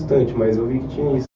bastante, mas eu vi que tinha isso.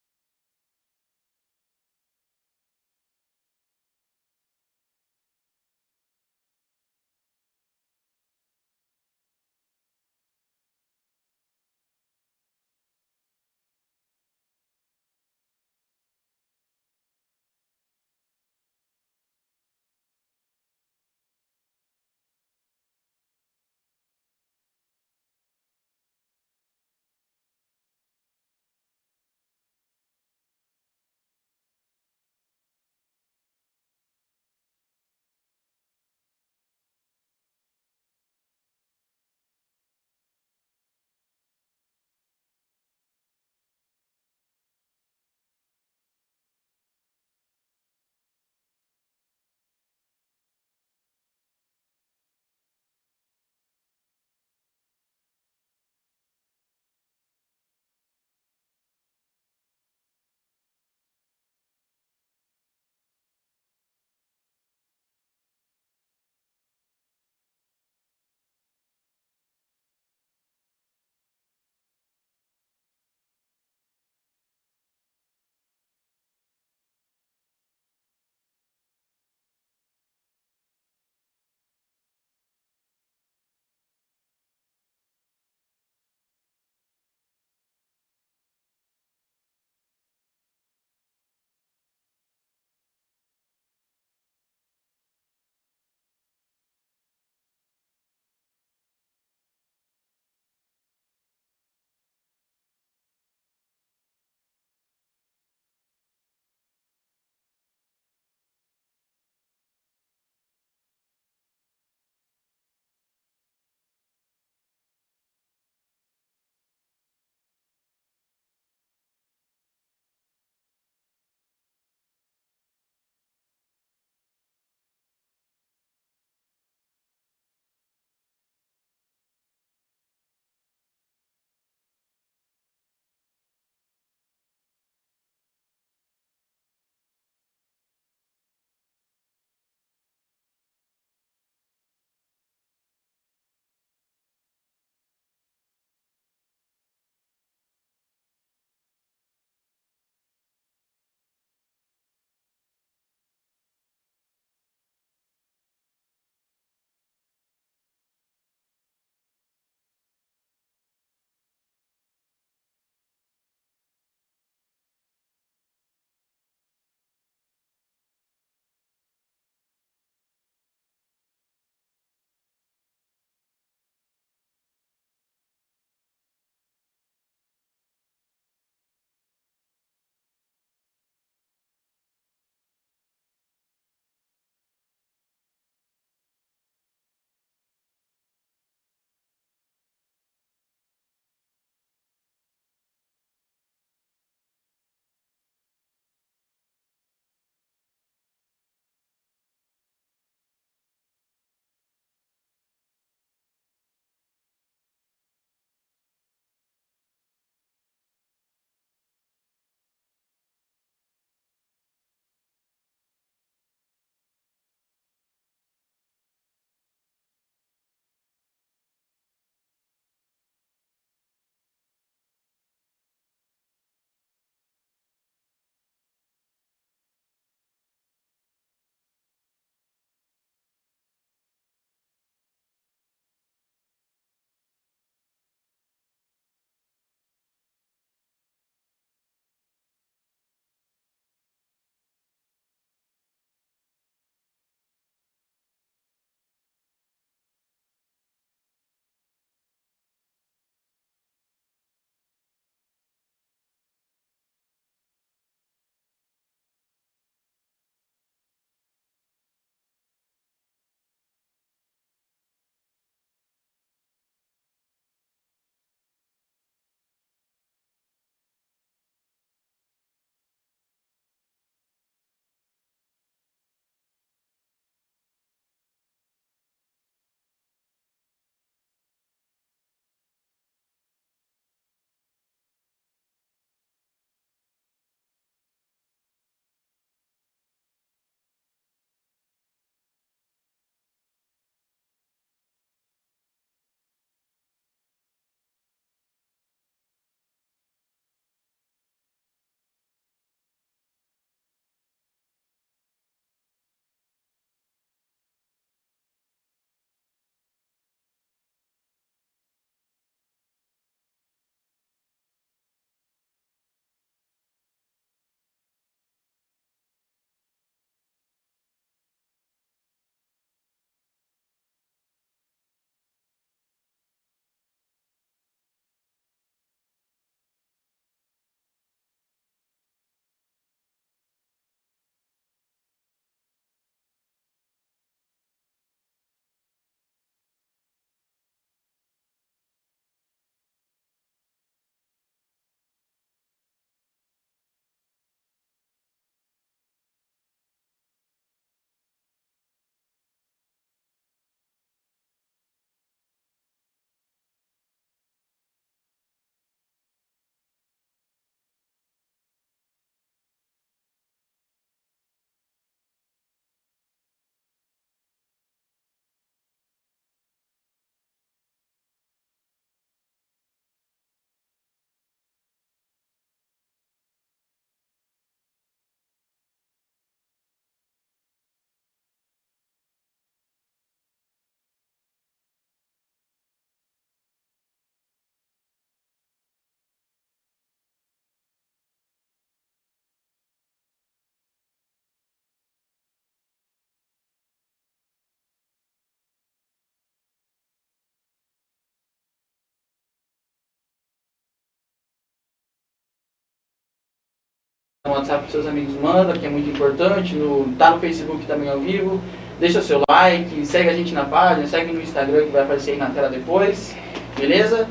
No WhatsApp para seus amigos, manda, que é muito importante. No, tá no Facebook também ao vivo. Deixa seu like, segue a gente na página, segue no Instagram que vai aparecer aí na tela depois. Beleza?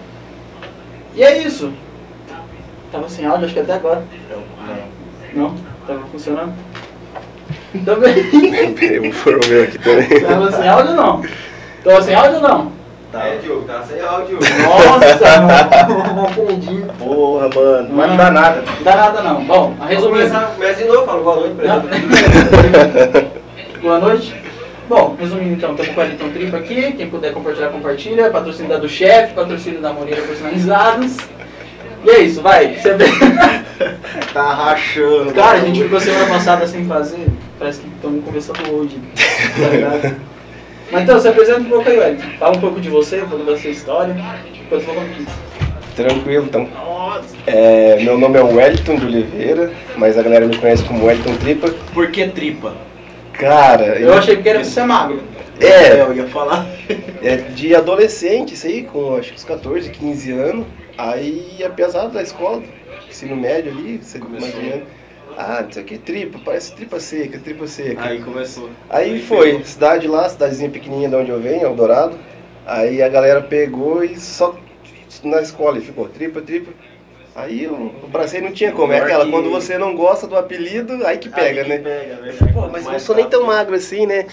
E é isso. Tava sem áudio, acho que até agora. Não. Não? Tava funcionando? Também. Peraí, vou pôr o meu aqui também. Tava sem áudio ou não? Tava sem áudio ou não? Tá. É, Diogo, tá sem áudio. Nossa, mano. Não. Porra, mano. Não vai me dar nada. Não dá nada não. Bom, a resumindo. Começa, de novo, fala boa noite pra Não. ele. Boa noite. Bom, resumindo então, estamos com o Wellington Tripa aqui. Quem puder compartilhar, compartilha. Patrocínio da do chefe, patrocínio da Moreira Personalizados. E é isso, vai. Você vê. Tá rachando. Cara, a gente ficou semana passada sem fazer. Parece que estamos começando hoje. Tá ligado? Mas então, se apresenta um pouco aí, Wellington. Fala um pouco de você, um pouco da sua história. Depois eu vou. Tranquilo, então. É, meu nome é Wellington de Oliveira, mas a galera me conhece como Wellington Tripa. Por que tripa? Cara, Eu achei que era pra ser magro. É, eu ia falar. é de adolescente, isso aí, com acho que uns 14, 15 anos. Aí é pesado da escola, ensino médio ali, você Começou. Ah, não sei o que, tripa, parece tripa seca, tripa seca. Aí começou. Aí foi, cidade lá, cidadezinha pequenininha de onde eu venho, Eldorado. Aí a galera pegou e só na escola e ficou tripa, tripa. Aí eu abracei, não tinha como. É aquela, que- quando você não gosta do apelido, aí que pega, Aí que né? Pega, verdade. Pô, mas eu não sou nem tão magro assim, né?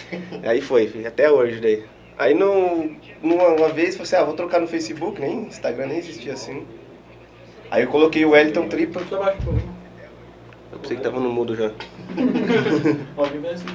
Aí foi, até hoje daí. Aí no, numa uma vez, falei assim, ah, vou trocar no Facebook, nem Instagram nem existia assim. Aí eu coloquei o Wellington Tripa. Só baixo um pouquinho. Eu pensei que tava no mudo já. Assim.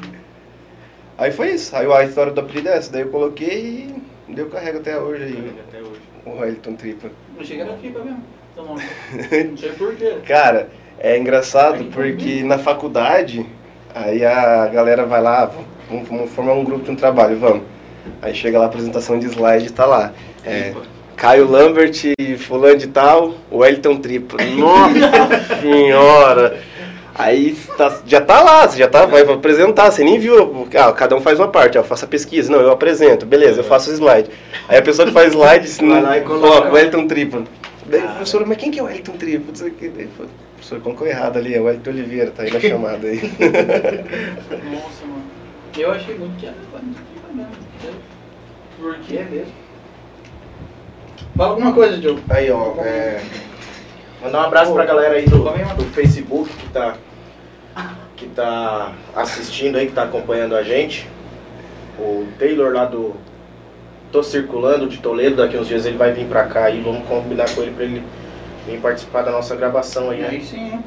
Aí foi isso. Aí a história do apelido é essa. Daí eu coloquei e deu carrego até hoje aí. Até hoje. O Wellington Tripa. Achei que era tripa mesmo. Então, não. não sei porquê. Cara, é engraçado porque na faculdade, aí a galera vai lá, vamos, vamos formar um grupo de um trabalho, vamos. Aí chega lá a apresentação de slide e tá lá. É. Caio Lambert, fulano de tal, Wellington Tripa. Nossa senhora! Aí tá- já tá lá, você já tá, vai apresentar, você nem viu. Ah, cada um faz uma parte, ó, eu faço a pesquisa, não, eu apresento, beleza, eu faço o slide. Aí a pessoa que faz slide Vai lá e coloca. coloca Wellington Tripa. Daí, professor, mas quem que é o Wellington Tripa? Não sei o que. Daí, professor, colocou errado ali, é o Wellington Oliveira, tá aí na chamada aí. Nossa, mano. Eu achei muito que era mesmo. não Por quê mesmo? Fala alguma coisa, Diogo. Aí, ó, é, mandar um abraço pra galera aí do, do Facebook que tá, que tá assistindo aí, que tá acompanhando a gente. O Taylor lá do Tô Circulando de Toledo, daqui uns dias ele vai vir pra cá e vamos combinar com ele pra ele vir participar da nossa gravação aí, né? Aí sim?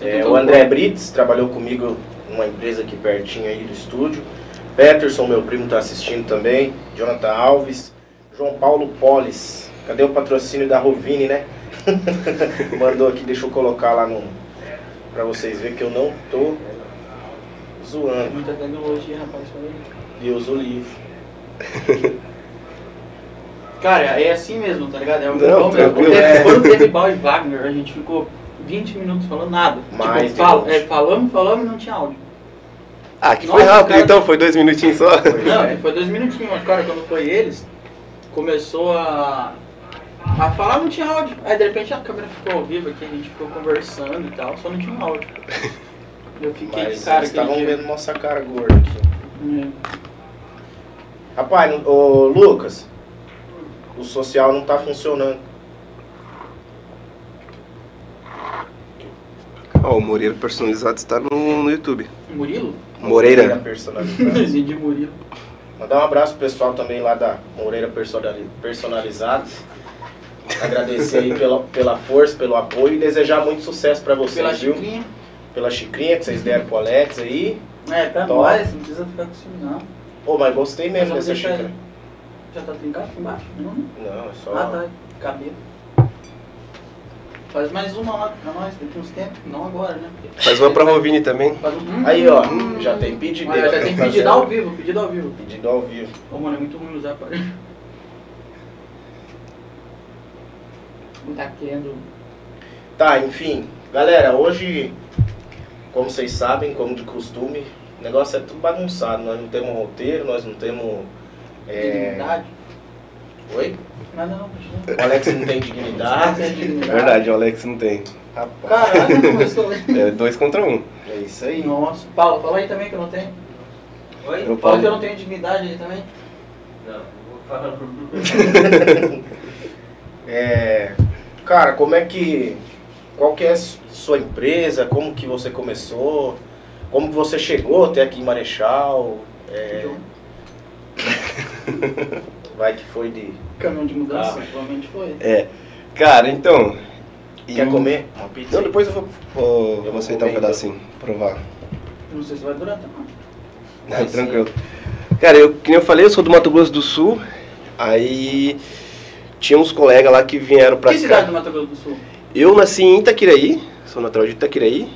É, o André Brits trabalhou comigo numa empresa aqui pertinho aí do estúdio. Peterson, meu primo, tá assistindo também. Jonathan Alves. João Paulo Polis. Cadê o patrocínio da Rovini, né? Mandou aqui, deixa eu colocar lá no. Pra vocês verem que eu não tô zoando. Muita tecnologia, rapaz. falei. Deus o livre. Cara, é assim mesmo, tá ligado? É o Não, tranquilo. Quando teve- É. Quando teve Bal e Wagner, a gente ficou 20 minutos falando nada. Mais tipo, fal- 20. é, falamos, falamos e não tinha áudio. Ah, que foi Nossa, rápido cara. então, foi dois minutinhos só. Não, é, foi dois minutinhos, mas cara, quando foi eles, começou a, a falar, não tinha áudio. Aí de repente a câmera ficou ao vivo aqui, a gente ficou conversando e tal, só não tinha áudio. Eu fiquei Mas de cara aquele estavam vendo nossa cara gorda aqui. É. Rapaz, ô Lucas, o social não tá funcionando. Ó, o Moreira personalizado está no, no YouTube. Murilo? Moreira. personalizado. de Murilo. Mandar um abraço pro pessoal também lá da Moreira Personali- Personalizados. Agradecer aí pela, pela força, pelo apoio e desejar muito sucesso pra vocês, Pela viu? xicrinha. Pela xicrinha que vocês deram pro Alex aí. É, tá Top. nóis, não precisa ficar com ciúme não. Pô, mas gostei mesmo Mas dessa deixar xícara. Já tá trincado aqui embaixo? Não? Não, é só. Ah, tá. Cabelo. Faz mais uma lá pra nós, daqui uns tempos. Não agora, né? Porque- Faz uma pra Rovini também. Faz um- Aí, ó, já tem pedido. Olha, já tem pedido ao vivo, pedido ao vivo. Pedido ao vivo. Ô, mano, é muito ruim usar aparelho. Não tá querendo. Tá, enfim. Galera, hoje, como vocês sabem, como de costume, o negócio é tudo bagunçado. Nós não temos roteiro, nós não temos. É, dignidade. Oi? Nada não, continua. O Alex não tem dignidade. Verdade, o Alex não tem. Rapaz, Caraca, começou ali. É dois contra um. é isso aí. Nossa. Paulo, fala aí também que eu não tenho. Oi? Eu Fala que eu não tenho dignidade aí também. Não, vou falar. É, cara, como é que. Qual que é a sua empresa? Como que você começou? Como que você chegou até aqui em Marechal? É, vai que foi de. Caminhão de mudança, Ah. provavelmente foi. Cara, então. Quer comer uma pizza? Não, depois eu vou, vou, Eu vou aceitar um comer, pedacinho, provar. Não sei se vai durar também. Vai Não, tranquilo. Cara, eu, nem eu falei, eu sou do Mato Grosso do Sul. Aí tinha uns colegas lá que vieram pra Que cá. cidade do Mato Grosso do Sul? Eu nasci em Itaquiraí, sou natural de Itaquiraí.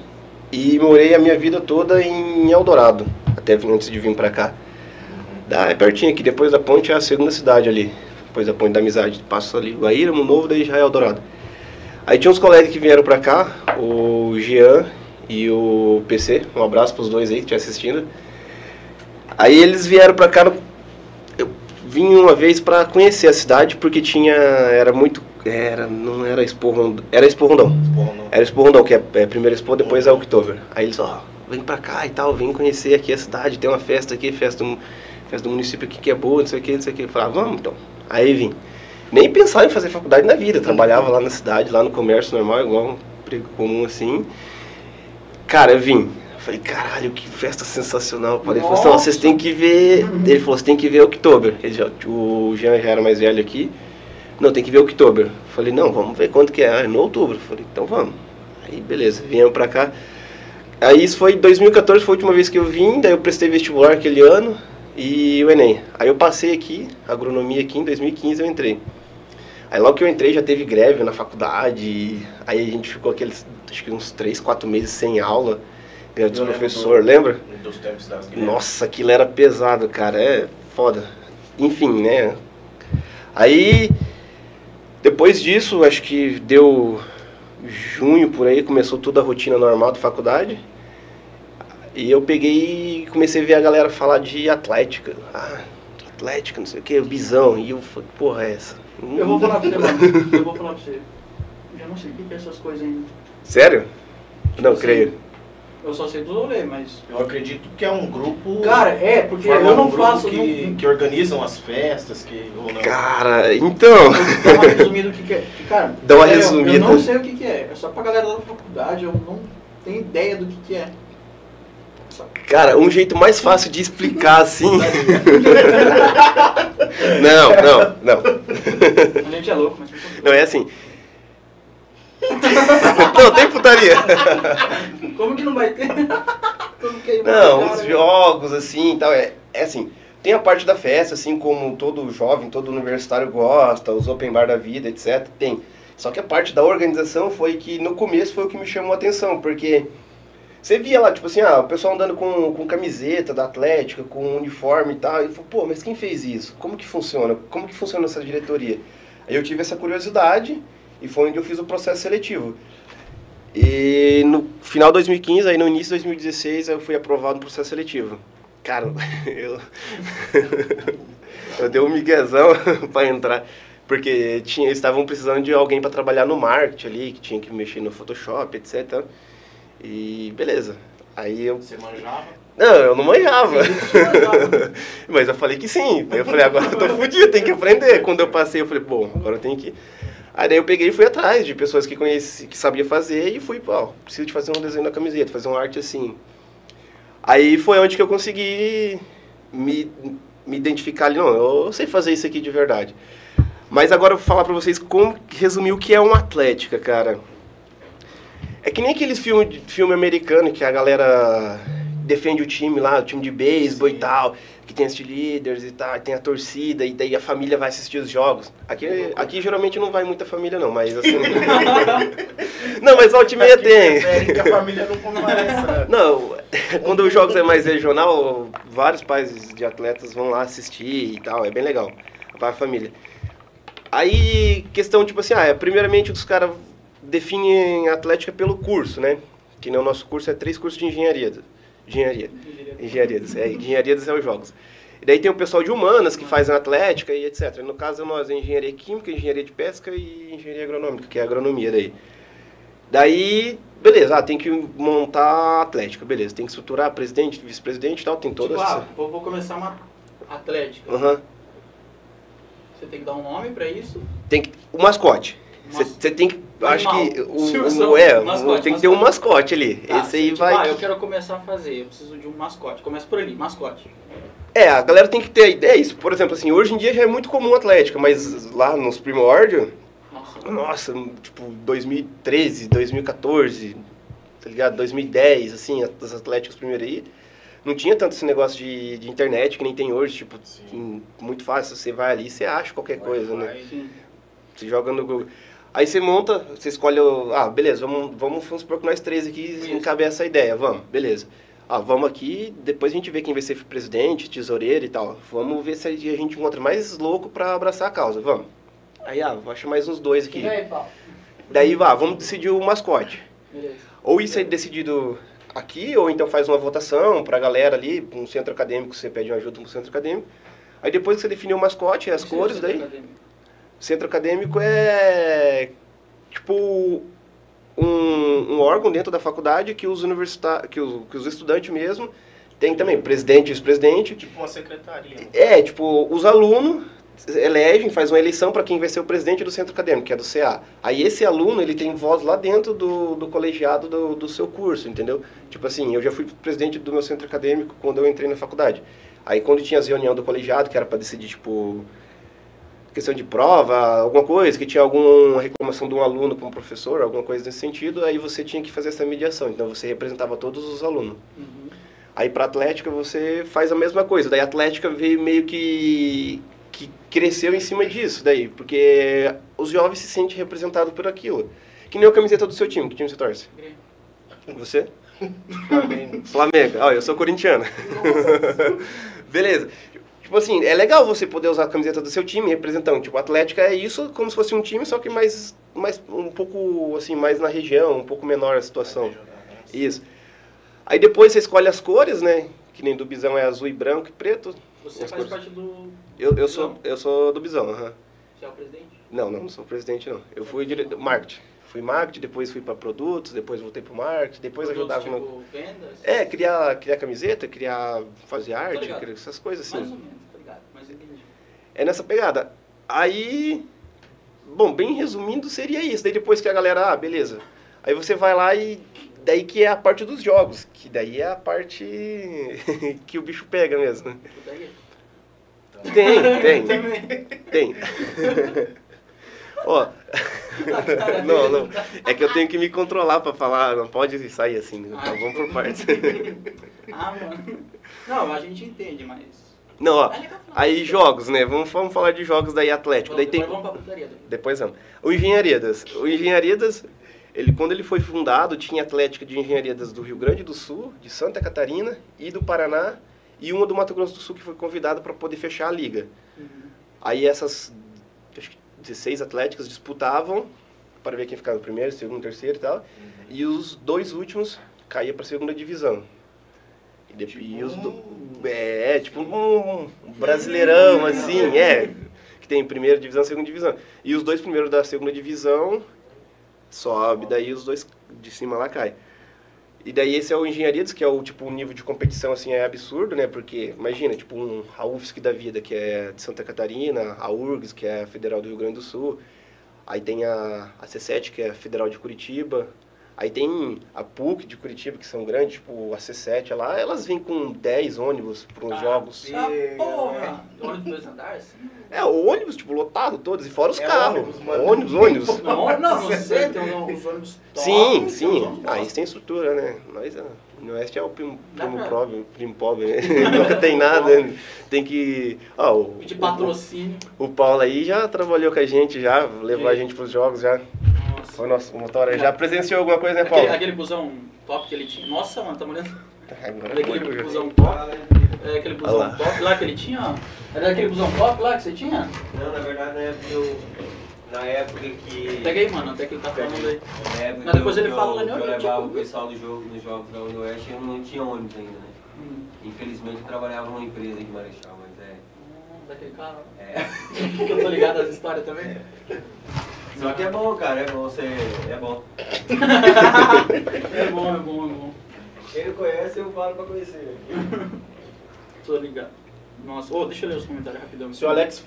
E morei a minha vida toda em Eldorado, até antes de vir pra cá. Da, é pertinho aqui, depois da ponte é a segunda cidade ali. Depois da ponte da amizade. Passa ali Guaíra, Novo, daí já é Eldorado. Aí tinha uns colegas que vieram pra cá, o Jean e o PC. Um abraço pros dois aí que estão assistindo. Aí eles vieram pra cá. no- vim uma vez pra conhecer a cidade porque tinha. Era muito. Era. Não era Expo Rondon. Era Expo não. Era Expo Rondon, que é, é primeiro Expo, depois é Oktober. Aí eles, ó, vem pra cá e tal, vem conhecer aqui a cidade, tem uma festa aqui, festa do, festa do município aqui que é boa, não sei o que, não sei o que. Eu falava, vamos então. Aí vim. Nem pensava em fazer faculdade na vida, trabalhava lá na cidade, lá no comércio normal, igual um emprego comum assim. Cara, eu vim. Eu Falei, caralho, que festa sensacional. Falei, falou assim, "Não, vocês têm que ver. Ele falou, você tem que ver Oktober. Ele já, o Jean já era mais velho aqui. Não, tem que ver Oktober. Falei, não, vamos ver quanto que é. Ah, é no outubro. Falei, então vamos. Aí, beleza, viemos pra cá. Aí isso foi 2014, foi a última vez que eu vim, daí eu prestei vestibular aquele ano e o Enem. Aí eu passei aqui, agronomia aqui, em 2015 eu entrei. Aí logo que eu entrei já teve greve na faculdade, aí a gente ficou aqueles, acho que uns 3, 4 meses sem aula, dos Eu lembro professor, do- lembra? Dos tempos das greves. Nossa, aquilo era pesado, cara. É foda. Enfim, né? Aí, depois disso, acho que deu junho por aí, começou toda a rotina normal da faculdade. E eu peguei e comecei a ver a galera falar de Atlética. Ah, Atlética, não sei o que, o Bisão. E eu falei, porra, é essa? Eu vou falar pra você, mano. Eu vou falar pra você. Eu não sei o que é essas coisas ainda. Sério? Não, Sim. creio. Eu só sei do rolê, mas. Eu acredito que é um grupo. Cara, é, porque eu não um grupo faço. Que, não- que organizam as festas, que. Ou não. Cara, então. Dá uma resumida do que, que é. que, Cara, Dá uma é, eu- resumida. Eu não sei o que, que é. É só pra galera da faculdade, eu não tenho ideia do que, que é. Cara, um jeito mais fácil de explicar assim. não, não, não. A gente é louco, mas. Não, é assim. Não, tem putaria. Como que não vai ter? Não, os jogos, assim e tal. É, é assim. Tem a parte da festa, assim como todo jovem, todo universitário gosta, os open bar da vida, etc. Tem. Só que a parte da organização foi que no começo foi o que me chamou a atenção, porque você via lá, tipo assim, ah, o pessoal andando com, com camiseta da Atlética, com uniforme e tal. E falou, pô, mas quem fez isso? Como que funciona? Como que funciona essa diretoria? Aí eu tive essa curiosidade e foi onde eu fiz o processo seletivo. E no final de 2015, aí no início de 2016, eu fui aprovado no processo seletivo. Cara, eu, eu dei um miguezão para entrar, porque tinha, eles estavam precisando de alguém para trabalhar no marketing ali, que tinha que mexer no Photoshop, etc. E beleza. Aí eu Você manjava? não, eu não manjava. Mas eu falei que sim. Eu falei, agora eu tô fudido, tem que aprender. Quando eu passei, eu falei, bom, agora eu tenho que. Aí daí eu peguei e fui atrás de pessoas que conheci, que sabia fazer e fui, pô, preciso de fazer um desenho na camiseta, fazer uma arte assim. Aí foi onde que eu consegui me, me identificar ali, não, eu sei fazer isso aqui de verdade. Mas agora eu vou falar pra vocês como resumir o que é uma atlética, cara. É que nem aqueles filmes filme americano que a galera defende o time lá, o time de beisebol e tal, que tem os líderes e tal, tem a torcida, e daí a família vai assistir os jogos. Aqui, aqui geralmente não vai muita família não, mas assim... não, mas volta e meia tem. Prefere que a família não compareça. né? Não, quando os jogos é mais regional, vários pais de atletas vão lá assistir e tal, é bem legal. Vai a família. Aí, questão tipo assim, ah, é, primeiramente os caras definem a atlética pelo curso, né? Que nem o nosso curso é três cursos de engenharia. Engenharia. Engenharia, é, engenharia dos jogos. E daí tem o pessoal de humanas que faz a atlética e etc. No caso, nós é engenharia química, engenharia de pesca e engenharia agronômica, que é a agronomia daí. Daí, beleza, ah, tem que montar a atlética, beleza. Tem que estruturar presidente, vice-presidente e tal, tem todas Tipo, ah, essas... vou, vou começar uma atlética. Aham. Você tem que dar um nome pra isso. Tem que... O mascote. Você tem que... Acho que... O, o- é, mascote, tem que ter um mascote ali. Tá, Esse aí tipo, vai... Ah, eu quero começar a fazer, eu preciso de um mascote. Começa por ali, mascote. É, a galera tem que ter ideia. Isso, por exemplo, assim, hoje em dia já é muito comum atlética, mas lá nos primórdios, Nossa. nossa, tipo, 2013, 2014, tá ligado? 2010, assim, as atléticas primeiro aí, não tinha tanto esse negócio de, de internet que nem tem hoje, tipo, em- muito fácil, você vai ali, você acha qualquer coisa, né? Sim. Você joga no Google. Aí você monta, você escolhe, o- ah, beleza, vamos, vamos, vamos supor que nós três aqui Isso. encabeça essa ideia, vamos, beleza. Ah, vamos aqui, depois a gente vê quem vai ser presidente, tesoureiro e tal. Vamos ver se a gente encontra mais louco pra abraçar a causa, vamos. Aí, ah, vou achar mais uns dois aqui. E aí, Paulo? Daí, vá, vamos decidir o mascote. Beleza. Ou isso é decidido aqui, ou então faz uma votação pra galera ali, um centro acadêmico, você pede uma ajuda pro centro acadêmico. Aí depois que você definiu o mascote, as é cores, daí... acadêmico. Centro acadêmico é tipo um, um órgão dentro da faculdade que os universitários, que os, que os estudantes mesmo tem também presidente e vice-presidente. Tipo uma secretaria. né? É, tipo, os alunos elegem, faz uma eleição para quem vai ser o presidente do centro acadêmico, que é do CA. Aí esse aluno, ele tem voz lá dentro do, do colegiado do, do seu curso, entendeu? Tipo assim, eu já fui presidente do meu centro acadêmico quando eu entrei na faculdade. Aí quando tinha as reuniões do colegiado, que era para decidir, tipo, questão de prova, alguma coisa, que tinha alguma reclamação de um aluno com um professor, alguma coisa nesse sentido, aí você tinha que fazer essa mediação. Então você representava todos os alunos. Uhum. Aí pra Atlética você faz a mesma coisa. Daí a Atlética veio meio que, que cresceu em cima disso daí, porque os jovens se sentem representados por aquilo. Que nem a camiseta do seu time, que time você torce? Você? Flamengo. Flamengo. Ah, eu sou corintiano. Beleza. Tipo assim, é legal você poder usar a camiseta do seu time representando. Tipo, Atlética é isso como se fosse um time, só que mais, mais um pouco assim, mais na região, um pouco menor a situação. Isso. Aí depois você escolhe as cores, né? Que nem do Bisão é azul e branco e preto. Você faz cores. parte do. Eu, eu, sou, eu sou do Bisão, aham. Você é o presidente? Não, não, não sou presidente não. Eu fui diretor, marketing. Fui marketing, depois fui para produtos, depois voltei pro marketing, depois Produtos, ajudava no... tipo, vendas? É, criar, criar camiseta, criar, fazer arte, criar essas coisas assim. Mais ou menos, tá ligado? Mas entendi. É nessa pegada. Aí, bom, bem resumindo, seria isso. Daí depois que a galera, ah, beleza. Aí você vai lá e daí que é a parte dos jogos, que daí é a parte que o bicho pega mesmo. Tem, tem, tem. Ó, não, não. É que eu tenho que me controlar pra falar, não pode sair assim, né? Então, vamos por partes. Ah, mano. Não, a gente entende, mas. Não, ó. Falar. Aí jogos, né? Vamos, vamos falar de jogos daí Atlético. Daí Depois tem vamos pra putaria. daí. Depois vamos. O Engenharias. O Engenharias, ele, quando ele foi fundado, tinha Atlética de Engenharias do Rio Grande do Sul, de Santa Catarina e do Paraná, e uma do Mato Grosso do Sul que foi convidada para poder fechar a liga. Uhum. Aí essas 16 atléticas disputavam para ver quem ficava no primeiro, segundo, terceiro e tal. E os dois últimos caíam para a segunda divisão. E, depois, e os do, é, tipo um, um brasileirão assim, é, que tem primeira divisão, segunda divisão. E os dois primeiros da segunda divisão sobe, daí os dois de cima lá cai. E daí esse é o Engenharias, que é o tipo um nível de competição assim é absurdo, né? Porque imagina, tipo um a UFSC da vida, que é de Santa Catarina, a URGS, que é a Federal do Rio Grande do Sul. Aí tem a, a C7, que é a Federal de Curitiba. Aí tem a PUC de Curitiba, que são grandes, tipo a C7 lá, elas vêm com 10 ônibus para os Ah, jogos. Ah, porra! Ônibus dois andares? É, o ônibus, tipo, lotado todos, e fora os É carros. ônibus, ônibus, ônibus. Não, não, você tem os os ônibus top, Sim, os sim. Ah, isso tem estrutura, né? Nós, ah, no Oeste é o primo, primo pra- pobre, primo pobre, né? Nunca tem nada. Tem que... Ó, o, De patrocínio. o, o Paulo aí já trabalhou com a gente, já levou a gente pros jogos, já. Foi nosso motor, já presenciou alguma coisa, né, Aquele, Paulo? aquele busão top que ele tinha. Nossa, mano, tá olhando? Agora Daquele foi, já. busão top. É aquele busão lá. top lá que ele tinha, ó. Era aquele busão top lá que você tinha? Não, na verdade, na época eu. Na época que. Pega aí, mano, até que ele tá falando aí. Mas depois eu- ele fala eu, lá no que eu Rio, levava tipo, o pessoal do jogo, nos jogos da Unioeste, eu não tinha ônibus ainda, né? Hum. Infelizmente eu trabalhava numa empresa de Marechal, mas é. Hum, Daquele cara. É. Eu tô ligado às histórias também. Só que é bom, cara, é bom você. É bom. É bom, é bom, é bom. Quem não conhece, eu falo pra conhecer. Tô ligado. Nossa, ô, deixa eu ler os comentários rapidão. Se o Alex.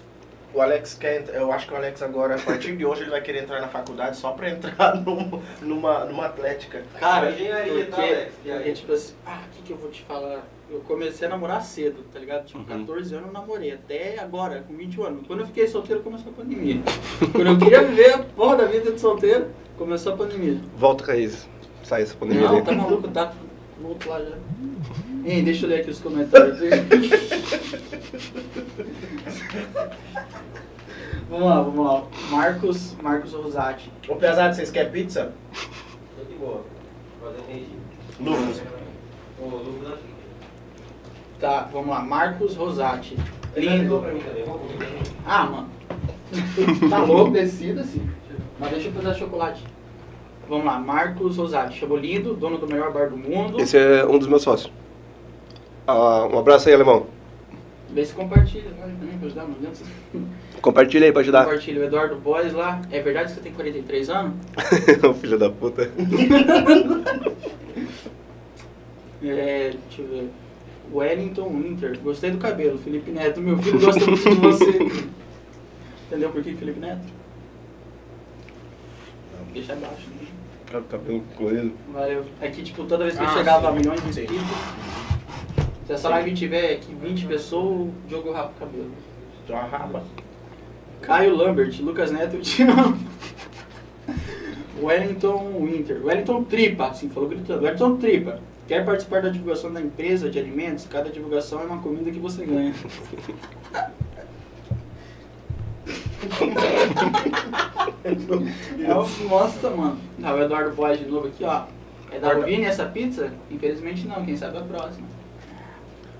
O Alex quer. Eu acho que o Alex agora, a partir de hoje, ele vai querer entrar na faculdade só pra entrar num- numa, numa atlética. Cara, Engenharia, tá, Alex? E aí? porque, tipo assim, ah, o que, que eu vou te falar? Eu comecei a namorar cedo, tá ligado? Tipo, Uhum. 14 anos eu namorei, até agora, com 21 anos. Quando eu fiquei solteiro, começou a pandemia. Quando eu queria viver a porra da vida de solteiro, começou a pandemia. Volta, Caís. Sai essa pandemia Não, tá maluco, tá outro lá já. Hein, deixa eu ler aqui os comentários. vamos lá, vamos lá. Marcos, Marcos Rosati. Ô, pesado, vocês querem pizza? Tô de boa. Fazer energia. Lucas. Ô, Lucas, acho que. Tá, vamos lá. Marcos Rosati. Lindo. Ah, mano. tá louco, decida sim. Mas deixa eu fazer chocolate. Vamos lá, Marcos Rosati. Chamou lindo, dono do maior bar do mundo. Esse é um dos meus sócios. Ah, um abraço aí, alemão. Vê se compartilha, vai também pra ajudar, não adianta. Compartilha aí pra ajudar. Compartilha. O Eduardo Boys lá. É verdade que você tem 43 anos? Ô, Filho da puta. É, deixa eu ver. Wellington Winter. Gostei do cabelo. Felipe Neto. Meu filho gosta muito de você. Entendeu por que Felipe Neto? Deixa abaixo. né? Cara, cabelo colorido. Valeu. Aqui, tipo, toda vez que eu Ah, chegava a milhões de inscritos, se essa live tiver aqui 20 pessoas, o Diogo rapa o cabelo. A raba. Caio Lambert, Lucas Neto, eu te amo. Wellington Winter. Wellington Tripa, assim, falou gritando. Wellington Tripa. Quer participar da divulgação da empresa de alimentos? Cada divulgação é uma comida que você ganha. É uma bosta, mano. Ah, o Eduardo Boys de novo aqui, ó. É da Rovini essa pizza? Infelizmente não, quem sabe a próxima.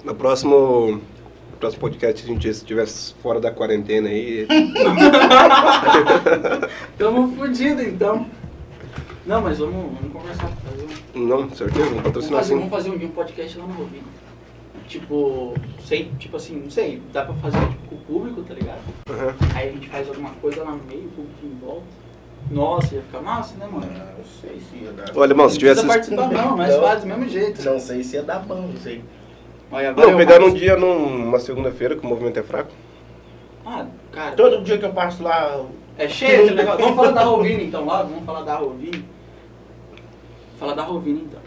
No próximo, no próximo podcast, se a gente estivesse fora da quarentena aí. Tamo fudido então. Não, mas vamos, vamos conversar. Um... Não, certeza, um Vamos patrocínio fazer, assim. vamos fazer um dia um podcast lá no Rovini. Tipo, sem, tipo assim, não sei, dá pra fazer tipo, com o público, tá ligado? Aham. Aí a gente faz alguma coisa lá no meio, o público em volta. Nossa, ia ficar massa, né, mano? Não sei se ia dar. Ô, alemão, se não tivesse. precisa participar não, mas Não. faz do mesmo jeito. Não sei se ia dar bom, não sei. Olha, Não, pegar um Marcos. dia numa segunda-feira que o movimento é fraco. Ah, cara, Todo dia que eu passo lá, é cheio esse negócio. Vamos falar da Rovini então lá, vamos falar da Rovini. Falar da Rovini então.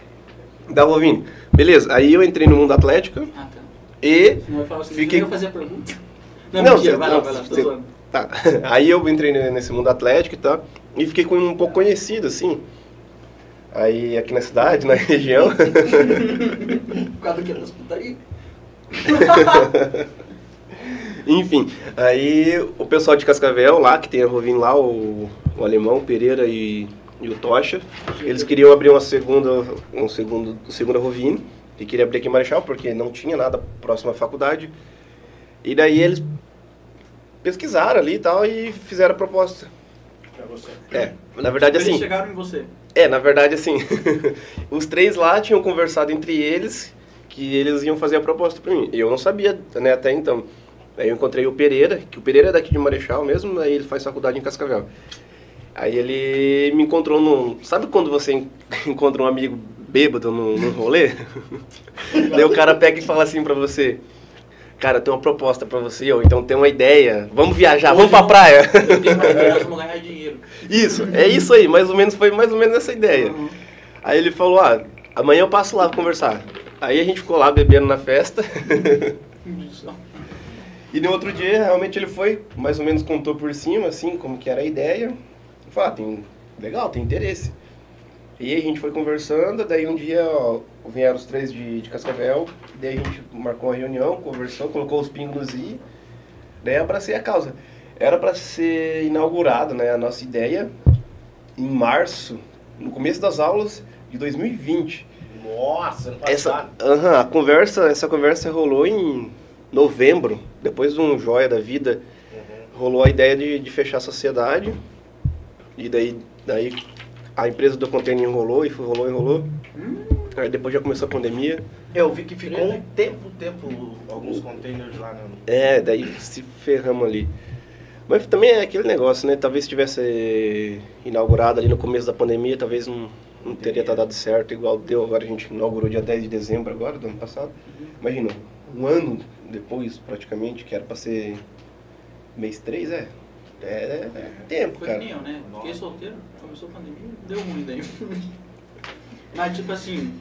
Da Rovini. Beleza, aí eu entrei no mundo atlético Ah, tá. e. Assim, Fiquei- eu fazer a pergunta. Não, Não, mentira, você- vai lá, vai lá, você-. Tá. Aí eu entrei nesse mundo atlético e tal. E fiquei com um pouco conhecido, assim. Aí aqui na cidade, na região. Por causa do que? Das putaria? Enfim, aí o pessoal de Cascavel lá, que tem a Rovin lá, o, o Alemão, Pereira e, e o Tocha, eles queriam abrir uma segunda, um segundo, segunda Rovin, e queria abrir aqui em Marechal, porque não tinha nada próximo à faculdade. E daí eles pesquisaram ali e tal e fizeram a proposta. pra você. É, na verdade Eles assim, chegaram em você. é, na verdade assim, os três lá tinham conversado entre eles que eles iam fazer a proposta pra mim. E eu não sabia, né, até então. Aí eu encontrei o Pereira, que o Pereira é daqui de Marechal mesmo, aí ele faz faculdade em Cascavel. Aí ele me encontrou num... Sabe quando você en- encontra um amigo bêbado num, num rolê? Daí o cara pega e fala assim pra você... Cara, tem uma proposta pra você, ou então tem uma ideia. Vamos viajar, vamos pra praia. Eu tenho uma ideia, ganhar dinheiro. Isso, é isso aí, mais ou menos, foi mais ou menos essa ideia. Uhum. Aí ele falou, ah, amanhã eu passo lá conversar. Aí a gente ficou lá bebendo na festa. E no outro dia, realmente ele foi, mais ou menos contou por cima, assim, como que era a ideia. E falou, ah, tem, legal, tem interesse. E aí a gente foi conversando, daí um dia ó, vieram os três de, de Cascavel, daí a gente marcou uma reunião, conversou, colocou os pingos nos i, daí eu abracei a causa. Era para ser inaugurado, né, a nossa ideia em março, no começo das aulas de 2020. Nossa, ano Essa, passado. aham, a conversa, essa conversa rolou em novembro, depois de um joia da vida, rolou a ideia de, de fechar a sociedade. E daí, daí a empresa do container enrolou e foi- rolou e rolou. Aí depois já começou a pandemia. Eu vi que ficou um tempo, tempo, alguns containers lá na. É, daí se ferramos ali. Mas também é aquele negócio, né? Talvez se tivesse inaugurado ali no começo da pandemia, talvez não, não teria tá dado certo, igual deu. Agora a gente inaugurou dia 10 de dezembro agora, do ano passado. Imagina, um ano depois, praticamente, que era pra ser mês 3, é. É, é tempo, Foi cara. que nem eu, né? Fiquei solteiro, começou a pandemia, deu ruim daí. Mas tipo assim,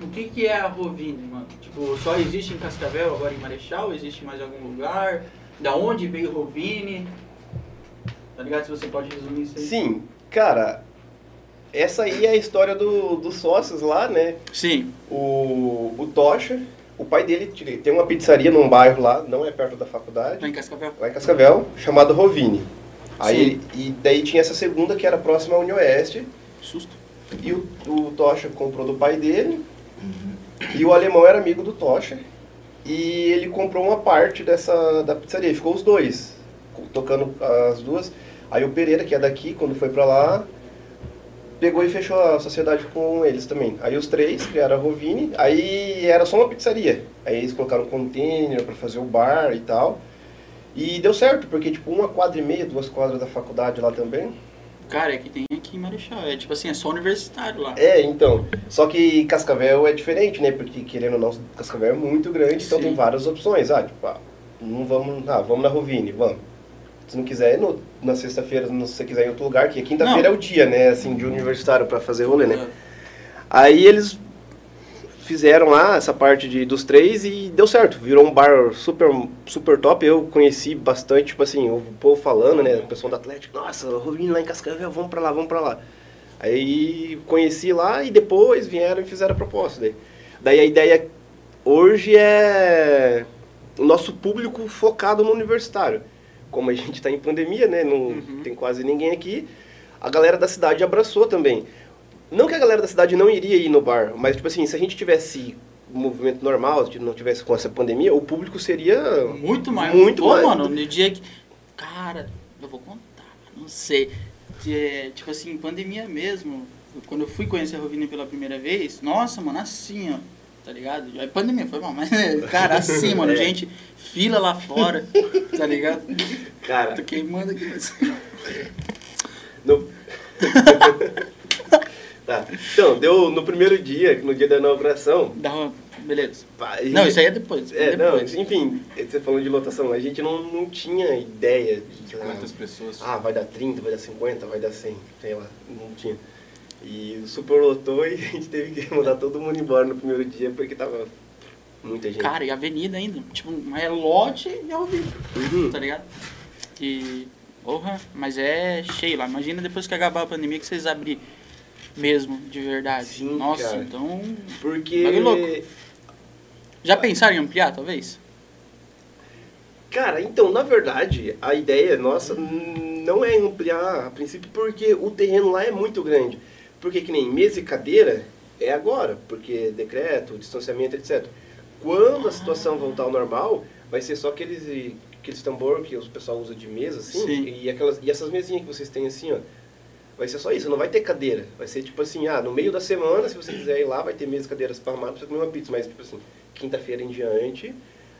o que que é a Rovine, mano? Tipo, só existe em Cascavel, agora em Marechal? Existe em mais algum lugar? Da onde veio Rovine? Tá ligado? Se você pode resumir isso aí. Sim, cara, essa aí é a história do, dos sócios lá, né? Sim. O, o Tocha, o pai dele tem uma pizzaria num bairro lá, não é perto da faculdade. Lá em Cascavel? lá em Cascavel, chamado Rovini. Aí, Sim. e daí tinha essa segunda que era próxima à União Oeste, Susto. e o, o Tocha comprou do pai dele, e o alemão era amigo do Tocha, e ele comprou uma parte dessa da pizzaria, ficou os dois, tocando as duas. Aí o Pereira, que é daqui, quando foi pra lá, pegou e fechou a sociedade com eles também. Aí os três criaram a Rovini, aí era só uma pizzaria. Aí eles colocaram um container pra fazer o bar e tal. E deu certo, porque tipo uma quadra e meia, duas quadras da faculdade lá também. Cara, é que tem aqui em Marechal. É tipo assim, é só universitário lá. É, então. Só que Cascavel é diferente, né? Porque querendo ou não, Cascavel é muito grande, então Sim. tem várias opções. Ah, tipo, ah, não vamos, ah, vamos na Rovini, vamos. Se não quiser, no, na sexta-feira, se você quiser em outro lugar, que quinta-feira é o dia, né? Assim, de universitário pra fazer rolê, né? Aí eles fizeram lá essa parte de, dos três e deu certo. Virou um bar super, super top. Eu conheci bastante, tipo assim, o povo falando, né? O pessoal do Atlético, nossa, Rovini lá em Cascavel, vamos pra lá, vamos pra lá. Aí conheci lá e depois vieram e fizeram a proposta. Daí, daí a ideia hoje é o nosso público focado no universitário. Como a gente está em pandemia, né? Não Uhum. tem quase ninguém aqui. A galera da cidade abraçou também. Não que a galera da cidade não iria ir no bar, mas tipo assim, se a gente tivesse um movimento normal, se não tivesse com essa pandemia, o público seria Muito mais. Muito Pô, mais. mano, no dia que. Cara, eu vou contar, não sei. É, tipo assim, pandemia mesmo. Quando eu fui conhecer a Rovini pela primeira vez, nossa, mano, assim, ó. Tá ligado? Aí pandemia foi mal, mas, cara, assim, mano, É. gente, fila lá fora, tá ligado? cara, Tô queimando aqui, mas. No... tá. Então, deu no primeiro dia, no dia da inauguração. Dá uma. Beleza. pá, Não, isso aí é depois. É, não, depois. enfim, você falando de lotação, a gente não, não tinha ideia de Quantas pessoas? Ah, vai dar 30, vai dar 50, vai dar 100, sei lá, não tinha. E superlotou e a gente teve que mandar todo mundo embora no primeiro dia porque tava muita gente. Cara, e avenida ainda. Tipo, é lote e é Rovini. Uhum. tá ligado? E. Porra, mas é cheio lá. Imagina depois que acabar a pandemia que vocês abrir mesmo, de verdade. Sim, Nossa, cara. então. Porque. Bagulho louco. Já pensaram em ampliar, talvez? Cara, então, na verdade, a ideia nossa não é ampliar a princípio porque o terreno lá é muito grande. Porque que nem mesa e cadeira é agora, porque decreto, distanciamento, etc. Quando a situação voltar ao normal, vai ser só aqueles, aqueles tambor que o pessoal usa de mesa, assim, Sim. e, aquelas, e essas mesinhas que vocês têm assim, ó. Vai ser só isso, não vai ter cadeira. Vai ser tipo assim, ah, no meio da semana, se você quiser ir lá, vai ter mesa e cadeiras para armar pra você comer uma pizza. Mas tipo assim, quinta-feira em diante,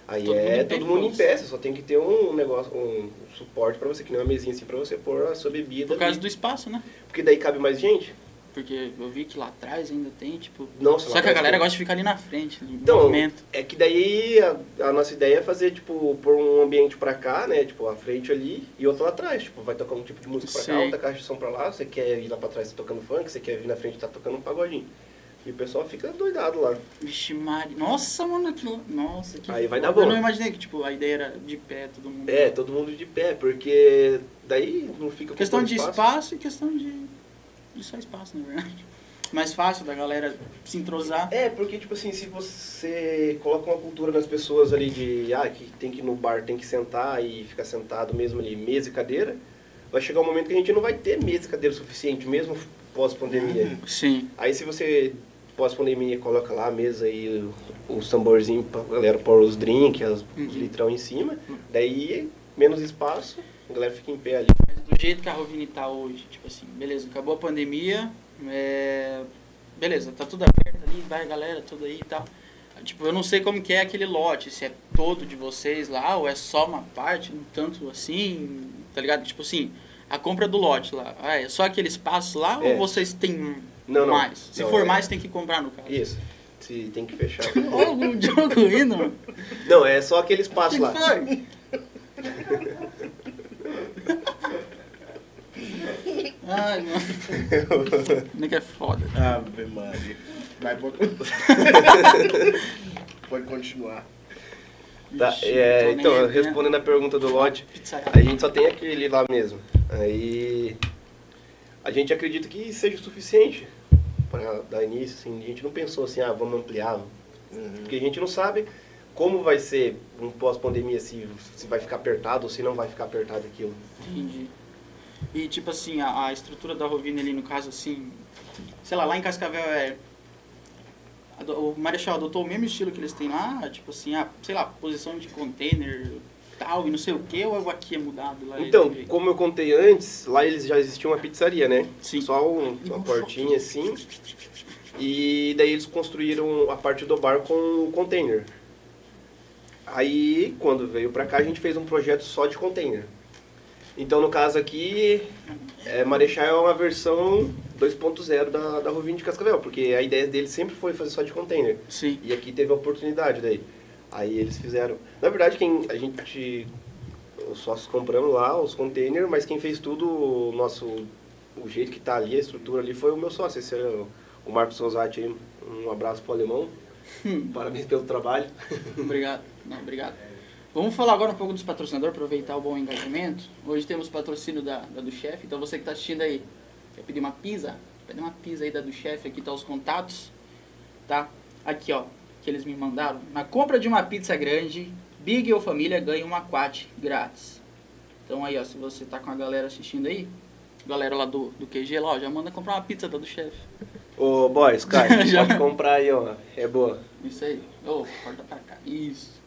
aí Todo mundo é pé todo mundo em pé. Você só tem que ter um negócio, um suporte pra você, que nem uma mesinha assim pra você pôr a sua bebida. Por causa ali. do espaço, né? Porque daí cabe mais gente. Porque eu vi que lá atrás ainda tem, tipo. Nossa, Só que a galera tem. gosta de ficar ali na frente, no Então, movimento. é que daí a, a nossa ideia é fazer, tipo, pôr um ambiente pra cá, né? Tipo, a frente ali e outro lá atrás. Tipo, vai tocar um tipo de música pra cá, Sei. outra caixa de som pra lá. Você quer ir lá pra trás tá tocando funk, você quer vir na frente tá tocando um pagodinho. E o pessoal fica doidado lá. Vixe, Mari. Nossa, mano, aquilo. Nossa, que. Aí vai dar bom. Eu não imaginei que, tipo, a ideia era de pé, todo mundo. É, todo mundo de pé, porque daí não fica Questão de espaço e questão de. Só espaço, na verdade. Mais fácil da galera se entrosar. É, porque, tipo assim, se você coloca uma cultura nas pessoas ali de, ah, que tem que ir no bar, tem que sentar e ficar sentado mesmo ali, mesa e cadeira, vai chegar um momento que a gente não vai ter mesa e cadeira suficiente, mesmo pós-pandemia. Sim. Aí se você, pós-pandemia, coloca lá a mesa e os tamborzinhos pra galera pôr os drinks, os Uhum. litrão em cima, daí menos espaço, a galera fica em pé ali. Mas do jeito que a Rovini tá hoje, tipo assim, beleza, acabou a pandemia, é... beleza, tá tudo aberto ali, vai a galera toda aí e tal. Tipo, eu não sei como que é aquele lote, se é todo de vocês lá, ou é só uma parte, um tanto assim, tá ligado? Tipo assim, a compra do lote lá, ah, é só aquele espaço lá, É. ou vocês têm Não, não. mais? Se Não, for é- mais, tem que comprar no caso. Isso. Se tem que fechar. Olha o Diogo rindo, mano. Não, é só aquele que espaço que lá. foi? Ai, mano. Nem que é foda. Ave Maria. Vai, pode... pode continuar. Tá, Ixi, é, então, aí, né? respondendo a pergunta do lote, a gente só tem aquele lá mesmo. Aí a gente acredita que seja o suficiente para dar início. Assim, a gente não pensou assim, ah, vamos ampliar. Porque a gente não sabe como vai ser um pós-pandemia, se, se vai ficar apertado ou se não vai ficar apertado aquilo. Entendi. E tipo assim, a, a estrutura da Rovina ali, no caso assim, sei lá, lá em Cascavel é. O Marechal adotou o mesmo estilo que eles têm lá, tipo assim, a, sei lá, posição de container, tal, e não sei o que, ou aqui é mudado lá? Então, como eu contei antes, lá eles já existia uma pizzaria, né? Sim. Só um- uma portinha assim. E daí eles construíram a parte do bar com o container. Aí, quando veio pra cá, a gente fez um projeto só de container. Então, no caso aqui, é, Marechal é uma versão 2.0 da, da Rovine de Cascavel, porque a ideia deles sempre foi fazer só de container. Sim. E aqui teve a oportunidade daí. Aí eles fizeram. Na verdade, quem a gente. Os sócios compramos lá os containers, mas quem fez tudo, o nosso. O jeito que tá ali, a estrutura ali, foi o meu sócio. Esse é o, o Marcos Rosati aí. Um abraço pro alemão. Hum, Parabéns pelo trabalho. obrigado. Não, obrigado. Vamos falar agora um pouco dos patrocinadores, aproveitar o bom engajamento. Hoje temos patrocínio da, da do chefe, então você que está assistindo aí, quer pedir uma pizza? Pede uma pizza aí da do chefe, aqui tá os contatos, tá? Aqui ó, que eles me mandaram. Na compra de uma pizza grande, Big ou família ganha uma quat grátis. Então aí ó, se você tá com a galera assistindo aí, galera lá do, do QG lá, ó, já manda comprar uma pizza da do chefe. Ô, boys, cara, Já. pode comprar aí, ó. É boa. Isso aí. Ô, corta pra cá. Isso.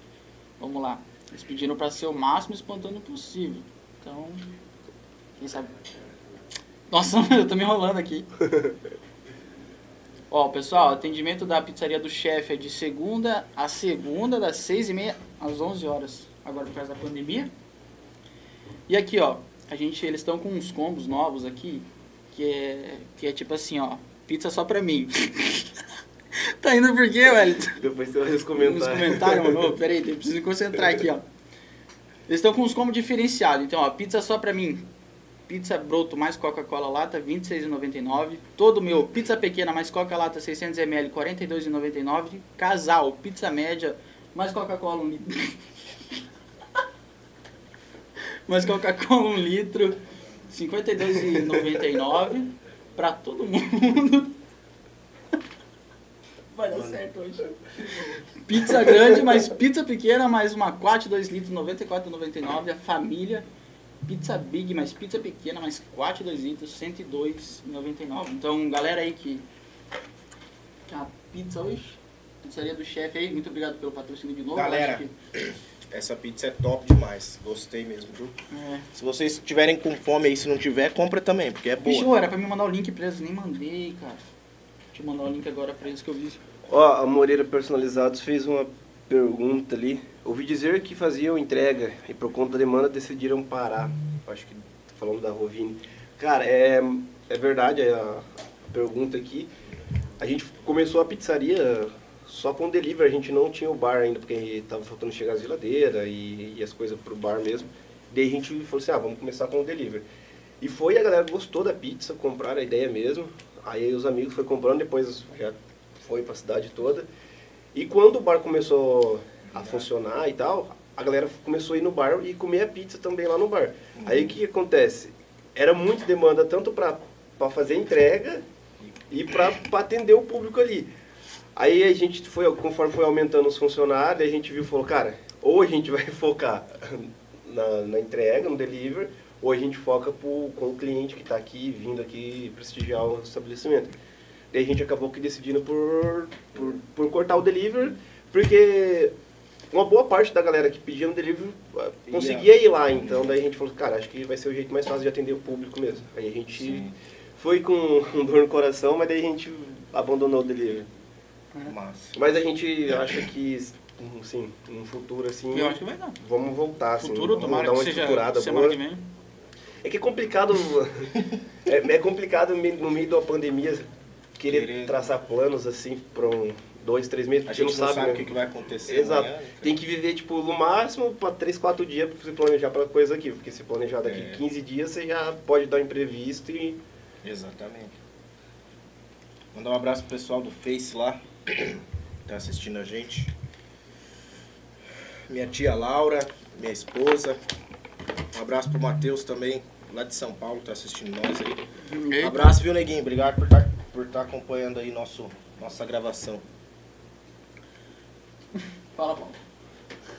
Vamos lá. Eles pediram pra ser o máximo espontâneo possível. Então, quem sabe. Nossa, eu tô me enrolando aqui. Ó, pessoal, atendimento da pizzaria do chefe é de segunda a segunda, das seis e meia às 11 horas. Agora por causa da pandemia. E aqui, ó, a gente, eles estão com uns combos novos aqui, que é, que é tipo assim, ó, pizza só pra mim. tá indo por quê, velho? Depois você vai nos Nos comentários. comentários, mano. Ô, Peraí, eu preciso me concentrar aqui, ó. Eles estão com uns combos diferenciados. Então, ó, pizza só pra mim. Pizza broto mais Coca-Cola lata, R$ 26,99. Todo meu, pizza pequena mais Coca-Lata 600ml, R$ 42,99. Casal, pizza média mais Coca-Cola 1 litro. mais Coca-Cola 1 litro, R$ 52,99. Pra todo mundo. Vai dar certo hoje. Pizza grande, mais pizza pequena, mais uma 4 2 litros, R$ 94,99. A família. Pizza big, mais pizza pequena, mais 4 2 litros, R$ 102,99. Então, galera aí que. que a pizza hoje. Pizzaria do chefe aí, muito obrigado pelo patrocínio de novo. Galera. Que- Essa pizza é top demais. Gostei mesmo, viu? é. Se vocês tiverem com fome aí, se não tiver, compra também, porque é boa. Bicho, era pra me mandar o link pra eles, nem mandei, cara. Mandar o link agora pra eles que eu vi. Ó, a Moreira Personalizados fez uma pergunta ali. Ouvi dizer que faziam entrega e por conta da demanda decidiram parar. Acho que tá falando da Rovine. Cara, é, é verdade a, a pergunta aqui. A gente começou a pizzaria só com delivery, a gente não tinha o bar ainda, porque tava faltando chegar a geladeira e, e as coisas pro bar mesmo. Daí a gente falou assim, ah, vamos começar com o delivery. E foi, a galera gostou da pizza, compraram a ideia mesmo. Aí os amigos foram comprando, depois já foi pra cidade toda. E quando o bar começou a funcionar e tal, a galera começou a ir no bar e comer a pizza também lá no bar. Aí o que, que acontece? Era muita demanda tanto pra fazer entrega e pra atender o público ali. Aí a gente foi, conforme foi aumentando os funcionários, a gente viu e falou, cara, ou a gente vai focar na, na entrega, no delivery, ou a gente foca pro, com o cliente que está aqui, vindo aqui prestigiar o estabelecimento. Daí a gente acabou que decidindo por, por, por cortar o delivery, porque uma boa parte da galera que pedia no delivery ah, conseguia ir lá, então daí a gente falou, cara, acho que vai ser o jeito mais fácil de atender o público mesmo. Aí a gente foi com um dor no coração, mas daí a gente abandonou o delivery. Massa. Mas a gente acha que, assim, no futuro, assim, Eu acho que vai dar. vamos voltar, assim, Futuro, vamos tomara dar que uma seja estruturada semana boa. que vem. É que é complicado, é, é complicado no meio da pandemia querer Querer- traçar planos, assim, para um, dois, três meses, A gente não sabe, sabe o né? que, que vai acontecer Exato. amanhã. né? Tem que viver, tipo, no máximo para 3, 4 dias para se planejar para coisa aqui. Porque se planejar daqui É. 15 dias, você já pode dar um imprevisto e... Exatamente. Mandar um abraço pro pessoal do Face lá, que tá assistindo a gente. Minha tia Laura, minha esposa. Um abraço pro Matheus também, lá de São Paulo, tá assistindo nós aí. Um Eita. abraço, viu, Neguinho? Obrigado por estar por tá acompanhando aí nosso, nossa gravação. Fala, Paulo.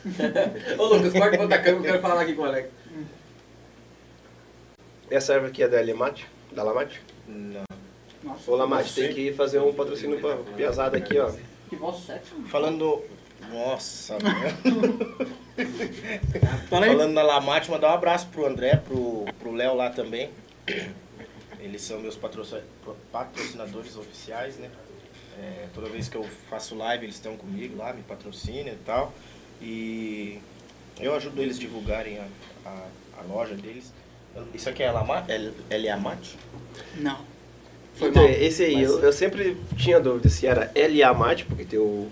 Ô, Lucas, corta pra outra câmera, eu quero falar aqui com o Alex. Essa erva aqui é da Lamate? Da Lamate? Não. Nossa, Ô, Lamate, tem que fazer um patrocínio pra Piazada aqui, ó. que voz sexy. mano. Falando. Nossa. Falando na Lamate, mandar um abraço pro André, pro, pro Léo lá também. Eles são meus patrocin- patrocinadores oficiais, né? É, toda vez que eu faço live, eles estão comigo lá, me patrocinam e tal. E eu ajudo eles a divulgarem a, a, a loja deles. Isso aqui é Lamate? É Eliamate? Não. Foi Então, mal. esse aí, Mas- eu, eu sempre tinha dúvida se era Lamate, porque tem o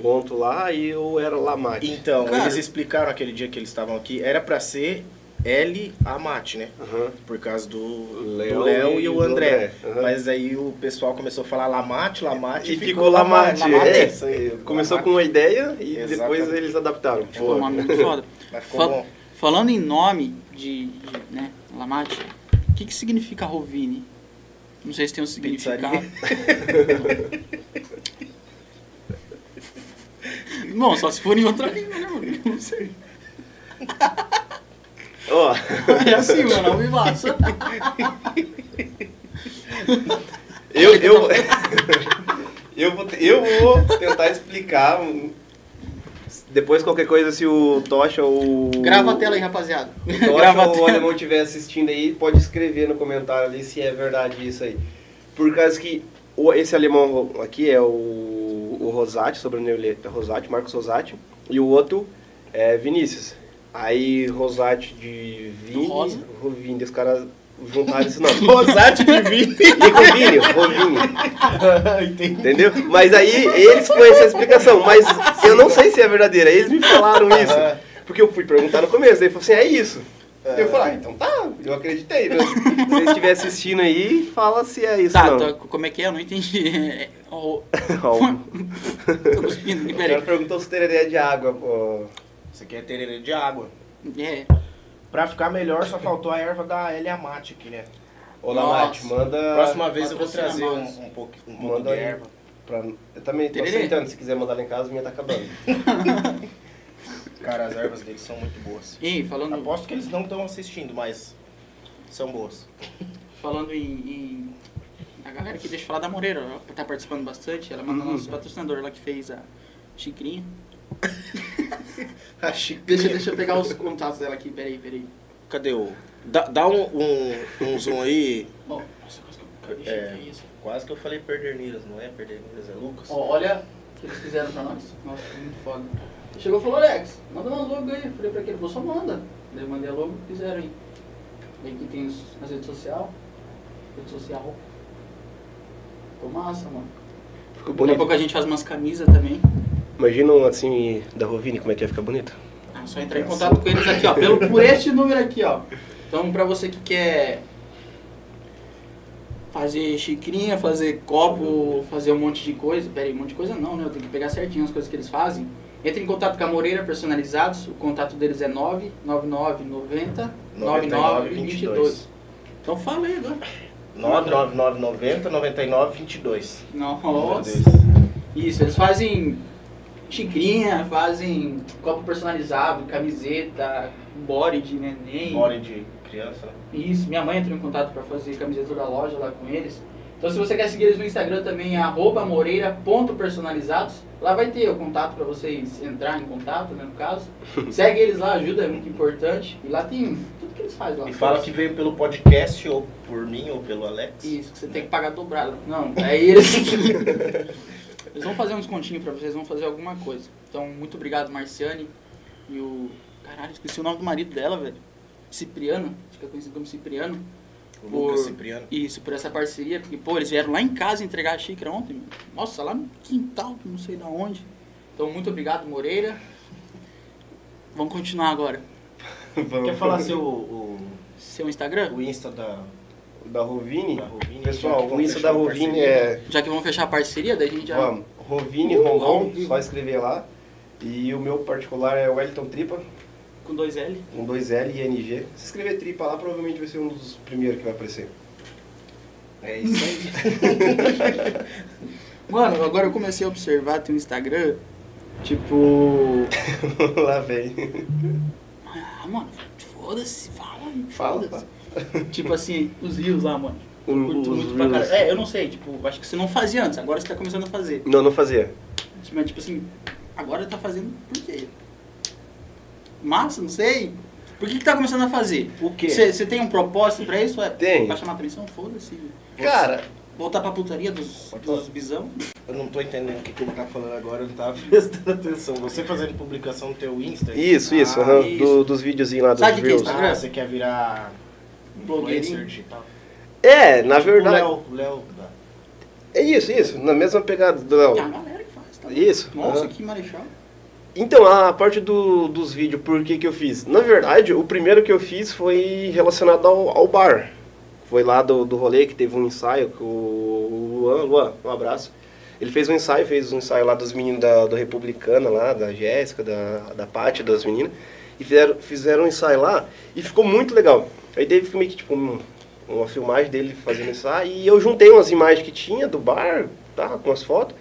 ponto lá, e ou era Lamate. Então, Cara. eles explicaram aquele dia que eles estavam aqui, era pra ser L Amate, né? Aham. Por causa do Léo e, e o André. André, aham. Mas aí o pessoal começou a falar Lamate, Lamate E ficou Lamate. Lamate. É, isso aí. Começou com uma ideia e Exatamente. depois eles adaptaram. Ficou um nome muito foda. Mas ficou Fa- bom. Falando em nome de, de né, Lamate, o que, que significa Rovini? Não sei se tem um significado. Bom, só se for em outra língua, né, mano? Não sei. Ó, É assim, mano, ao vivaço. eu, eu, eu, vou, eu vou tentar explicar. Depois, qualquer coisa, se o Tocha ou. Grava a tela aí, rapaziada. O Tocha ou o alemão estiver assistindo aí, pode escrever no comentário ali se é verdade isso aí. Por causa que esse alemão aqui é o, o Rosati, sobrenome é Rosati, Marcos Rosati, e o outro é Vinícius. Aí Rosati de Vini. Rovini, os caras juntaram esse nome. Rosate de vinho. E Rovini, Rovini. Entendeu? Mas aí eles foi essa a explicação. Mas eu não sei se é verdadeira. Eles me falaram isso. Aham. Porque eu fui perguntar no começo. Daí falou assim: é isso. Eu falei: ah, então tá, eu acreditei. né? Se você estiver assistindo aí, fala se é isso. Tá, não. tá, como é que é? Eu não entendi. É, Ó, Tô cuspindo aqui, o cara peraí. perguntou se teria ideia de água. Pô. Isso aqui é tererê de água. É, Pra ficar melhor, só faltou a erva da L Amate aqui, né? Ô. Lamate, manda. Próxima vez eu vou trazer um, um pouco, um pouco Manda de erva. Pra... Eu também tô Tererê. aceitando. Se quiser mandar lá em casa, a minha tá acabando. Cara, as ervas deles são muito boas. e falando, Aposto que eles não estão assistindo, mas são boas. falando em, em- A galera que deixa eu falar da Moreira, ela tá participando bastante. Ela mandou Uhum. nosso patrocinador lá que fez a xicrinha. A Deixa, xicrinha. deixa eu pegar os contatos dela aqui, peraí, peraí. Cadê o... Dá, dá um, um, um zoom aí. Bom, nossa, quase que eu perdi, É. isso. Quase que eu falei Perderneiras, não é Perderneiras, é Lucas. Ó, olha o que eles fizeram pra nós. Nossa, muito foda. Chegou e falou, Alex, manda uma logo aí. Eu falei pra ele, você manda. Daí eu mandei a logo fizeram aí. Daí aqui tem as redes sociais. Rede social. Ficou massa, mano. Ficou Daqui a bonito. pouco a gente faz umas camisas também. Imagina um assim da Rovini, como é que ia ficar bonito. É só entrar em contato com eles aqui, ó. Pelo, por este número aqui, ó. Então, pra você que quer fazer xicrinha, fazer copo, fazer um monte de coisa. Pera aí, um monte de coisa não, né? Eu tenho que pegar certinho as coisas que eles fazem. Entre em contato com a Moreira Personalizados. O contato deles é 99990 9922. Então fala aí agora. 99990 9922. Nossa. Isso, eles fazem xicrinha, fazem copo personalizado, camiseta, body de neném. Bora de criança? Isso, minha mãe entrou em contato para fazer camiseta da loja lá com eles. Então se você quer seguir eles no Instagram também é arroba moreira.personalizados. Lá vai ter o contato para vocês entrar em contato, né, no caso. Segue eles lá, ajuda, é muito importante. E lá tem tudo que eles fazem lá. E fala que veio pelo podcast, ou por mim, ou pelo Alex. Isso, que você tem que pagar dobrado. Não, aí eles... Eles vão fazer um descontinho pra vocês, vão fazer alguma coisa. Então, muito obrigado, Marciane. E o. Caralho, esqueci o nome do marido dela, velho. Cipriano, acho que é conhecido como Cipriano. O Por- Lucas Cipriano. Isso, por essa parceria, porque, pô, eles vieram lá em casa entregar a xícara ontem, mano. Nossa, lá no quintal, não sei da onde. Então, muito obrigado, Moreira. Vamos continuar agora. Vamos. Quer falar seu o, Seu Instagram? o Insta da, Da Rovini? da Rovini? Pessoal, o Insta da Rovini é. Já que vamos fechar a parceria, daí a gente já... Vamos. Rovini Uh, Rondon, só escrever lá. E o meu particular é Wellington Tripa, Com dois L. com dois L e NG. Se escrever Tripa lá, provavelmente vai ser um dos primeiros que vai aparecer. É isso aí. Mano, agora eu comecei a observar teu Instagram, tipo... lá vem. Ah, mano, foda-se, fala Fala, foda-se. Tipo assim, os rios lá, mano. Os- curto muito pra. É, eu não sei, tipo, acho que você não fazia antes, agora você tá começando a fazer. Não, não fazia. Mas, tipo assim, agora tá fazendo por quê? Massa, não sei. Por que que tá começando a fazer? O quê? Você tem um propósito pra isso? É Tem. Pra chamar atenção? Foda-se. Cara, Voltar pra putaria dos, dos bisão? Eu não tô entendendo o que, que ele tá falando agora, eu não tava prestando atenção. Você fazendo publicação no teu Insta? isso, isso, Ah, aham, isso. do- dos videozinhos lá dos Sabe o que que é Reels. isso? Ah, você quer virar Blogueirinho. influencer digital? É, na verdade. O Léo, o Léo da- É isso, isso. Na mesma pegada do Léo. Tem a galera que faz, tá? Isso. Nossa, aham. que marechal. Então, a parte do, dos vídeos, por que que eu fiz? Na verdade, o primeiro que eu fiz foi relacionado ao, ao bar. Foi lá do, do rolê que teve um ensaio com o Luan, Luan, um abraço. Ele fez um ensaio, fez um ensaio lá dos meninos da, do Republicana lá, da Jéssica, da, da Paty, das meninas. E fizeram, fizeram um ensaio lá e ficou muito legal. Aí teve meio que tipo um- uma filmagem dele fazendo ensaio e eu juntei umas imagens que tinha do bar, tá, com as fotos,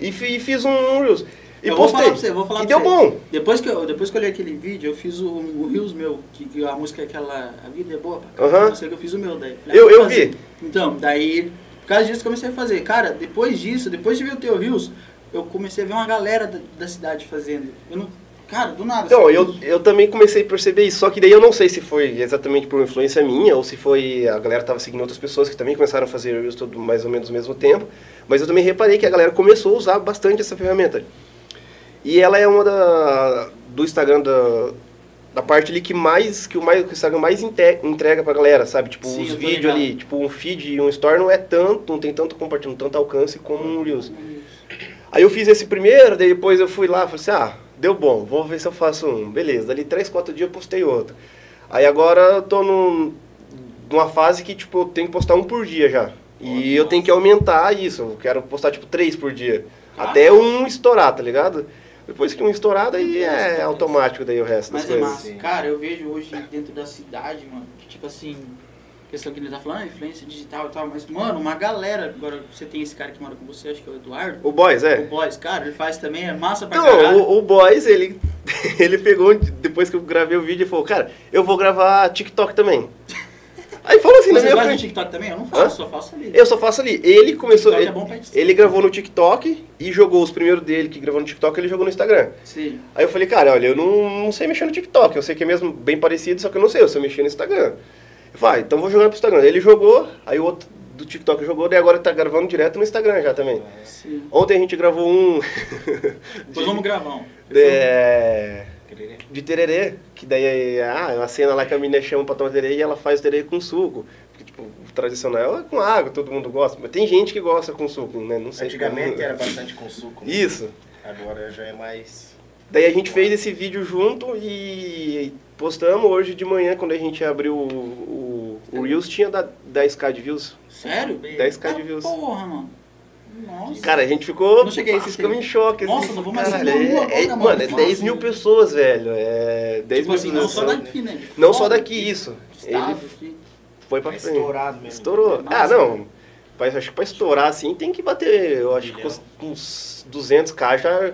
e, fi- e fiz um Reels. E eu vou postei. falar pra você, eu vou falar e pra deu você. bom. Depois que, eu, depois que eu olhei aquele vídeo, eu fiz o, o Rios meu, que, que a música é aquela. A vida é boa pra caralho. Não sei que eu fiz o meu daí. Falei, Eu- ah, eu fazer. vi. Então, daí, por causa disso, comecei a fazer. Cara, depois disso, depois de ver o teu Rios, eu comecei a ver uma galera da, da cidade fazendo. Eu não. Cara, do nada. Então, eu, eu também comecei a perceber isso, só que daí eu não sei se foi exatamente por influência minha ou se foi a galera tava seguindo outras pessoas que também começaram a fazer Reels todo mais ou menos ao mesmo tempo, mas eu também reparei que a galera começou a usar bastante essa ferramenta. E ela é uma da do Instagram da da parte ali que mais que o mais que o Instagram mais entrega pra galera, sabe? Tipo, Sim, os vídeos ali, tipo um feed e um story não é tanto, não tem tanto compartilhamento, tanto alcance como um Reels. Aí eu fiz esse primeiro, depois eu fui lá, falei assim, ah, deu bom, vou ver se eu faço um. Beleza, dali três, quatro dias eu postei outro. Aí agora eu tô num, numa fase que, tipo, eu tenho que postar um por dia já. E eu tenho que aumentar isso, eu quero postar, tipo, três por dia. Ah. Até um estourar, tá ligado? Depois que um estourar, daí é automático daí o resto das Mas é coisas. massa. Cara, eu vejo hoje dentro da cidade, mano, que tipo assim, questão que ele tá falando, ah, influência digital e tal, mas, mano, uma galera, agora você tem esse cara que mora com você, acho que é o Eduardo. O Boys, O é? Boys, cara, ele faz também, é massa pra Então, caralho. o, o Boys, ele, ele pegou, depois que eu gravei o vídeo, e falou, cara, eu vou gravar TikTok também. Aí falou assim na Você minha faz no frente. TikTok também? Eu não faço, Hã? só faço ali. Eu só faço ali. Ele começou. Ele, é bom pra edição. ele gravou no TikTok e jogou os primeiros dele que gravou no TikTok, ele jogou no Instagram. Sim. Aí eu falei, cara, olha, eu não, não sei mexer no TikTok. Eu sei que é mesmo bem parecido, só que eu não sei, eu sei mexer no Instagram. Ah, então vou jogar pro Instagram. Ele jogou, aí o outro do TikTok jogou, daí agora ele tá gravando direto no Instagram já também. Sim. Ontem a gente gravou um. Depois vamos gravar um. de, de tererê, que daí ah, é uma cena lá que a menina chama pra tomar tererê e ela faz o tererê com suco. Porque, tipo, o tradicional é com água, todo mundo gosta. Mas tem gente que gosta com suco, né? Não sei. Antigamente como- era bastante com suco. né? Isso. Agora já é mais. Daí a gente fez esse vídeo junto e postamos hoje de manhã, quando a gente abriu o, o, o Reels, tinha da 10k de views. Sério? 10k de views. Porra, mano. Nossa. Cara, a gente ficou. Não cheguei a esse ficamos em choque. Nossa, assim, não vou mais caralho, ir na rua é, é, agora, Mano, é mano. 10 Nossa. mil pessoas, velho. É 10 Tipo mil assim, não só pessoas. daqui, né? De Não só daqui, isso. Estado, Ele aqui. foi pra Tá frente. estourado mesmo. Estourou. É Ah, não. Mas acho que pra estourar assim tem que bater, eu acho que uns 200k já,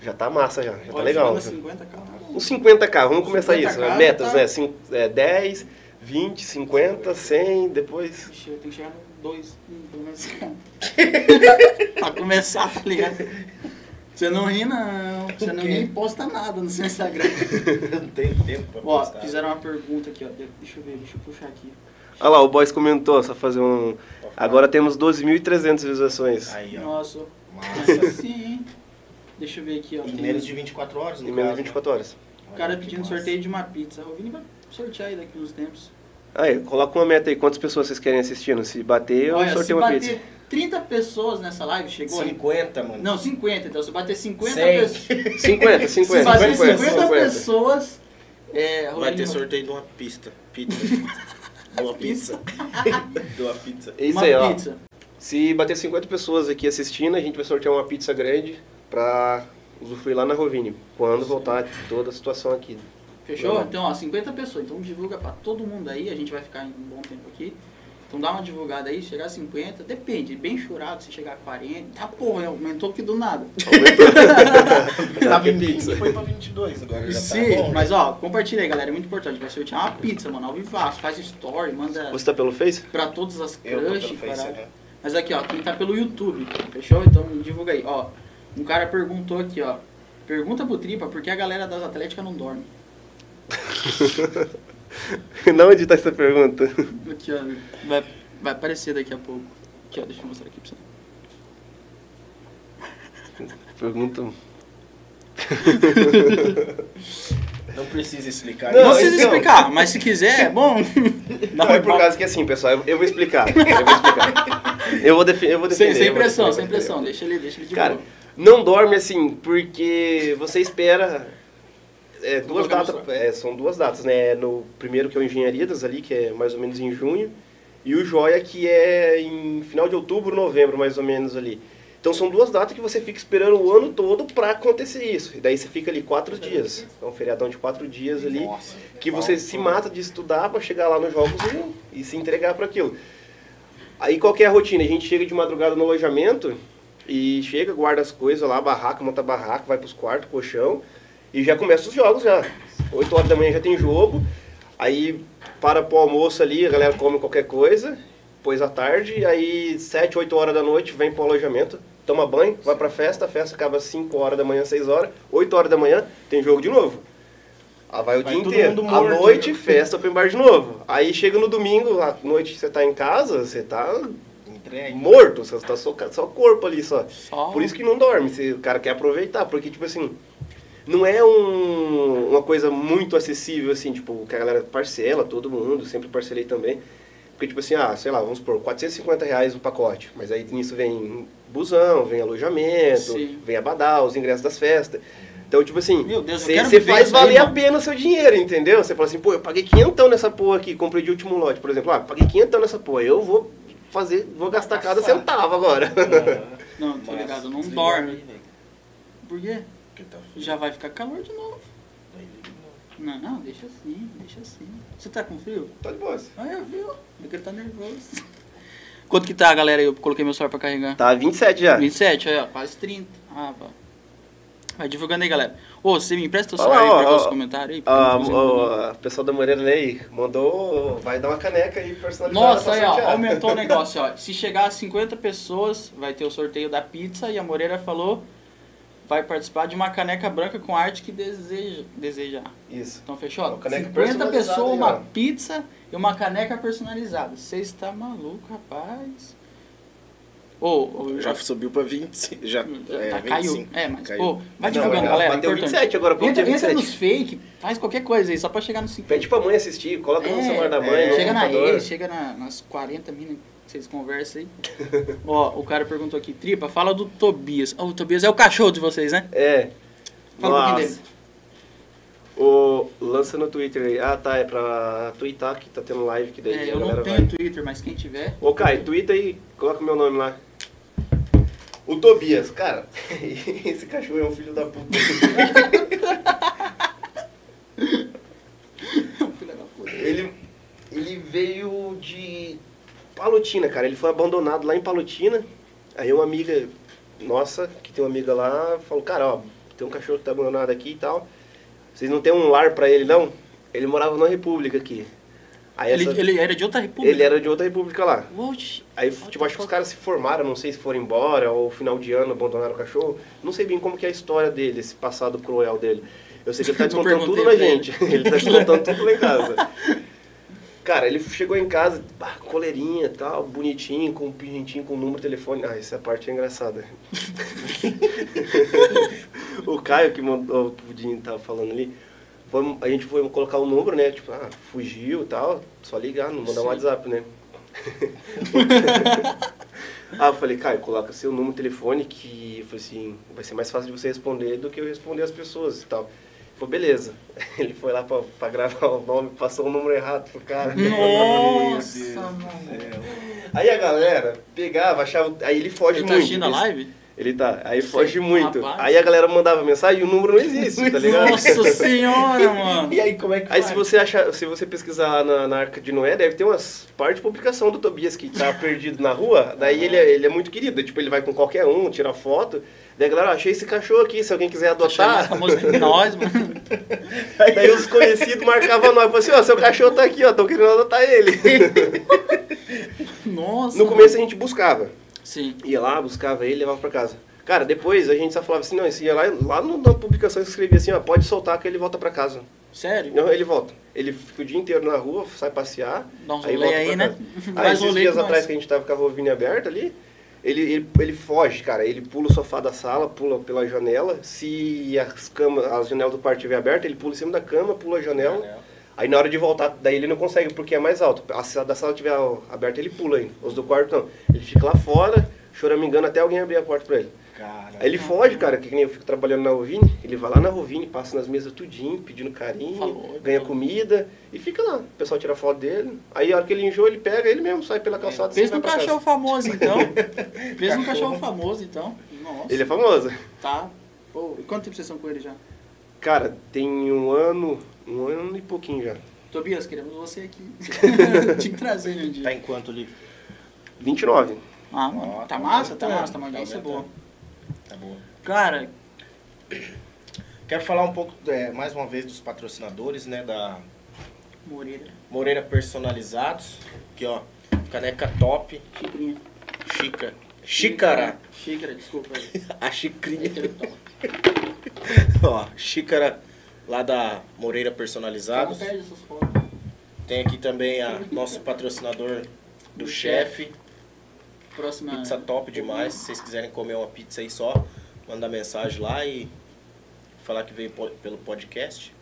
já tá massa, já, já tá legal. chegando a 50 carros. Uns 50k, vamos começar 50K isso. né? Metas, tá. né? Cin- é, 10, 20, 50, 100, depois. Vixe, eu tenho que chegar no 2, pelo menos. pra começar, tá ligado? Você não ri, não. Você não nem posta nada no seu Instagram. Não tem tempo pra Ó, postar. fizeram uma pergunta aqui, ó. Deixa eu ver, deixa eu puxar aqui. Olha lá, o Boys comentou, só fazer um. Agora temos 12.300 visualizações. Aí, ó. Nossa, Massa. Sim? Deixa eu ver aqui, ó. Em tem menos de 24 horas, no Em menos de 24 horas. O cara pedindo sorteio de uma pizza. O Vini vai sortear aí daqui uns tempos. Aí, coloca uma meta aí. Quantas pessoas vocês querem assistindo? Se bater, eu Olha, se sorteio uma bater pizza. 30 pessoas nessa live, chegou aí. 50, mano. Não, 50. Então, se bater 50 Cem. pessoas. 50, 50. Se bater 50, 50. pessoas. É, Vai ter sorteio de uma pista. Pizza. de uma pizza. de uma pizza. É isso uma aí, ó. pizza. Se bater 50 pessoas aqui assistindo, a gente vai sortear uma pizza grande pra usufruir lá na Rovini. Quando voltar toda a situação aqui. Fechou? Legal. Então, ó, 50 pessoas. Então divulga pra todo mundo aí. A gente vai ficar em um bom tempo aqui. Então dá uma divulgada aí, chegar a 50, depende, bem churado, se chegar a 40. Tá porra, aumentou que do nada. Tava em 20, foi pra 22 agora. Já tá Sim, bom, né? mas ó, compartilha aí, galera, é muito importante. Vai sortear uma pizza, mano, ao vivaço, faz story, manda Você tá pelo Face? pra todas as crush, né? Mas aqui, ó, quem tá pelo YouTube, fechou? Então divulga aí, ó. Um cara perguntou aqui, ó. Pergunta pro Tripa por que a galera das Atléticas não dorme. Não onde tá essa pergunta? Aqui, ó. Vai, vai aparecer daqui a pouco. Aqui, ó, deixa eu mostrar aqui pra você. Pergunta. Não precisa explicar. Não, Não, precisa então. explicar, mas se quiser, é bom. Não, é por causa que assim, pessoal, eu, eu vou explicar. Eu vou explicar. Eu vou, defi eu vou Sem, defender. sem eu vou pressão, defender, sem eu vou pressão. Deixa ele, deixa ele de Cara, boa. não dorme assim, porque você espera. É, duas datas, é, são duas datas, né? No primeiro que é o Engenharias ali, que é mais ou menos em junho, e o Joia que é em final de outubro, novembro, mais ou menos ali. Então são duas datas que você fica esperando o ano todo pra acontecer isso. E daí você fica ali quatro dias. É um feriadão de quatro dias ali Nossa. que você se mata de estudar pra chegar lá nos jogos e, e se entregar para aquilo. Aí qual que é a rotina? A gente chega de madrugada no alojamento e chega, guarda as coisas lá, barraca, monta barraca, vai pros quartos, colchão e já começa os jogos já. 8 horas da manhã já tem jogo, aí para pro almoço ali, a galera come qualquer coisa, depois à tarde, aí 7, 8 horas da noite vem pro alojamento, toma banho, vai pra festa, a festa acaba 5 horas da manhã, 6 horas, 8 horas da manhã tem jogo de novo. Ah, vai o Vai dia inteiro. À noite, festa open bar de novo. Aí chega no domingo, à noite você tá em casa, você tá Entregue. morto, você tá só, só corpo ali só. Só Por isso que não dorme, se o cara quer aproveitar, porque tipo assim, não é um- uma coisa muito acessível assim, tipo, que a galera parcela, todo mundo, sempre parcelei também. Porque tipo assim, ah, sei lá, vamos supor, 450 reais o pacote, mas aí nisso vem busão, vem alojamento, Sim. vem abadá, os ingressos das festas. Então, tipo assim, você faz isso aí, valer a pena o seu dinheiro, entendeu? Você fala assim, pô, eu paguei quinhentão nessa porra aqui, comprei de último lote, por exemplo, ah, paguei quinhentão nessa porra, eu vou fazer, vou gastar cada centavo agora. Não, tô ligado, não dorme. Por quê? Porque tá frio. Já vai ficar calor de novo. Daí liga de novo. Não, não, deixa assim, deixa assim. Você tá com frio? Tá de boa. Ah, eu vi, ó. Porque ele tá nervoso. Quanto que tá, galera? Eu coloquei meu celular pra carregar. Tá 27 já. 27, aí, ó, quase 30. Ah, vá. Vai divulgando aí, galera. Ô, você me empresta o celular lá, aí pra ó, ver os comentários aí? Ah, o, barulho. a pessoa da Moreira aí mandou, vai dar uma caneca aí personalizada Nossa, aí, ó, aumentou o negócio, ó. Se chegar a 50 pessoas, vai ter o sorteio da pizza e a Moreira falou vai participar de uma caneca branca com a arte que deseja, desejar. Isso. Então fechou? Uma caneca 50 personalizada pessoas, uma ó. pizza e uma caneca personalizada. Você está maluco, rapaz? Ô, ô, Já subiu pra 20. Já, é, tá, 25. caiu. É, mas, Caiu. pô, vai Não, divulgando, galera. Bateu importante. 27 agora, ponto Entra, entra 27. nos fake, faz qualquer coisa aí, só pra chegar no 50. Pede pra mãe assistir, coloca no É, celular da mãe, é, no chega na ex, chega na- nas 40 minas que vocês conversam aí. Ó, o cara perguntou aqui, Tripa, fala do Tobias. Ó, o Tobias é o cachorro de vocês, né? É. Fala um pouquinho Nossa. dele. O, lança no Twitter aí. Ah, tá, é pra twittar que tá tendo live que daí É, eu não tenho vai. Twitter, mas quem tiver. Ô, Kai, twitta aí, coloca meu nome lá. O Tobias, cara, esse cachorro é um filho da puta. Filha da puta. Ele, ele veio de Palotina, cara. Ele foi abandonado lá em Palotina. Aí uma amiga nossa, que tem uma amiga lá, falou, cara, ó, tem um cachorro que tá abandonado aqui e tal. Vocês não tem um lar pra ele, não? Ele morava numa república aqui. Aí Ele, essa- ele era de outra república? ele era de outra república lá. Aí, tipo, acho que os caras se formaram, não sei se foram embora, ou final de ano abandonaram o cachorro. Não sei bem como que é a história dele, esse passado cruel dele. Eu sei que ele tá descontando tudo na gente. Ele tá descontando tudo lá em casa. Cara, ele chegou em casa, bah, coleirinha e tal, bonitinho, com um pingentinho, com o número de telefone. Ah, essa parte é engraçada. o Caio que mandou, o Pudim tava falando ali, foi- a gente foi colocar o número, né? Tipo, ah, fugiu e tal, só ligar, não mandar um WhatsApp, né? ah, eu falei, Caio, coloca seu número de telefone que assim, vai ser mais fácil de você responder do que eu responder as pessoas e tal. Ele falou, beleza. Ele foi lá pra, pra gravar o nome, passou o número errado pro cara. Nossa, mano. Aí a galera pegava, achava. Aí ele foge Ele tá muito. assistindo a live? Ele tá. Aí foge muito. Rapaz. Aí a galera mandava mensagem e o número não existe, tá ligado? Nossa senhora, mano. E aí, como é que Aí faz? se você achar, se você pesquisar lá na, na Arca de Noé, deve ter umas partes de publicação do Tobias que tá perdido na rua. Daí ele, é- ele é muito querido. Tipo, ele vai com qualquer um, tira foto. Daí a galera, "Ah, achei esse cachorro aqui, se alguém quiser Tá adotar. famoso que nós, mano. Daí os conhecidos marcavam nós. Falavam assim, ó, seu cachorro tá aqui, ó, tô querendo adotar ele. Nossa. No começo a gente buscava. Sim. Ia lá, buscava ele e levava pra casa. Cara, depois a gente só falava assim, não, esse ia lá, lá no- na publicação escrevia assim, ó, pode soltar que ele volta pra casa. Sério? Não, ele volta. Ele fica o dia inteiro na rua, sai passear, Dá uns aí volta aí, pra né? casa. Aí esses dias atrás que a gente tava com a rovinha aberta ali, ele, ele, ele foge, cara. Ele pula o sofá da sala, pula pela janela. Se as, camas, as janelas do quarto estiver aberta, ele pula em cima da cama, pula a janela. Aí na hora de voltar, daí ele não consegue porque é mais alto. A sala da sala estiver aberta, ele pula ainda. Os do quarto não. Ele fica lá fora, choramingando até alguém abrir a porta pra ele. Cara, Aí ele foge, cara, que nem eu fico trabalhando na Rovine, ele vai lá na Rovine, passa nas mesas tudinho, pedindo carinho, Falou, ganha falou. comida e fica lá. O pessoal tira foto dele. Aí a hora que ele enjoa, ele pega, ele mesmo sai pela calçada um pra casa. cachorro famoso, então. Fez um cachorro famoso, então. Nossa. Ele é famoso. Tá. Pô, e quanto tempo vocês são com ele já? Cara, tem um ano, um ano e pouquinho já. Tobias, queremos você aqui. Tinha que trazer um dia. tá em quanto ali? 29. Ah, mano, tá tá massa, tá massa, tá uma tá audiência boa. Boa. Cara, Quero falar um pouco, é, mais uma vez, dos patrocinadores, né, da Moreira, Moreira Personalizados. Aqui, ó, caneca top, xicrinha. xícara. Xícara. Xícara, desculpa aí. A xicrinha. Ó, xícara lá da Moreira Não Personalizados. perde essas fotos. Tem aqui também a nosso patrocinador do Do chefe. Próxima. Pizza top demais. Se vocês quiserem comer uma pizza aí só, manda mensagem lá e falar que veio po- pelo podcast.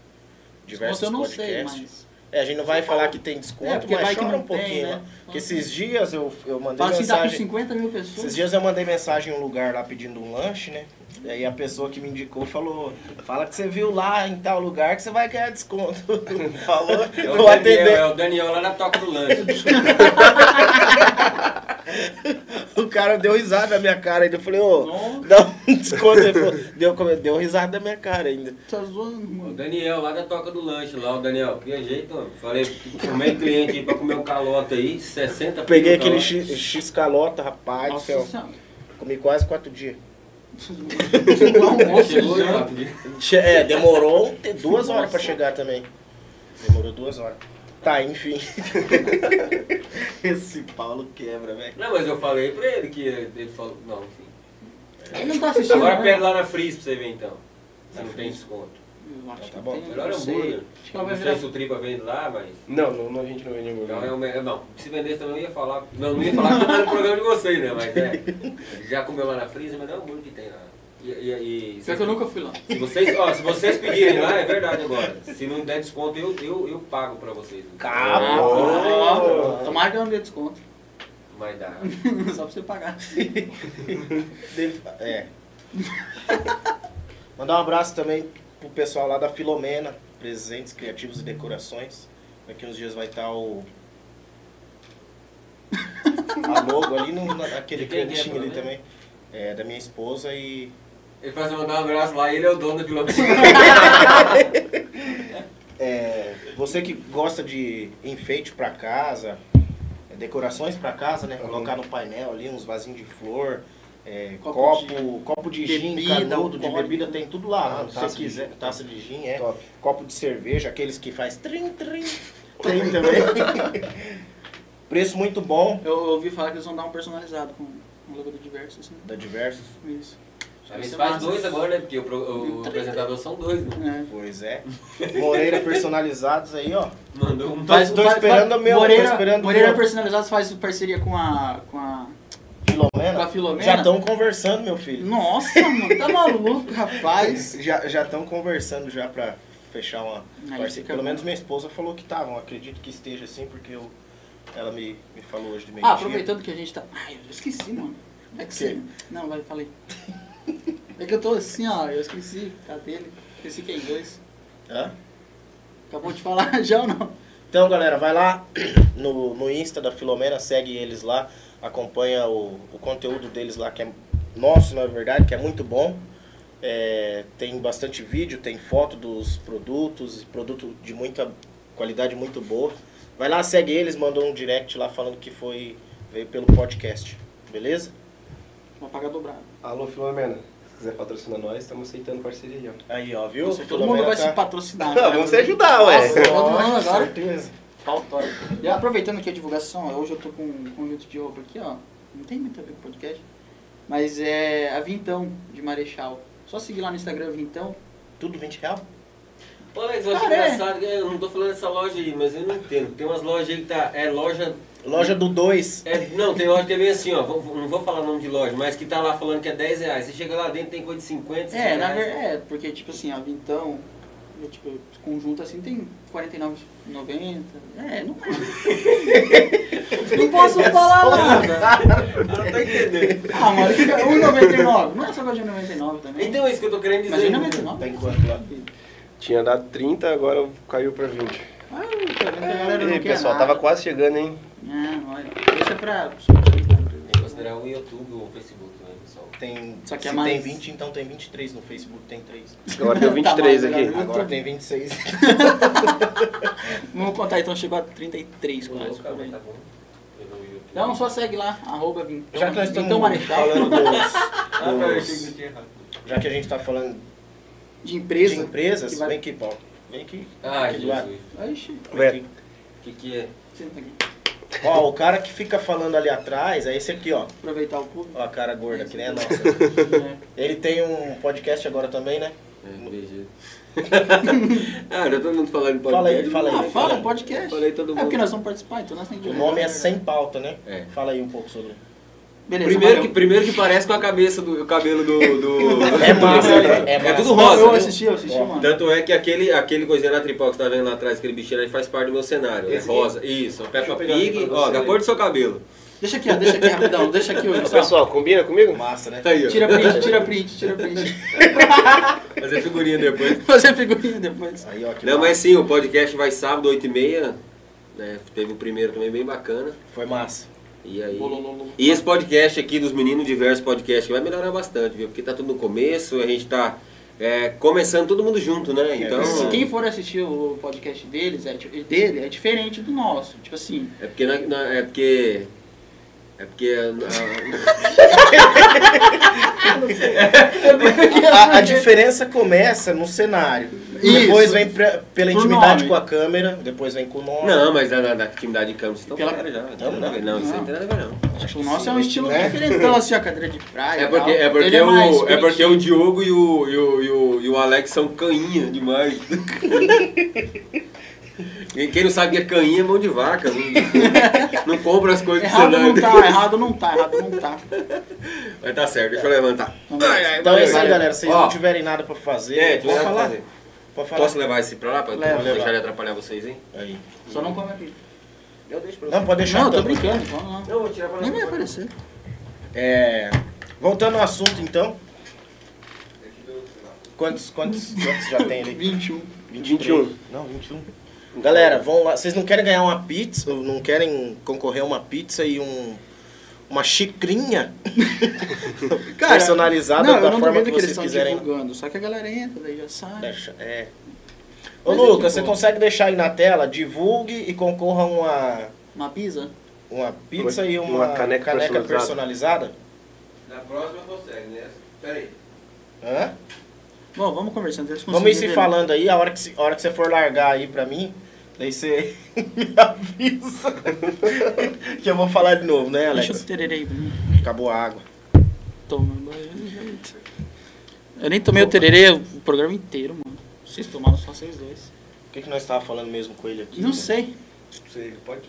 Diversos eu não sei, podcasts. mas. É, a gente não vai falar que tem desconto, É, mas chora um pouquinho, tem, né? Porque esses dias eu, eu mandei Fala assim, tá com mensagem. 50 mil pessoas. Esses dias eu mandei mensagem em um lugar lá pedindo um lanche, né? E aí a pessoa que me indicou falou: Fala que você viu lá em tal lugar que você vai ganhar desconto. falou, É o, vou Daniel, atender. é o Daniel lá na Toca do Lanche. O cara deu risada na minha cara ainda. Eu falei, ô, dá um desconto. Ele falou, deu, deu risada na minha cara ainda. tá zoando, O mano. Daniel lá da Toca do Lanche, lá, o Daniel, que jeito, mano. Falei, formei cliente aí pra comer um calote aí, 60 Peguei o aquele. X, X calota, rapaz do Nossa céu. Comi quase quatro dias. É, demorou duas horas pra chegar também. Demorou duas horas. Tá, enfim. Esse Paulo quebra, velho. Não, mas eu falei pra ele que ele falou. Não, enfim. Ele não tá assistindo. Agora né? pede lá na Freeze pra você ver então. Se não tem desconto. Eu acho Tá que bom. tem, Melhor não hambúrguer. Ela vai Não sei se o Tripa vende lá, mas. Não, não, não, a gente não vende Então é hambúrguer. o melhor. Não, se vendesse também eu ia falar. Não, não ia falar que tá no programa de vocês, né? Mas é. Já comeu lá na Freeze, mas não é o hambúrguer que tem lá. E, e, e, Pior que eu nunca fui lá. Se vocês, ó, se vocês pedirem lá, é verdade agora. Se não der desconto, eu, eu, eu pago pra vocês. Cabo. Ah, Tomara que eu não dê desconto. Mas dá. Só pra você pagar. É. Mandar um abraço também pro pessoal lá da Filomena, presentes criativos e decorações. Daqui uns dias vai estar o. A logo ali no, naquele é, cantinho ali Filomena? também. É, da minha esposa e. Ele faz mandar um abraço lá ele é o dono da Filomena. É, você que gosta de enfeite pra casa, decorações pra casa, né? Colocar no painel ali uns vasinhos de flor, é, Copo copo, copo de gin, bebida, canudo, de bebida, tem tudo lá. Ah, se taça você de quiser, gin. taça de gin, é. Top. Copo de cerveja, aqueles que faz trim, trim, trim também. Preço muito bom Eu ouvi falar que eles vão dar um personalizado com um logo do diverso, assim. da Diversos. Isso. A gente é faz dois agora, né? Porque o, pro- o apresentador são dois, né? É. Pois é. Moreira personalizados aí, ó. Mandou um. Tô- tô esperando o meu, tô Moreira, esperando Moreira meu. Personalizados faz parceria com a. com a. Filomena. Com a Filomena? Já estão conversando, meu filho. Nossa, mano, tá maluco, rapaz. Já já estão conversando já pra fechar uma Aí parceria. Pelo bom. menos minha esposa falou que estavam. Acredito que esteja assim, porque eu, ela me, me falou hoje de meio Ah, aproveitando que a gente tá. Ai, eu esqueci, mano. É que você. Não, vai, falei. É que eu tô assim, ó, eu esqueci a dele. Esqueci que é dois. Hã? Acabou de falar já ou não? Então, galera, vai lá no, no Insta da Filomena, segue eles lá, acompanha o, o conteúdo deles lá, que é nosso, na verdade, que é muito bom. É, tem bastante vídeo, tem foto dos produtos, produto de muita qualidade muito boa. Vai lá, segue eles, mandou um direct lá falando que foi veio pelo podcast, beleza? Vai pagar dobrado. Alô, Filomena. Se quiser patrocinar nós, estamos aceitando parceria aí, ó. Aí, ó, viu? Nossa, todo mundo vai se patrocinar. Ah, vamos se ajudar, ué. Nossa, todo mundo agora. certeza. Faltou. E aproveitando aqui a divulgação, hoje eu tô com um conjunto de roupa aqui, ó. Não tem muito a ver com podcast. Mas é a Vintão, de Marechal. Só seguir lá no Instagram, Vintão. Tudo 20 real? Alex, eu acho Cara, é. engraçado, que eu não tô falando dessa loja aí, mas eu não entendo. Tem umas lojas aí que tá. É loja. Loja do 2. É, não, tem loja que é bem assim, ó. vou- Não vou falar o nome de loja, mas que tá lá falando que é 10 reais. Você chega lá dentro tem coisa de 50, 60 É, na reais. verdade, é, porque tipo assim, a Vintão, é, tipo, conjunto assim tem R$49,90. É, não é. não posso falar nada. Eu não tô entendendo. Ah, mano, fica R$1,99. Não é só coisa de 99 também. Então é isso que eu tô querendo dizer. Mas R$1,99. Tá em quanto lá? Tinha dado 30, agora caiu pra 20. Ah, tá vendo a galera não Ei, quer pessoal, nada. tava quase chegando, hein? Não, olha, deixa pra... Tem que considerar o YouTube ou o Facebook também, pessoal. Tem, Só que se é mais- tem 20, então tem 23. No Facebook tem 3. Agora deu Tá 23 mais, aqui. Agora tem 26. Vamos contar então, chegou a 33 quase. Tá por bom, aí. tá bom. Pelo YouTube. Então só segue lá, arroba Vintão. Já que nós estamos Vintão Marechal. falando dos, Ah, tá. Já que a gente tá falando De empresa. de empresas, que vai- vem aqui, Paulo. Vem aqui. Ah, Aqui do lado. Jesus. Aqui. O que que é? senta aqui. Ó, o cara que fica falando ali atrás é esse aqui, ó. Aproveitar o público. Ó, a cara gorda que nem a nossa. É. Ele tem um podcast agora também, né? É, beijo. ah, já todo mundo falando em podcast. Fala aí, fala aí. Ah, fala, podcast. Falei todo É porque mundo. nós vamos participar, então nós temos que O nome é Sem Pauta, né? É. Fala aí um pouco sobre. Beleza, Primeiro que, primeiro que parece com a cabeça do o cabelo do. do- É massa, é, É massa. tudo Eu rosa. viu? assisti, eu assisti, Ó, mano. Tanto é que aquele, aquele coisinha na tripó que você tá vendo lá atrás, aquele bichinho aí, faz parte do meu cenário. Esse é aqui? rosa. Isso, o Peppa eu aqui Pig, ó, da cor do seu cabelo. Deixa aqui, ó, deixa aqui rapidão, deixa aqui, Ô, pessoal, combina comigo? Massa, né? Tá aí, ó. Tira print, tira print, tira print. Fazer figurinha depois. Fazer figurinha depois. Aí, ó, que Não, massa. mas sim, o podcast vai sábado, 8h30. Né? Teve o primeiro também bem bacana. Foi massa. E aí. E esse podcast aqui dos meninos, diversos podcasts, vai melhorar bastante, viu? Porque tá tudo no começo, a gente tá é, começando todo mundo junto, né? Então. Se quem for assistir o podcast deles, é, dele, é diferente do nosso. Tipo assim, É porque. na- na- é porque. É porque. A, a diferença começa no cenário. Isso. Depois vem pra- pela Por intimidade nome. com a câmera, depois vem com o nome. Não, mas na, na, na intimidade de câmera vocês estão Pela- já. Não, tem Não, nada a ver, não, isso aí não. não tem nada a ver, não. tipo, o nosso é um Sim, estilo né? diferentão, assim, a cadeira de praia. É porque, é porque, mais o, é porque o. Diogo e o, e, o, e, o, e o Alex são cainha demais. E Quem não sabe que é cainha é mão de vaca. Não, não compra as coisas do Errado não cenário. tá, errado não tá, errado não tá. Vai tá certo, deixa eu levantar. Vamos Ai, ai, Então é isso aí, galera. Se vocês Ó, não tiverem nada pra fazer, É, tu falar. fazer. Pode falar. Posso levar esse pra lá pra Leva. não deixar ele atrapalhar vocês, hein? Aí. Só não come aqui. Eu deixo pra Não, pode deixar. Não, eu tô brincando, vamos lá. Não, vou tirar pra Nem vai aparecer. É, voltando ao assunto, então. Quantos, quantos, quantos já tem ali? 21. 21. Não, 21. Galera, vão lá. Vocês não querem ganhar uma pizza? ou Não querem concorrer a uma pizza e um uma xicrinha personalizada não, da não forma que que eles vocês quiserem? divulgando. Só que a galera entra, daí já sai. Deixa- É. Ô Mas é Lucas, de você consegue deixar aí na tela? Divulgue e concorra a uma, Uma pizza? uma pizza Uma- e uma, uma caneca personalizada. Na próxima consegue, né? Pera aí. Hã? Bom, vamos conversando. Vamos ir se ver, falando aí, a hora, que, se- a hora que você for largar aí pra mim, daí você me avisa. que eu vou falar de novo, né? Alex? Deixa eu tererei. Acabou a água. Toma. Eu nem tomei o tererê o programa inteiro, mano. Vocês tomaram só vocês dois. O que, que nós estávamos falando mesmo com ele aqui? Não né? sei. Você pode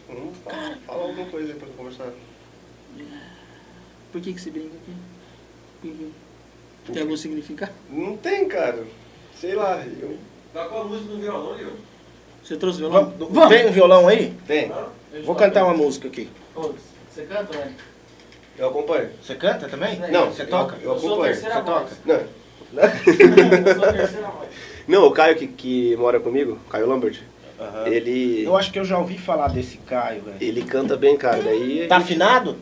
falar, fala alguma coisa aí pra conversar. Por que que se brinca aqui? Por que- Tem algum significado? Não tem, cara. Sei lá, eu. Tá com a música no violão, Igor? Você trouxe violão? Vamos, Tem um violão aí? Tem. Vou cantar uma música aqui. Você canta, velho? Eu acompanho. Você canta também? Não, Você toca? Eu Eu sou a acompanho. terceira Você voz. toca? Não. Eu sou a terceira voz. Não, o Caio que, que mora comigo, Caio Lambert, Aham. ele. Eu acho que eu já ouvi falar desse Caio, velho. Ele canta bem, cara. Daí. Tá afinado?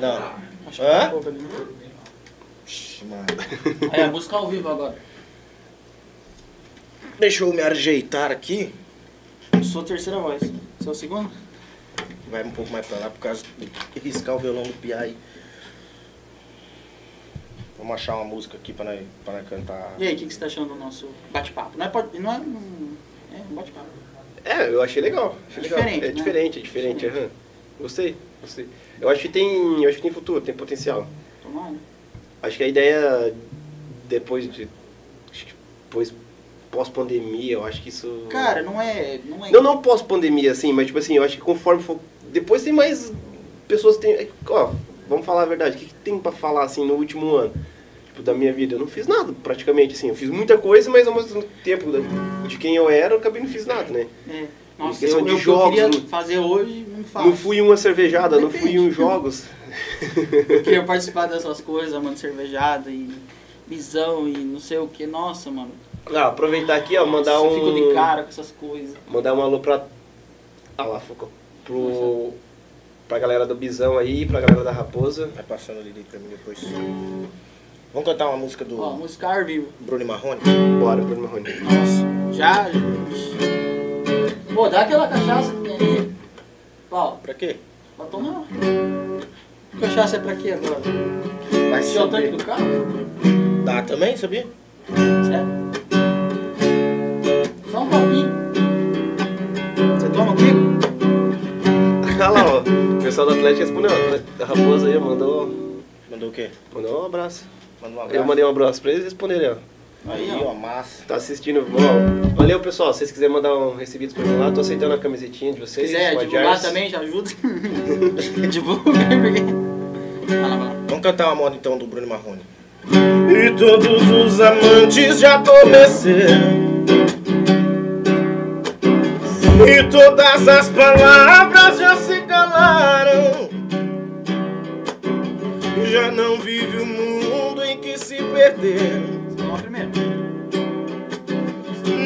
Não. Acho Hã? que um pouco ali. Ixi, mano. A música ao vivo agora. Deixa eu me ajeitar aqui. Eu sou a terceira voz. Você é o segundo? Vai um pouco mais pra lá por causa de riscar o violão do Pia aí. Vamos achar uma música aqui pra nós, pra nós cantar. E aí, o que, que você tá achando do nosso bate-papo? Não é, não é, um- é um bate-papo. É, eu achei legal. Achei É legal. diferente, É né? diferente, é diferente. aham. Gostei, gostei. Eu acho que tem. Eu acho que tem futuro, tem potencial. Tomara. Acho que a ideia depois de. acho que Depois pós-pandemia, eu acho que isso. Cara, não é. Não é. Não, não pós-pandemia, assim, mas tipo assim, eu acho que conforme for. Depois tem mais pessoas que tem. Ó, vamos falar a verdade, o que, que tem pra falar assim no último ano? Tipo, da minha vida? Eu não fiz nada, praticamente, assim. Eu fiz muita coisa, mas ao mesmo tempo da- de quem eu era, eu acabei não fiz nada, né? É. Nossa, questão eu, de eu, jogos, eu não- queria fazer hoje, não faço. Não fui uma cervejada, não fui Depende. uns jogos. Eu queria participar dessas coisas, mano, cervejada e visão e não sei o que. Nossa, mano. Ah, aproveitar aqui, ó, mandar um. eu fico de cara com essas coisas. Mandar um alô pra. Ah lá, focou. Pro. Pra galera do Bisão aí, pra galera da Raposa. Vai passando ali pra mim depois. Vamos cantar uma música do Ó, música ao vivo. Bruno Marrone? Bora, Bruno Marrone. Nossa, já. Pô, dá aquela cachaça que tem ali. Paulo, Pra quê? pra tomar. Cachaça é pra quê agora? Vai Encher o tanque do carro? Dá também, sabia? Sério? Pessoal do Atlético respondeu. A Raposa aí mandou, Mandou o quê? mandou um abraço. Mandou um abraço. Eu mandei um abraço pra eles e responderam ó. Aí, ó, massa. Tá assistindo, ó. Valeu, pessoal. Se vocês quiserem mandar um recebido pra mim lá, tô aceitando a camisetinha de Se vocês. quiser com a divulgar Jars. também, já ajuda. Divulga, porque. Vai lá, vai lá. Vamos cantar uma moda então do Bruno Marrone. E todos os amantes já adormeceram. E todas as palavras já se calaram. Já não vive o mundo em que se perderam.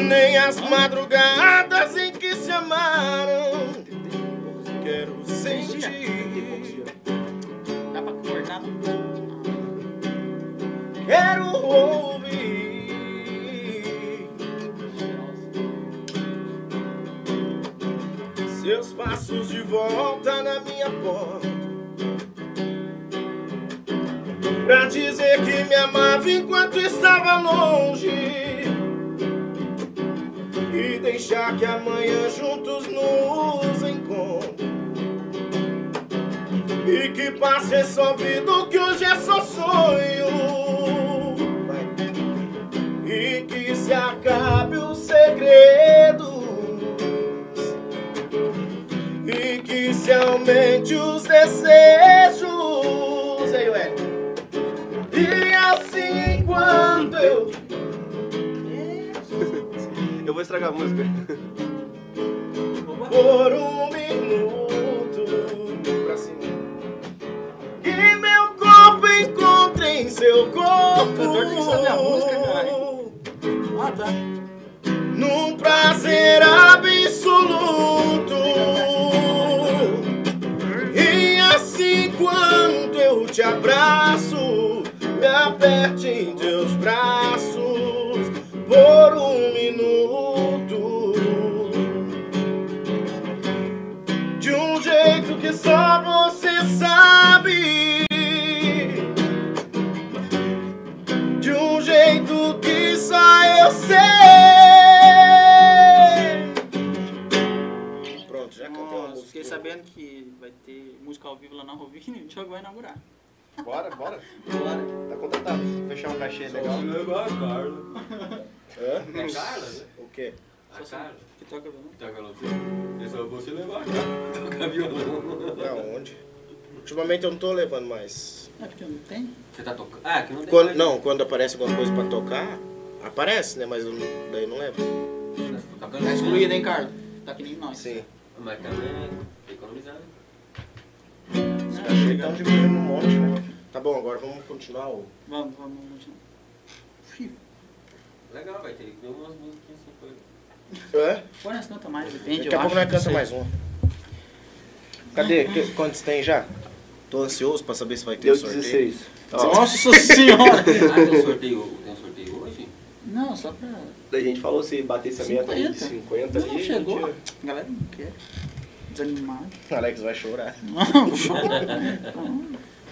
Nem as madrugadas em que se amaram. Quero sentir. Dá pra cortar? Quero ouvir seus passos de volta na minha porta. Pra dizer que me amava enquanto estava longe. E deixar que amanhã juntos nos encontre. E que passe esse ouvido que hoje é só sonho E que se acabe os segredos aumente os desejos Ei, ué. E assim quando eu Eu vou estragar a música. por um minuto pra cima. E meu corpo encontre em seu corpo. Cantor tem que saber a música, caralho. Ah, tá. Num prazer absoluto. Te abraço, me aperte em teus braços por um minuto. De um jeito que só você sabe. De um jeito que só eu sei. Pronto, já cantei Nossa, música. fiquei sabendo que vai ter música ao vivo lá na Rovini o Diogo vai inaugurar. Bora, bora. Bora. Tá contratado. Fechar um cachê legal. levar a Carla. Hã? É Carla, né? O quê? A Carla. Que toca violão? Toca violão. É só você levar a Carla. Toca violão. Da onde? Ultimamente eu não tô levando mais. É porque não tem. Você tá tocando? Ah, que não tem Quando, mais. não, quando aparece alguma coisa pra tocar, aparece, né? Mas eu daí eu não levo. Tá Tá excluído, hein, Carlos? Tá que nem nós. Sim. Mas também tem que economizar. né? Os cachês estão diminuindo um monte, né? Tá bom, agora vamos continuar o. Vamos, vamos continuar. Legal, vai ter que umas musiquinhas assim. Foi. É? Põe nós canta mais, depende. Daqui a pouco nós canta não mais um. Cadê? Que- Quantos tem já? Tô ansioso pra saber se vai ter Deu o sorteio. 16. Ó, Nossa senhora! Ah, tem um sorteio, tem um sorteio hoje? Não, só pra. a gente falou se batesse a meta aí de 50. 50 Não, ali. chegou. A galera não quer. Desanimado. Alex vai chorar.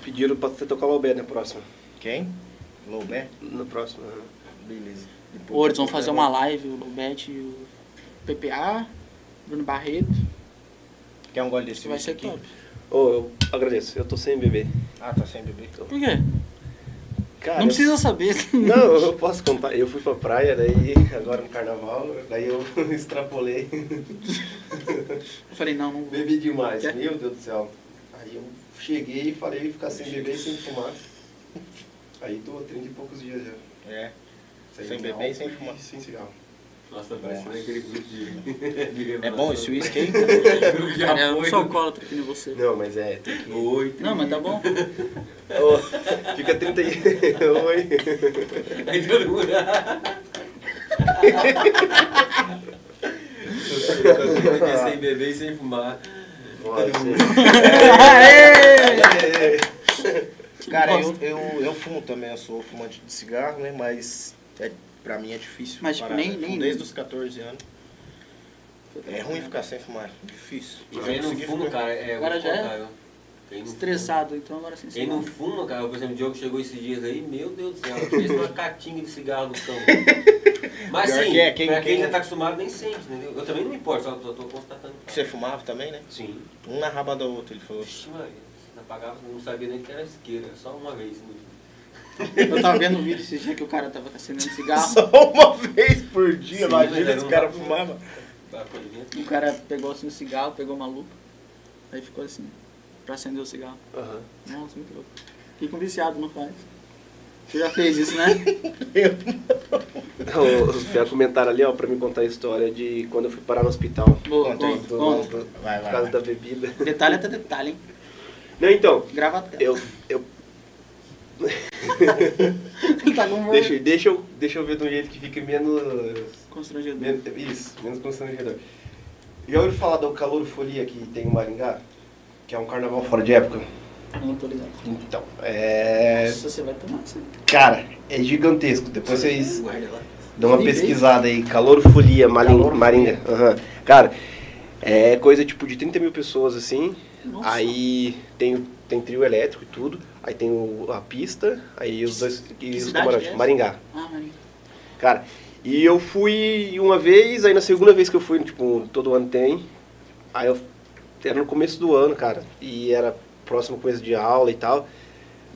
Pediram pra você tocar o Lobé na próxima. Quem? Loubé? Na próxima. né? Beleza. Ô, eles vão fazer uma live, o Lobete e o PPA, Bruno Barreto. Quer um gole desse vai ser aqui? top. Ô, eu agradeço. Eu tô sem beber. Ah, tá sem beber. Por quê? Cara, não precisa saber. Não, eu posso contar. Eu fui pra praia, daí agora no carnaval, daí eu extrapolei. Eu falei, não, não vou. Bebi demais, Quer? meu Deus do céu. Aí eu cheguei e falei ficar sem beber e sem fumar. Aí tô há 30 e poucos dias já. É. Sem beber e sem fumar. Sem cigarro. Nossa, parece aquele grupo de. de É bom esse whisky aí? Grupo de Cara, eu apoio. sou alcoólatra que nem você. Não, mas é, tem que... Oi. Não, mas tá bom. Ô, fica 30 e... Oi. Aí todo mundo. sem beber e sem fumar. Aê! Cara, eu, eu, eu fumo também, eu sou fumante de cigarro, né? Mas é, pra mim é difícil. Mas, tipo, parar, nem- né? Fumo nem- Desde os 14 anos. É ruim ficar sem fumar, difícil. E quem não consegui fuma, ficar- cara, é. Agora já é Estressado, então agora sim. Quem não fuma, cara, por exemplo, o Diogo chegou esses dias aí, meu Deus do céu, fez uma catinga de cigarro no campo. Mas Pior sim, que é, quem- pra quem, quem- já tá acostumado nem sente, entendeu? Eu também não me importo, só tô, tô constatando. Você fumava também, né? Sim. Um na raba da outra, ele falou. Oxi, Maria, não apagava, não sabia nem que era isqueira, só uma vez no dia. Eu tava vendo um vídeo esse dia que o cara tava acendendo cigarro. Só uma vez por dia, Sim, imagina esse cara fumava. Vai dentro. O cara pegou assim o cigarro, pegou uma lupa. Aí ficou assim, pra acender o cigarro. Aham. Nossa, muito louco. Fica um viciado, não faz. Você já fez isso, né? O pior comentário ali, ó, pra me contar a história de quando eu fui parar no hospital. Boa, Conta conta, conta. Vai, Por vai. causa vai. da bebida. Detalhe até detalhe, hein? Não, então, Grava a tela. eu, eu tá com deixa, deixa, eu, deixa eu ver de um jeito que fique menos, Constrangedor. menos isso, menos constrangedor. Já ouviu falar do calorofolia que tem em Maringá? Que é um carnaval fora de época? Não tô ligado. Então, é... Nossa, você vai tomar isso. Cara, é gigantesco. Depois vocês Guarda lá. dão uma pesquisada aí. Calorofolia, Maling- Calorofolia. Maringá. Aham. Cara, é coisa tipo de 30 mil pessoas assim. Nossa. Aí tem, o- tem trio elétrico e tudo. Aí tem o- a pista, aí os dois. E os camarotes. é? Maringá. Ah, Marinho. Cara, e eu fui uma vez, aí na segunda vez que eu fui, tipo, todo ano tem. Aí eu. Era no começo do ano, cara. E era próximo coisa de aula e tal.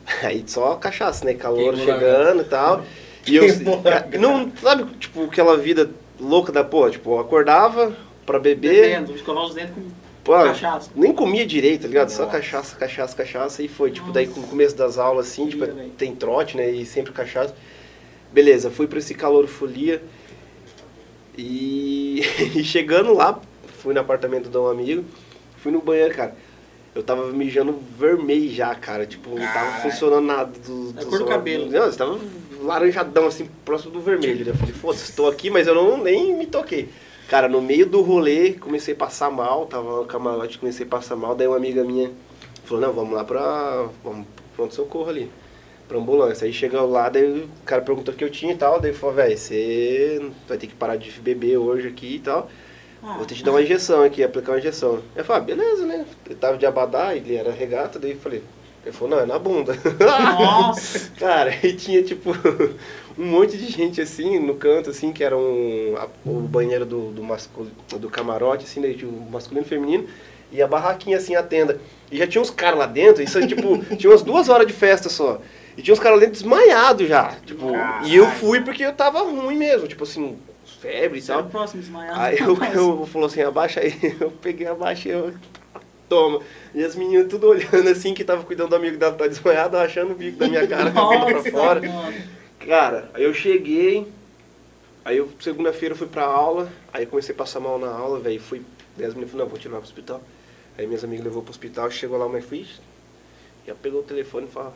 Aí só cachaça, né? Calor Queimou chegando e tal. E eu. Queimou ca- Não, sabe, tipo, aquela vida louca da porra? Tipo, eu acordava pra beber. Bebendo, escovar os dentes com Pô, cachaça. nem comia direito, tá ligado? Só Nossa. cachaça, cachaça, cachaça. E foi, tipo, daí com o começo das aulas, assim, tipo, velho. tem trote, né? E sempre cachaça. Beleza, fui pra esse calor folia. E, e chegando lá, fui no apartamento de um amigo, fui no banheiro, cara. Eu tava mijando vermelho já, cara. Tipo, não tava Caralho. funcionando nada do, É a cor do cabelo. Não, tava laranjadão, assim, próximo do vermelho. né? Eu falei, foda-se, estou aqui, mas eu não, nem me toquei. Cara, no meio do rolê, comecei a passar mal, tava no camarote, comecei a passar mal. Daí uma amiga minha falou, não, vamos lá pra. Vamos pro pronto-socorro ali, pra ambulância. Aí chegou lá, daí o cara perguntou o que eu tinha e tal. Daí falou, velho, você vai ter que parar de beber hoje aqui e tal. Ah, Vou ter que dar uma injeção aqui, aplicar uma injeção. Eu falei, ah, beleza, né? Ele tava de abadá, ele era regata, daí eu falei, ele falou, não, é na bunda. Nossa! Cara, e tinha tipo um monte de gente assim no canto, assim, que era um, a- o banheiro do, do, masculino, do camarote, assim, daí tinha o masculino e feminino. E a barraquinha assim, a tenda. E já tinha uns caras lá dentro, isso tipo, tinha umas duas horas de festa só. E tinha uns caras lá dentro desmaiados já. Tipo, e eu fui porque eu tava ruim mesmo, tipo assim, febre e Você era tal. o próximo desmaiado. Aí eu, eu falou assim, abaixa aí, eu peguei, abaixei, eu. Toma. E as meninas tudo olhando assim, que tava cuidando do amigo dela que tá desmaiado, achando o bico da minha cara, pra fora. mano. Cara, aí eu cheguei, aí eu segunda-feira fui pra aula, aí comecei a passar mal na aula, velho, fui, 10 minutos, falei, não, vou te levar pro hospital. Aí minhas amigas levou pro hospital, chegou lá, mas fui, já pegou o telefone e falou,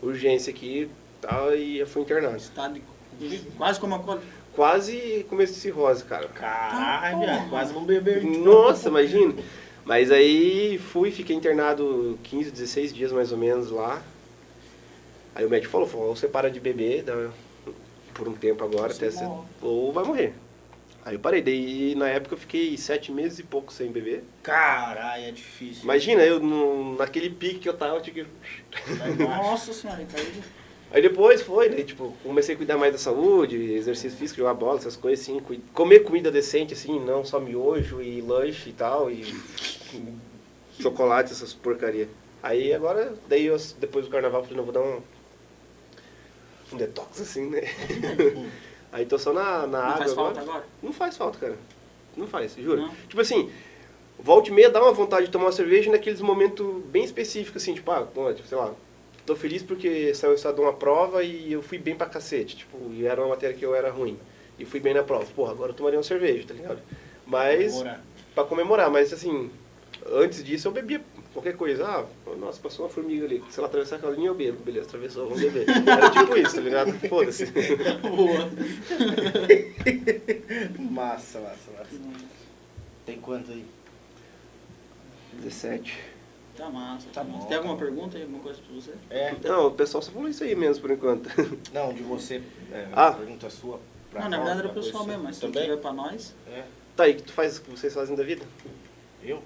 urgência aqui, tal, e eu fui internado. Estado de- quase como a cola. Quase começo de cirrose, cara. Caralho, viado, quase não bebeu. Nossa, imagina. Mas aí fui, fiquei internado 15, 16 dias mais ou menos lá. Aí o médico falou, falou, ou você para de beber dá- por um tempo agora, Você até você, ou vai morrer. Aí eu parei, daí na época eu fiquei sete meses e pouco sem beber. Caralho, é difícil. Imagina, eu no- naquele pique que eu tava, eu tinha que... Nossa senhora, Ricardo. Aí depois foi, né, tipo, comecei a cuidar mais da saúde, exercício físico, jogar bola, essas coisas assim, cui- comer comida decente, assim, não só miojo e lanche e tal, e chocolate, essas porcaria. Aí agora, daí eu, depois do carnaval, eu falei, não, vou dar um, um detox assim, né? Aí tô só na, na Não água faz agora. falta agora? Não faz falta, cara. Não faz, juro. Não? Tipo assim, volta e meia dá uma vontade de tomar uma cerveja naqueles momentos bem específicos, assim, tipo, ah, tipo, sei lá, tô feliz porque saiu o estado de uma prova e eu fui bem pra cacete, tipo, e era uma matéria que eu era ruim. E fui bem na prova. Porra, agora eu tomaria uma cerveja, tá ligado? Mas, Comemorar. pra comemorar, mas assim, antes disso eu bebia qualquer coisa. Ah, nossa, passou uma formiga ali. Se ela atravessar aquela linha, eu bebo. Beleza, atravessou, vamos beber. Era tipo isso, tá ligado? Foda-se. Boa. Massa, massa, massa. Tem quanto aí? 17. Tá massa. Tá bom, Tem tá alguma pergunta aí? Alguma coisa pra você? É. Não, o pessoal só falou isso aí mesmo, por enquanto. Não, de você. É, Ah. Pergunta sua. pra Não, na verdade era o pessoal mesmo, mas se Também? tiver pra nós. É. Tá, e o que tu faz, o que vocês fazem da vida? Eu?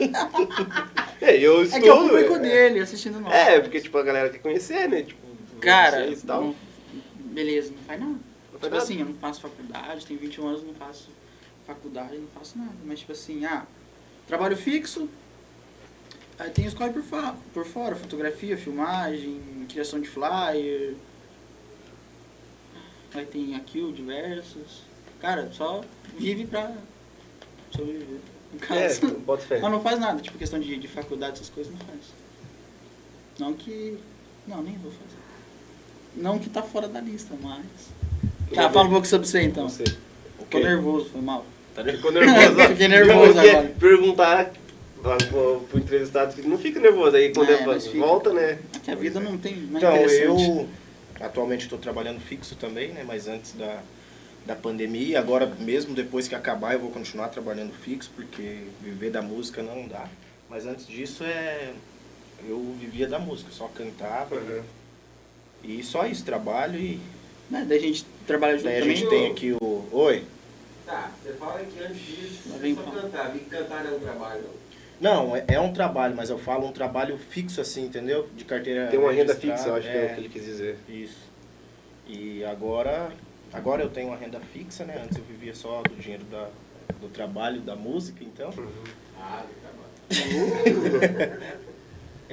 É, eu É estudo. que é o público é. dele assistindo nós. É, porque tipo, a galera quer conhecer, né? Tipo, Cara, vocês e tal. não- beleza, não faz nada. Não faz tipo nada. assim, eu não faço faculdade, tenho 21 anos, não faço faculdade, não faço nada. Mas tipo assim, ah, trabalho fixo, aí tem os corre por, por fora, fotografia, filmagem, criação de flyer. Aí tem aqui o diversos. Cara, só vive pra sobreviver. No É, bota fé. Mas não faz nada, tipo questão de, de faculdade, essas coisas não faz. Não que. Não, nem vou fazer. Não que tá fora da lista, mas. Tá, fala um pouco sobre você então. Você. Tô nervoso, foi mal. Tá Ficou nervoso. Fiquei nervoso agora. Perguntar lá pro, pro entrevistado que não fica nervoso. Aí quando É, é, volta, né? É que a vida não tem. Não é Então, eu atualmente estou trabalhando fixo também, né? Mas antes da, da pandemia, agora mesmo depois que acabar eu vou continuar trabalhando fixo, porque viver da música não dá. Mas antes disso é. Eu vivia da música, só cantava. Uhum. E só isso, trabalho e. Né, daí a gente trabalha junto Daí a também. gente tem aqui o. Oi? Tá, você fala que antes disso você vem só pau. cantava. E cantar não é um trabalho, não. Não, é, é um trabalho, mas eu falo um trabalho fixo assim, entendeu? De carteira. Tem uma renda fixa, eu acho que é o é. que ele quis dizer. Isso. E agora, agora eu tenho uma renda fixa, né? Antes eu vivia só do dinheiro da, do trabalho, da música, então. Ah, do trabalho.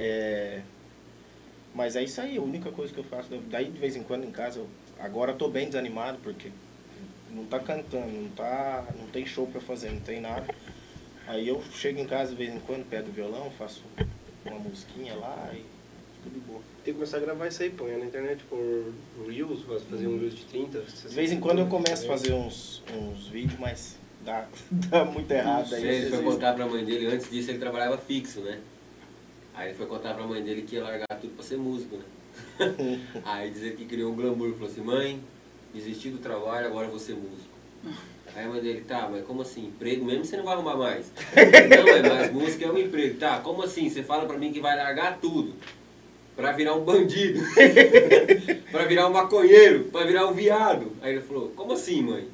É, mas é isso aí, a única coisa que eu faço. Daí de vez em quando em casa, eu, agora eu tô bem desanimado porque não tá cantando, não tá, não tem show pra fazer, não tem nada. Aí eu chego em casa de vez em quando, pego o violão, faço uma musiquinha lá e fico de boa. Tem que começar a gravar isso aí, põe na internet por Reels, faz- fazer um Reels de 30. De vez em quando eu começo a fazer uns, uns vídeos, mas dá, dá muito errado aí. Ele foi contar pra mãe dele, antes disso ele trabalhava fixo, né? Aí ele foi contar pra mãe dele que ia largar tudo pra ser músico, né? Aí dizer que criou um glamour, falou assim, mãe, desisti do trabalho, agora eu vou ser músico. Aí a mãe dele, tá, mas como assim? Emprego mesmo você não vai arrumar mais? não, é, mas música é um emprego. Tá, como assim? Você fala pra mim que vai largar tudo pra virar um bandido, pra virar um maconheiro, pra virar um viado. Aí ele falou, como assim, mãe?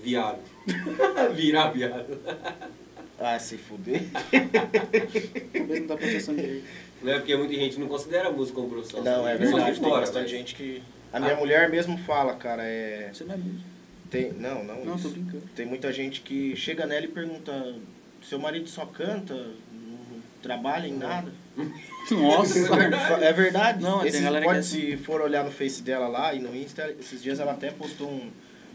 Viado. Virar viado. Ah, se fuder. Não dá proteção direito. Né? Porque muita gente não considera a música como profissão. Não, é verdade, de tem fora, bastante mas- gente que... A minha Ah. mulher mesmo fala, cara, é... Você não é músico. Tem, não, não, Não, isso. tô brincando. Tem muita gente que chega nela e pergunta seu marido só canta, não trabalha em nada. Nossa. É verdade. Não, tem Esses, galera que pode, é assim. se for olhar no Face dela lá e no Insta, esses dias ela até postou um-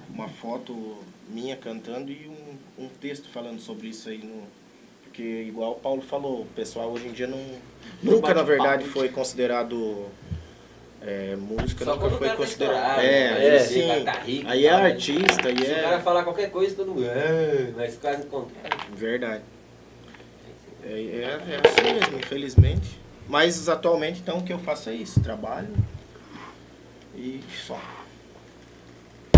uma foto minha cantando e um, um texto falando sobre isso aí. No, porque, igual o Paulo falou, o pessoal hoje em dia não. Nunca, na verdade, papo. foi considerado. é, música Só nunca foi tá considerado. estourado, É, né? aí É, sim. tá rico, aí é tá, né? artista, aí Se o cara é. falar qualquer coisa, todo mundo. "Ah", Mas o cara contrário. Verdade. É, é, é assim mesmo, infelizmente. Mas atualmente, então, o que eu faço é isso: trabalho e só.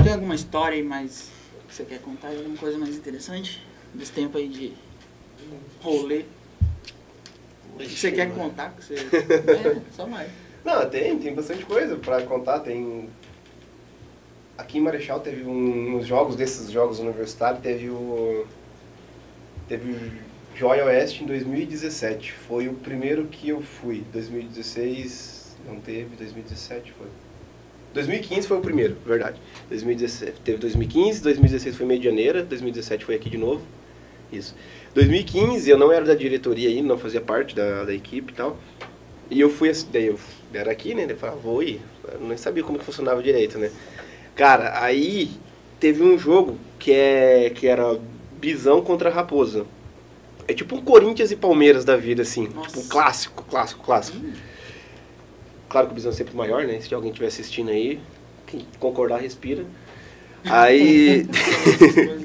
Tem alguma história aí mais que você quer contar? Alguma coisa mais interessante? Desse tempo aí de rolê? O que você quer contar? Que você... É, só mais. Não, tem, tem bastante coisa pra contar. Tem. Aqui em Marechal teve um, uns jogos desses jogos universitários, teve o. Teve o Joia Oeste em 2017. Foi o primeiro que eu fui. 2016 não teve, 2017 foi. 2015 foi o primeiro, verdade. 2017, teve 2015, 2016 foi Medianeira, 2017 foi aqui de novo. Isso. 2015 eu não era da diretoria ainda, não fazia parte da, da equipe e tal. E eu fui, daí eu era aqui, né? Eu falei, ah, vou ir. Eu nem sabia como que funcionava direito, né? Cara, aí teve um jogo que, é, que era Bisão contra Raposa. É tipo um Corinthians e Palmeiras da vida, assim. Nossa. Tipo um clássico, clássico, clássico. Claro que o Bisão é sempre maior, né? Se alguém estiver assistindo aí, quem concordar, respira. Aí.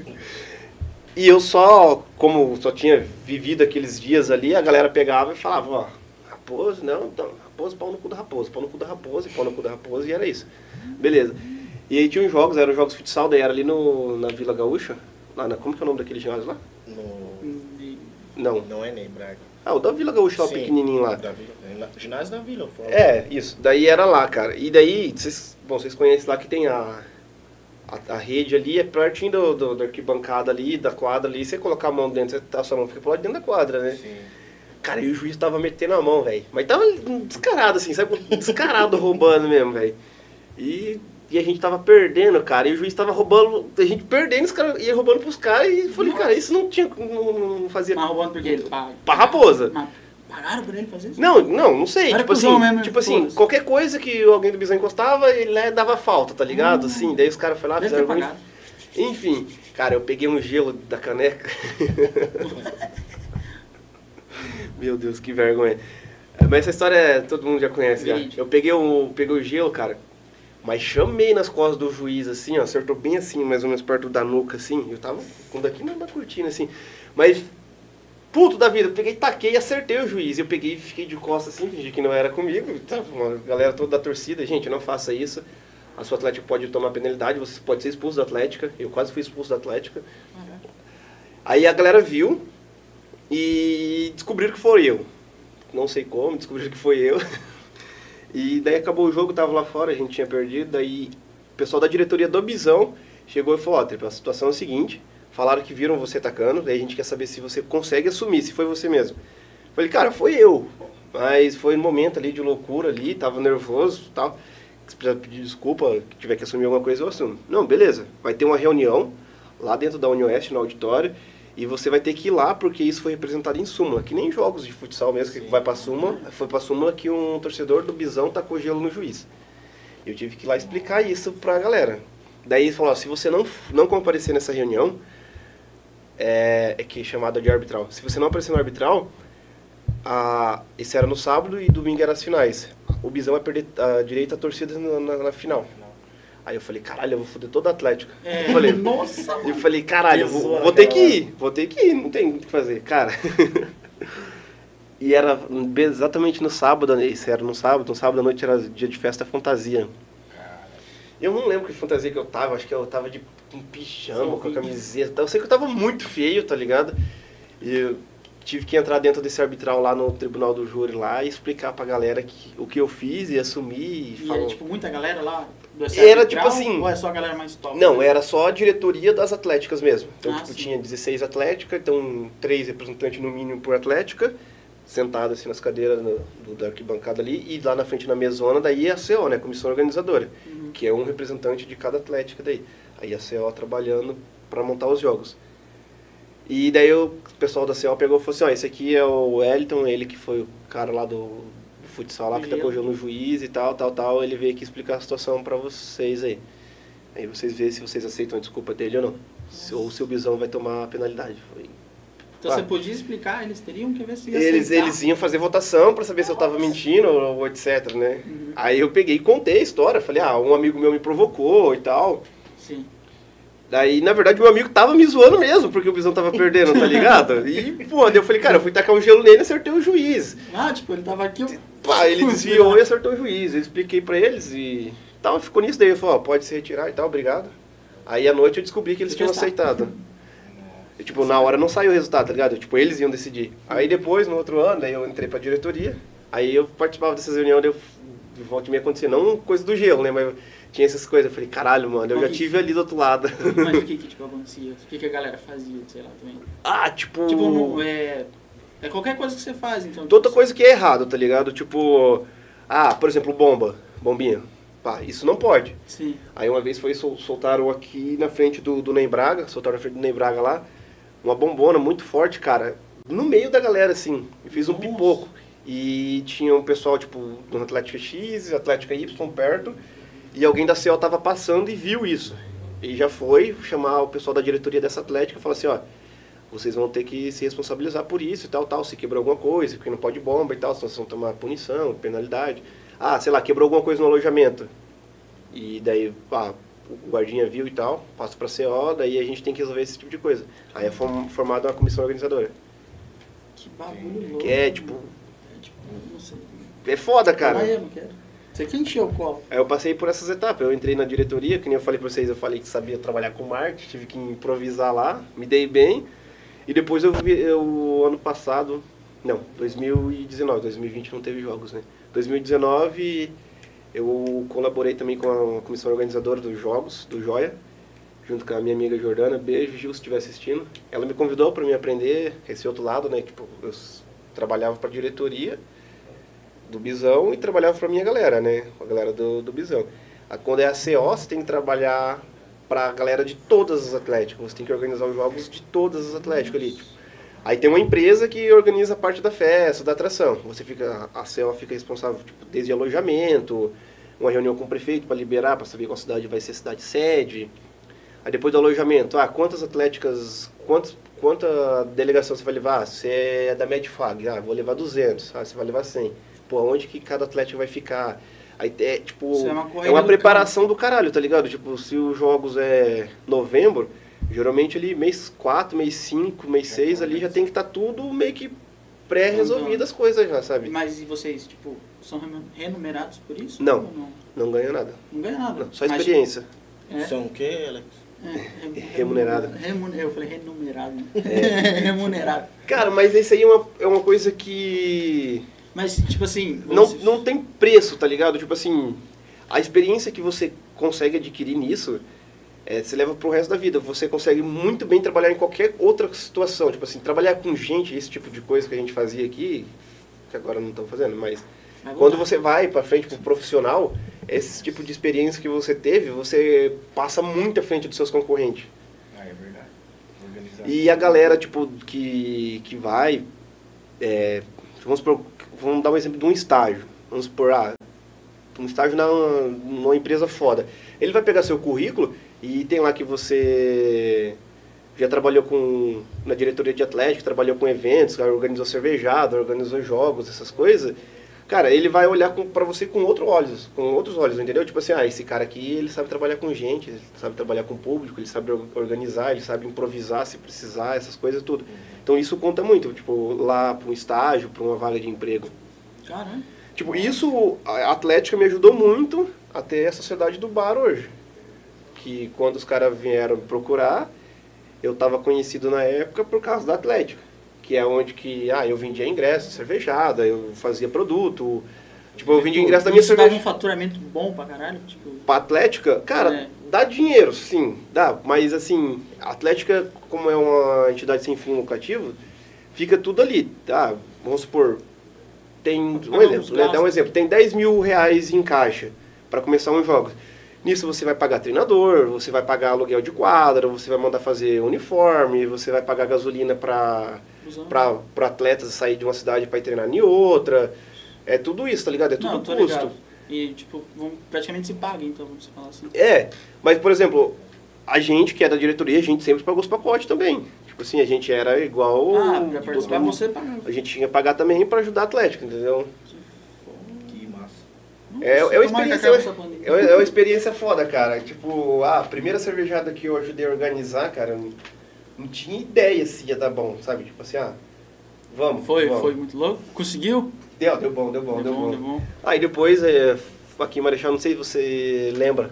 e eu só, como só tinha vivido aqueles dias ali, a galera pegava e falava, ó, raposo, não, então, raposo, pau no cu da raposa, pau no cu da raposa, pau no cu da raposa, e era isso. Beleza. E aí tinha uns jogos, eram jogos futsal, daí era ali no, na Vila Gaúcha, lá na, como que é o nome daquele ginásio lá? No, Não. não é nem Braga. Ah, o da Vila Gaúcha lá, o Sim, pequenininho lá. Da Vila, é ginásio da Vila, eu. É, isso. Daí era lá, cara. E daí, vocês, bom, vocês conhecem lá que tem a, a, a rede ali, é pertinho do, do, da arquibancada ali, da quadra ali. Você colocar a mão dentro, você tá, sua mão fica pro lado de dentro da quadra, né? Sim. Cara, e o juiz tava metendo a mão, velho. Mas tava descarado, assim, sabe? Descarado roubando mesmo, velho. E, e a gente tava perdendo, cara. E o juiz tava roubando, a gente perdendo, os caras ia roubando pros caras. E falei, cara, isso não tinha, não, não fazia... Mas roubando porque ele paga. Pra raposa. Mas pagaram pra ele fazer isso? Não, não, não sei. Era tipo assim, mesmo, tipo assim, qualquer coisa que alguém do Bisão encostava, ele né, dava falta, tá ligado? Assim, daí os caras foram lá, Deve fizeram. pagado. Enfim, cara, eu peguei um gelo da caneca. Meu Deus, que vergonha. Mas essa história todo mundo já conhece já. Eu peguei o, peguei o gelo, cara, mas chamei nas costas do juiz, assim, ó, acertou bem assim, mais ou menos perto da nuca, assim. Eu tava com daqui na na cortina, assim. Mas puto da vida, eu peguei, taquei e acertei o juiz. Eu peguei e fiquei de costas assim, fingi que não era comigo. Tava uma galera toda da torcida, gente, não faça isso. A sua Atlética pode tomar penalidade, você pode ser expulso da Atlética. Eu quase fui expulso da Atlética. Aí a galera viu e descobriram que foi eu. Não sei como, descobriram que foi eu. E daí acabou o jogo, tava lá fora, a gente tinha perdido. Daí o pessoal da diretoria do Bisão chegou e falou: Ó, Tripa, a situação é a seguinte. Falaram que viram você atacando, daí a gente quer saber se você consegue assumir, se foi você mesmo. Falei, cara, foi eu. Mas foi um momento ali de loucura ali, tava nervoso e tal. Se precisar pedir desculpa, que tiver que assumir alguma coisa, eu assumo. Não, beleza. Vai ter uma reunião lá dentro da Unioeste, no auditório, e você vai ter que ir lá, porque isso foi representado em súmula. Que nem jogos de futsal mesmo, que vai pra súmula. Foi pra súmula que um torcedor do Bisão tacou gelo no juiz. Eu tive que ir lá explicar isso pra galera. Daí ele falou, ó, se você não, não comparecer nessa reunião, é, é que é chamada de arbitral. Se você não aparecer no arbitral, a, esse era no sábado e domingo era as finais. O Bisão vai perder a direito à torcida na, na- na final. Aí eu falei, caralho, eu vou foder toda a Atlética. É, Eu falei, nossa, eu falei, caralho, eu vou, vou ter que ir, vou ter que ir, não tem o que fazer, cara. e era exatamente no sábado, isso era no sábado, no sábado à noite era dia de festa fantasia. Eu não lembro que fantasia que eu tava, acho que eu tava de um pijama, com a camiseta. Eu sei que eu tava muito feio, tá ligado? E eu tive que entrar dentro desse arbitral lá no tribunal do júri lá e explicar pra galera que, o que eu fiz e assumir e, E falar. era tipo muita galera lá? Era, tipo assim- Ou é só a galera mais top? Não, era só a diretoria das atléticas mesmo. Então, Ah, tipo, sim. tinha 16 atléticas, então três representantes no mínimo por atlética, sentados assim nas cadeiras no- do, da arquibancada ali, e lá na frente na mesona, daí a CO, né, Comissão Organizadora, Uhum. que é um representante de cada atlética daí. Aí a CO trabalhando para montar os jogos. E daí o pessoal da CO pegou e falou assim, ó, esse aqui é o Wellington, ele que foi o cara lá do futsal lá, que tacou o jogo no juiz e tal, tal, tal, ele veio aqui explicar a situação pra vocês aí. Aí vocês veem se vocês aceitam a desculpa dele ou não. Se, ou se o Bisão vai tomar a penalidade. Foi. Então Tá. você podia explicar, eles teriam que ver se ia Eles, aceitar. eles iam fazer votação pra saber se eu tava mentindo ou, ou etc, né? Uhum. Aí eu peguei e contei a história. Falei, ah, um amigo meu me provocou e tal. Sim. Daí, na verdade, meu amigo tava me zoando mesmo, porque o Bisão tava perdendo, tá ligado? E, pô, daí eu falei, cara, eu fui tacar um gelo nele e acertei o juiz. Ah, tipo, ele tava aqui... eu- Pá, ele desviou e acertou o juiz. Eu expliquei pra eles e tal, ficou nisso daí. Ele falou, ó, pode se retirar e tal, obrigado. Aí à noite eu descobri que eles tinham aceitado. E, tipo, na hora não saiu o resultado, tá ligado? Tipo, eles iam decidir. Aí depois, no outro ano, daí eu entrei pra diretoria. Aí eu participava dessas reuniões, daí eu, de volta e meia acontecia, não coisa do gelo, né? Mas tinha essas coisas. Eu falei, caralho, mano, eu já Ok. tive ali do outro lado. Mas o que que, tipo, acontecia? O que que a galera fazia, sei lá, também? ah, tipo... Tipo, não, é... É qualquer coisa que você faz, então. Toda tipo, coisa que é errado, tá ligado? Tipo, ah, por exemplo, bomba, bombinha. Pá, isso não pode. Sim. Aí uma vez foi sol- soltaram aqui na frente do, do Ney Braga, soltaram na frente do Ney Braga lá, uma bombona muito forte, cara, no meio da galera, assim. Eu fiz um Nossa. pipoco. E tinha um pessoal, tipo, do Atlética X, Atlética Y perto, e alguém da CO tava passando e viu isso. E já foi chamar o pessoal da diretoria dessa Atlética e falar assim, ó, vocês vão ter que se responsabilizar por isso e tal, tal, se quebrou alguma coisa, porque não pode bomba e tal, senão vocês vão tomar punição, penalidade. Ah, sei lá, quebrou alguma coisa no alojamento. E daí, ah, o guardinha viu e tal, passa pra CO, daí a gente tem que resolver esse tipo de coisa. Aí é form- formada uma comissão organizadora. Que bagulho louco. Que é, tipo, É, tipo, não sei. é foda, cara. Ah, eu não quero. Você que encheu o copo. Aí eu passei por essas etapas. Eu entrei na diretoria, que nem eu falei pra vocês, eu falei que sabia trabalhar com marketing, tive que improvisar lá, me dei bem. E depois eu eu, ano passado, não, 2019, 2020 não teve jogos, né? 2019 eu colaborei também com a comissão organizadora dos jogos, do Joia, junto com a minha amiga Jordana. Beijo, Gil, se estiver assistindo. Ela me convidou para me aprender esse outro lado, né? Tipo, eu trabalhava para diretoria do Bisão e trabalhava para minha galera, né? A galera do, do Bisão. A- Quando é a CO, você tem que trabalhar para a galera de todas as atléticas. Você tem que organizar os jogos de todas as atléticas ali. Tipo. Aí tem uma empresa que organiza a parte da festa, da atração. Você fica, a CO fica responsável tipo, desde alojamento, uma reunião com o prefeito para liberar, para saber qual cidade vai ser a cidade sede. Aí depois do alojamento, ah, quantas atléticas, quantas, quanta delegação você vai levar? Você é da Medfag, ah, vou levar 200, ah, você vai levar 100. Pô, onde que cada atlética vai ficar? Aí é, tipo, é uma é uma do preparação do caralho, tá ligado? Tipo, se os jogos é novembro, geralmente ali mês 4, mês 5, mês 6 ali já tem que estar tudo meio que pré-resolvido as coisas já, sabe? Mas e vocês, tipo, são remunerados por isso? Não. Não? Não ganha nada. Não ganha nada. Não, só Mas, experiência. É, São o quê, Alex? é, remu- Remunerado. Remun- eu falei remunerado. né? É. remunerado. Cara, mas isso aí é uma, é uma coisa que Mas, tipo assim... não, você- não tem preço, tá ligado? Tipo assim, a experiência que você consegue adquirir nisso, é, você leva pro resto da vida. Você consegue muito bem trabalhar em qualquer outra situação. Tipo assim, trabalhar com gente, esse tipo de coisa que a gente fazia aqui, que agora não estão fazendo, mas quando você vai pra frente pro profissional, esse tipo de experiência que você teve, você passa muito à frente dos seus concorrentes. Ah, é verdade. Organizado. E a galera, tipo, que, que vai, é, vamos, supor, vamos dar um exemplo de um estágio. Vamos supor, ah, um estágio na, numa empresa foda. Ele vai pegar seu currículo e tem lá que você já trabalhou com na diretoria de atlético, trabalhou com eventos, organizou cervejada, organizou jogos, essas coisas. Cara, ele vai olhar pra você com outros olhos, com outros olhos, entendeu? Tipo assim, ah, esse cara aqui, ele sabe trabalhar com gente, ele sabe trabalhar com público, ele sabe or- organizar, ele sabe improvisar se precisar, essas coisas tudo. Então isso conta muito, tipo, lá para um estágio, para uma vaga de emprego. Caramba. Tipo, isso, a Atlética me ajudou muito a ter a sociedade do bar hoje. Que quando os caras vieram me procurar, eu tava conhecido na época por causa da Atlética. Que é onde que, ah, eu vendia ingresso, cervejada, eu fazia produto. Tipo, eu vendia ingresso da minha Isso dava um cerveja. faturamento bom pra caralho? Tipo, Pra Atlética, cara, É. dá dinheiro, sim, dá. Mas assim, a Atlética, como é uma entidade sem fim lucrativo, fica tudo ali. Tá? Vamos supor, tem um exemplo, né? Dá um exemplo, tem 10 mil reais em caixa para começar um jogo. Nisso você vai pagar treinador, você vai pagar aluguel de quadra, você vai mandar fazer uniforme, você vai pagar gasolina para. Para atletas sair de uma cidade para ir treinar em outra. É tudo isso, tá ligado? É tudo Não, custo. ligado. E, tipo, vão, praticamente se paga, então, vamos falar assim. É, mas por exemplo, a gente que é da diretoria, a gente sempre pagou os pacotes também. Tipo assim, a gente era igual. Ah, pra participar mundo. você paga. A gente tinha que pagar também para ajudar a Atlético, entendeu? Que massa. É, é uma experiência. pandemia. É uma, é uma experiência foda, cara. Tipo, a primeira cervejada que eu ajudei a organizar, cara, não, tinha ideia se ia dar bom, sabe? Tipo assim, ah, vamos. Foi, vamos. foi muito louco. Conseguiu? Deu, deu bom, deu bom, deu, bom. deu bom. Aí depois, é, aqui em Marechal, não sei se você lembra,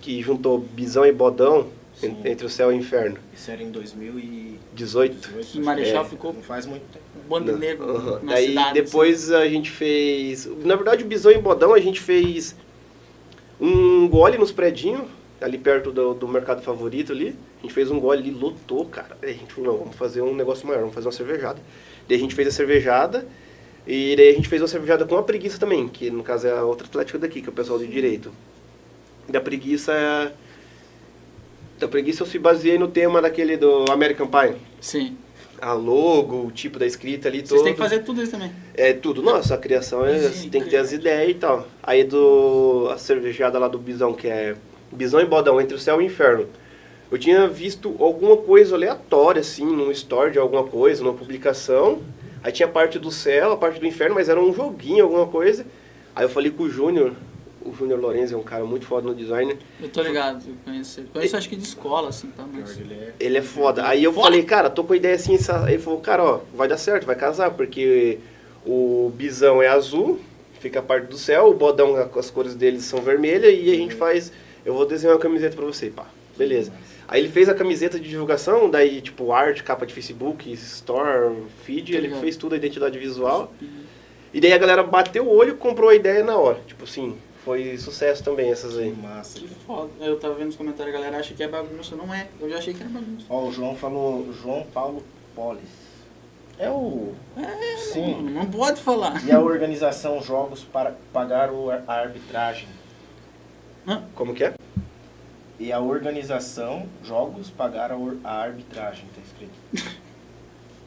que juntou Bisão e Bodão Sim. entre o céu e o inferno. Isso era em 2018. 18. Em Marechal É. ficou Não faz muito tempo. bando negro na Daí cidade. assim. depois a gente fez. Na verdade, o Bisão e Bodão a gente fez um gole nos predinhos, ali perto do, do mercado favorito ali. A gente fez um gole ali, lotou, cara. Daí a gente falou, não, vamos fazer um negócio maior, vamos fazer uma cervejada. Daí a gente fez a cervejada. E daí a gente fez uma cervejada com a preguiça também, que no caso é a outra atlética daqui, que é o pessoal de direito. Da preguiça é. Da preguiça eu se baseei no tema daquele do American Pie. Sim. A logo, o tipo da escrita ali, Vocês todo. têm que fazer tudo isso também. É tudo, nossa, a criação é, Sim, tem que ter as ideias e tal. Aí do a cervejada lá do Bisão, que é Bisão e Bodão, entre o céu e o inferno. Eu tinha visto alguma coisa aleatória, assim, num store de alguma coisa, numa publicação. Aí tinha a parte do céu, a parte do inferno, mas era um joguinho, alguma coisa. Aí eu falei com o Júnior, o Júnior Lorenzo é um cara muito foda no design. Eu tô ligado, eu conheço ele. Conheço acho que de escola, assim, tá? Mas... ele é. Ele é foda. Aí eu Foda. falei, cara, tô com a ideia assim. essa- Ele falou, cara, ó, vai dar certo, vai casar, porque o bisão é azul, fica a parte do céu, o bodão, as cores deles são vermelhas, e a gente faz. Eu vou desenhar uma camiseta pra você, pá. Beleza. Aí ele fez a camiseta de divulgação, daí, tipo, arte, capa de Facebook, store, feed, Tá ele fez tudo, a identidade visual. E daí a galera bateu o olho e comprou a ideia na hora. Tipo assim, foi sucesso também essas Que aí. massa. Que foda. Eu tava vendo nos comentários, a galera acha que é bagunça. Não é. Eu já achei que era bagunça. Ó, o João falou João Paulo Polis. É o. Sim. Não, não pode falar. E a organização Jogos para pagar o a arbitragem. Como que é? E a organização Jogos pagar a, arbitragem, tá escrito.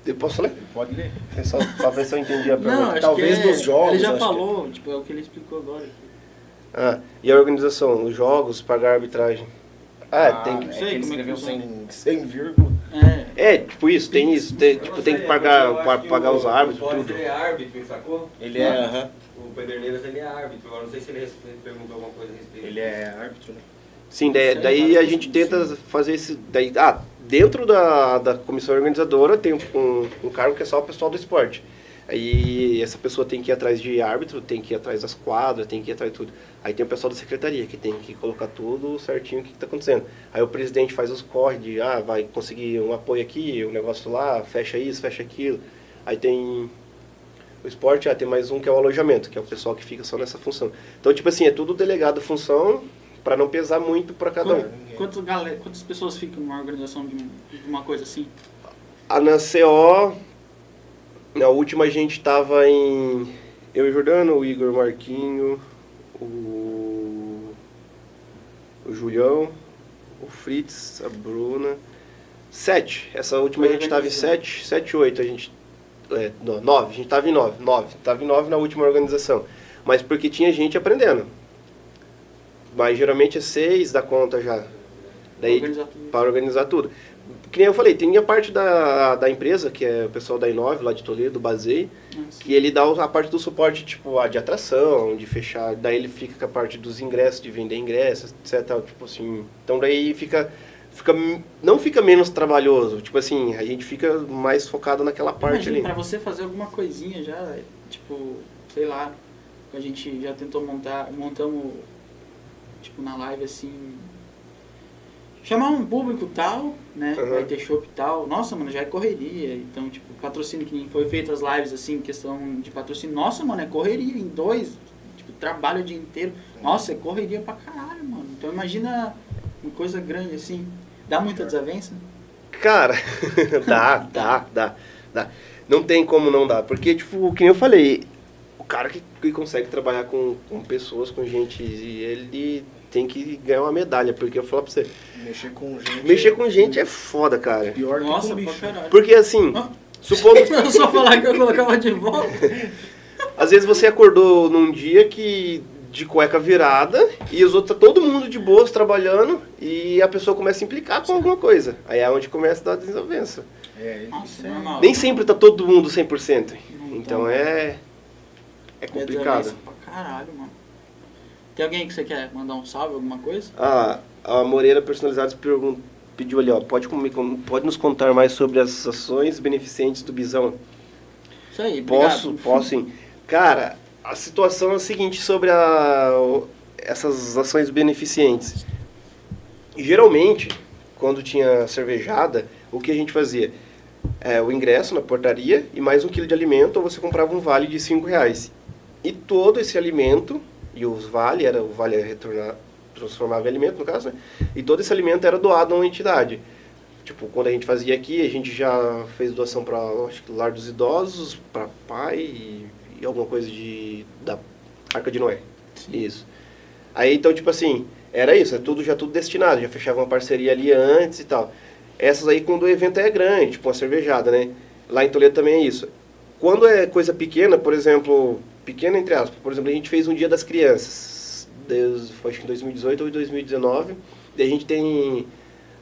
Eu posso ler? Pode ler. É só pra ver se eu entendi a pergunta. Não, Talvez é, dos jogos, Ele já que- falou, tipo, é o que ele explicou agora. Ah, e a organização, os jogos, pagar a arbitragem. Ah, tem que. É Sei que ele como é que sem, sem vírgula. É. É, tipo isso, tem isso. Tem, tipo, tem que pagar, pa- pagar os árbitros, tudo. Ele é árbitro, sacou? Ele é, aham. O Pederneiras ele é árbitro. Agora não sei se ele perguntou alguma coisa a respeito. Ele é árbitro, né? Sim, daí, daí a gente tenta fazer esse. Daí, ah, dentro da, da comissão organizadora tem um, um cargo que é só o pessoal do esporte. Aí essa pessoa tem que ir atrás de árbitro, tem que ir atrás das quadras, tem que ir atrás de tudo. Aí tem o pessoal da secretaria que tem que colocar tudo certinho o que está acontecendo. Aí o presidente faz os corre de, ah, vai conseguir um apoio aqui, um negócio lá, fecha isso, fecha aquilo. Aí tem o esporte, ah, tem mais um que é o alojamento, que é o pessoal que fica só nessa função. Então, tipo assim, é tudo delegado função para não pesar muito para cada um. Quanto, quanto galera, quantas pessoas ficam numa organização de, um- de uma coisa assim? A na CO, na última a gente tava em. Eu e Jordano, o Igor Marquinho, o. O Julião, o Fritz, a Bruna. Sete. Essa última a gente tava em sete, sete, oito. A gente. É, não, nove. A gente tava em nove. Nove. Tava em nove na última organização. Mas porque tinha gente aprendendo. Mas geralmente é seis da conta já. Daí, Organizar tudo. para organizar tudo. Que nem eu falei, tem a parte da, da empresa, que é o pessoal da Inove, lá de Toledo, Basei, Nossa. que ele dá a parte do suporte, tipo, a de atração, de fechar, daí ele fica com a parte dos ingressos, de vender ingressos, etc, tipo assim, então daí fica, fica, não fica menos trabalhoso, tipo assim, a gente fica mais focado naquela parte Imagina, ali. pra você fazer alguma coisinha já, tipo, sei lá, a gente já tentou montar, montamos, tipo, na live assim, chamar um público tal, né, Uhum. vai ter show tal, nossa, mano, já é correria, então, tipo, patrocínio que nem foi feito as lives assim, questão de patrocínio, nossa, mano, é correria em dois, tipo, trabalho o dia inteiro, nossa, é correria pra caralho, mano, então imagina uma coisa grande assim, dá muita desavença? Cara, dá, dá, dá, dá. Não tem como não dar. Porque, tipo, que nem eu falei, o cara que, que consegue trabalhar com, com pessoas, com gente, e ele tem que ganhar uma medalha, porque eu falo pra você, Mexer com gente. mexer com gente é foda, cara. pior que Nossa, com pra bicho. caralho. Porque assim, Ah. supondo, Eu só falar que eu colocava de volta. às vezes você acordou num dia que de cueca virada e os outros tá todo mundo de boas trabalhando e a pessoa começa a implicar com alguma coisa. Aí é onde começa a dar desavença. É, isso é. normal. Nem sempre tá todo mundo 100%. Não Então tá. é é complicado. Desavença Pra caralho, mano. Tem alguém que você quer mandar um salve, alguma coisa? Ah, a Moreira Personalizados pediu ali, ó, pode, comi- com- pode nos contar mais sobre as ações beneficentes do Bisão? Isso aí, Posso, obrigado. posso sim. Cara, a situação é a seguinte sobre a, o- essas ações beneficentes. Geralmente, quando tinha cervejada, o que a gente fazia? É, o ingresso na portaria e mais um quilo de alimento, ou você comprava um vale de cinco reais. E todo esse alimento, e os vale, era o vale retornar, transformava em alimento no caso, né? E todo esse alimento era doado a uma entidade. Tipo, quando a gente fazia aqui, a gente já fez doação para que lar dos idosos, para pai e, e alguma coisa de da Arca de Noé. Isso. Aí então, tipo assim, era isso, é tudo já tudo destinado, já fechava uma parceria ali antes e tal. Essas aí quando o evento é grande, tipo uma cervejada, né? Lá em Toledo também é isso. Quando é coisa pequena, por exemplo, pequena entre aspas, por exemplo, a gente fez um dia das crianças, Deus, foi acho que em 2018 ou em 2019, daí a gente tem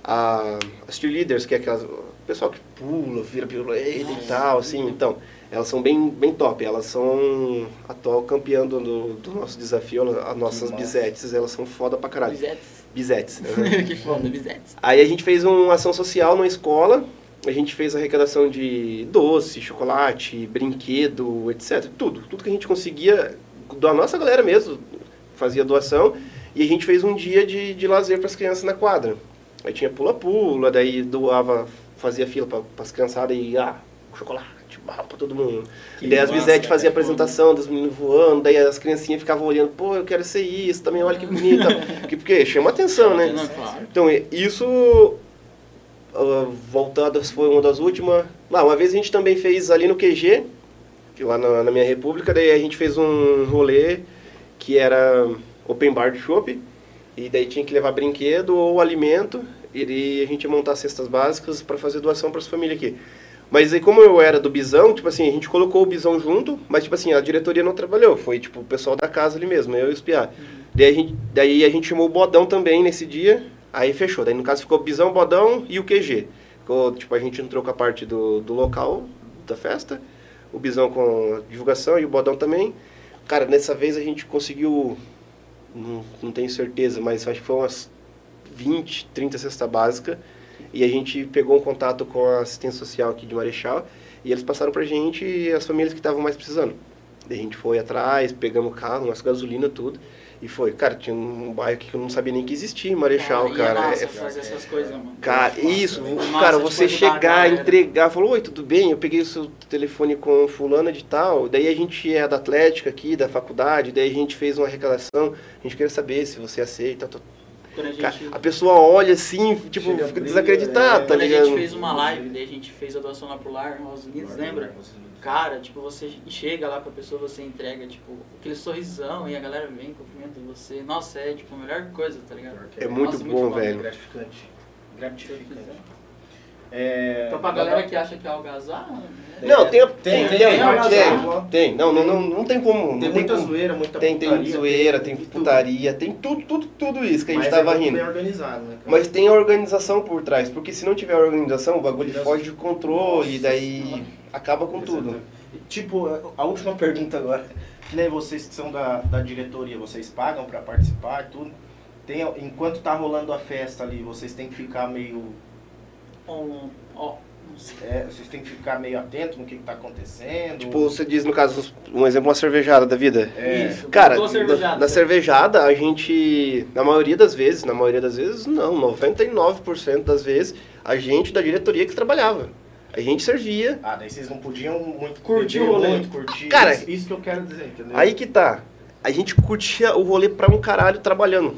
a, as cheerleaders, que é aquelas, o pessoal que pula, vira piruleta e tal, assim, então, elas são bem, bem top, elas são atual campeã do, do, nosso desafio, as nossas bisetes, elas são foda pra caralho. Bizetes. Bisetes. né? que foda, Bizetes. Aí a gente fez uma ação social na escola, a gente fez arrecadação de doce, chocolate, brinquedo, etc. Tudo, tudo que a gente conseguia, da nossa galera mesmo, fazia doação. E a gente fez um dia de, de lazer para as crianças na quadra. Aí tinha pula-pula, daí doava, fazia fila para as criançadas e, ah, chocolate, barra pra todo mundo. Que e daí as massa, Bizete fazia cara. apresentação dos meninos voando, daí as criancinhas ficavam olhando, pô, eu quero ser isso, também olha que bonito. porque, porque chama atenção, né? Não, claro. Então, isso, ah, voltando, foi uma das últimas. Ah, uma vez a gente também fez ali no QG, que lá na, na minha república, daí a gente fez um rolê que era open bar de chopp, e daí tinha que levar brinquedo ou alimento, e a gente ia montar cestas básicas para fazer doação para as famílias aqui. Mas aí como eu era do Bisão, tipo assim, a gente colocou o Bisão junto, mas tipo assim, a diretoria não trabalhou, foi tipo o pessoal da casa ali mesmo, eu e os Piá. Daí, a gente, daí a gente chamou o Bodão também nesse dia, aí fechou. Daí no caso ficou o Bisão, Bodão e o QG. Ficou, tipo, a gente entrou com a parte do, do local da festa, o Bisão com a divulgação e o Bodão também. Cara, nessa vez a gente conseguiu, não, não tenho certeza, mas acho que foi umas 20, 30 cesta básica. E a gente pegou um contato com a assistência social aqui de Marechal e eles passaram pra gente as famílias que estavam mais precisando. Daí a gente foi atrás, pegamos o carro, nossa gasolina, tudo. E foi, cara, tinha um bairro que eu não sabia nem que existia Marechal, e é cara. massa É- fazer essas coisas, mano. Cara, isso, velho. cara, você chegar, entregar, falou, oi, tudo bem? Eu peguei o seu telefone com fulana de tal, daí a gente é da Atlética aqui, da faculdade, daí a gente fez uma arrecadação, a gente queria saber se você aceita, tal, tal. Quando a gente, a pessoa olha assim, tipo, Chega fica desacreditada, né? tá quando a ligado? gente fez uma live, daí a gente fez a doação lá pro lar, nos Unidos, lembra? Cara, tipo, você chega lá pra pessoa, você entrega, tipo, aquele sorrisão e a galera vem, cumprimenta você. Nossa, é, tipo, a melhor coisa, tá ligado? É muito Nossa, bom, bom, velho. Gratificante. Gratificante. É, Então pra galera que acha que é algazarra, né? Não, tem, Tem, tem, tem, tem, tem, tem, tem. Não, não, não, não tem como. Tem muita como. zoeira, muita Tem, tem zoeira, tem putaria, tem tudo, tudo, tudo isso que a gente Mas tava é muito rindo. bem organizado, né, cara? Mas tem a organização por trás, porque se não tiver organização, o bagulho foge de controle, e daí Senhora. acaba com tudo. Tipo, a última pergunta agora. Que nem vocês que são da, da diretoria, vocês pagam pra participar e tudo? Tem, enquanto tá rolando a festa ali, vocês têm que ficar meio. Um, ó. É, vocês têm que ficar meio atento no que, que tá acontecendo. Tipo, você diz, no caso, um exemplo, uma cervejada da vida. É. Isso, Cara, cervejada. da cervejada, a gente, na maioria das vezes, na maioria das vezes, não, 99% das vezes, a gente da diretoria que trabalhava. A gente servia. Ah, daí vocês não podiam muito Curtir o rolê. muito, curtir. Cara, isso, isso que eu quero dizer, entendeu? Aí que tá. A gente curtia o rolê pra um caralho trabalhando.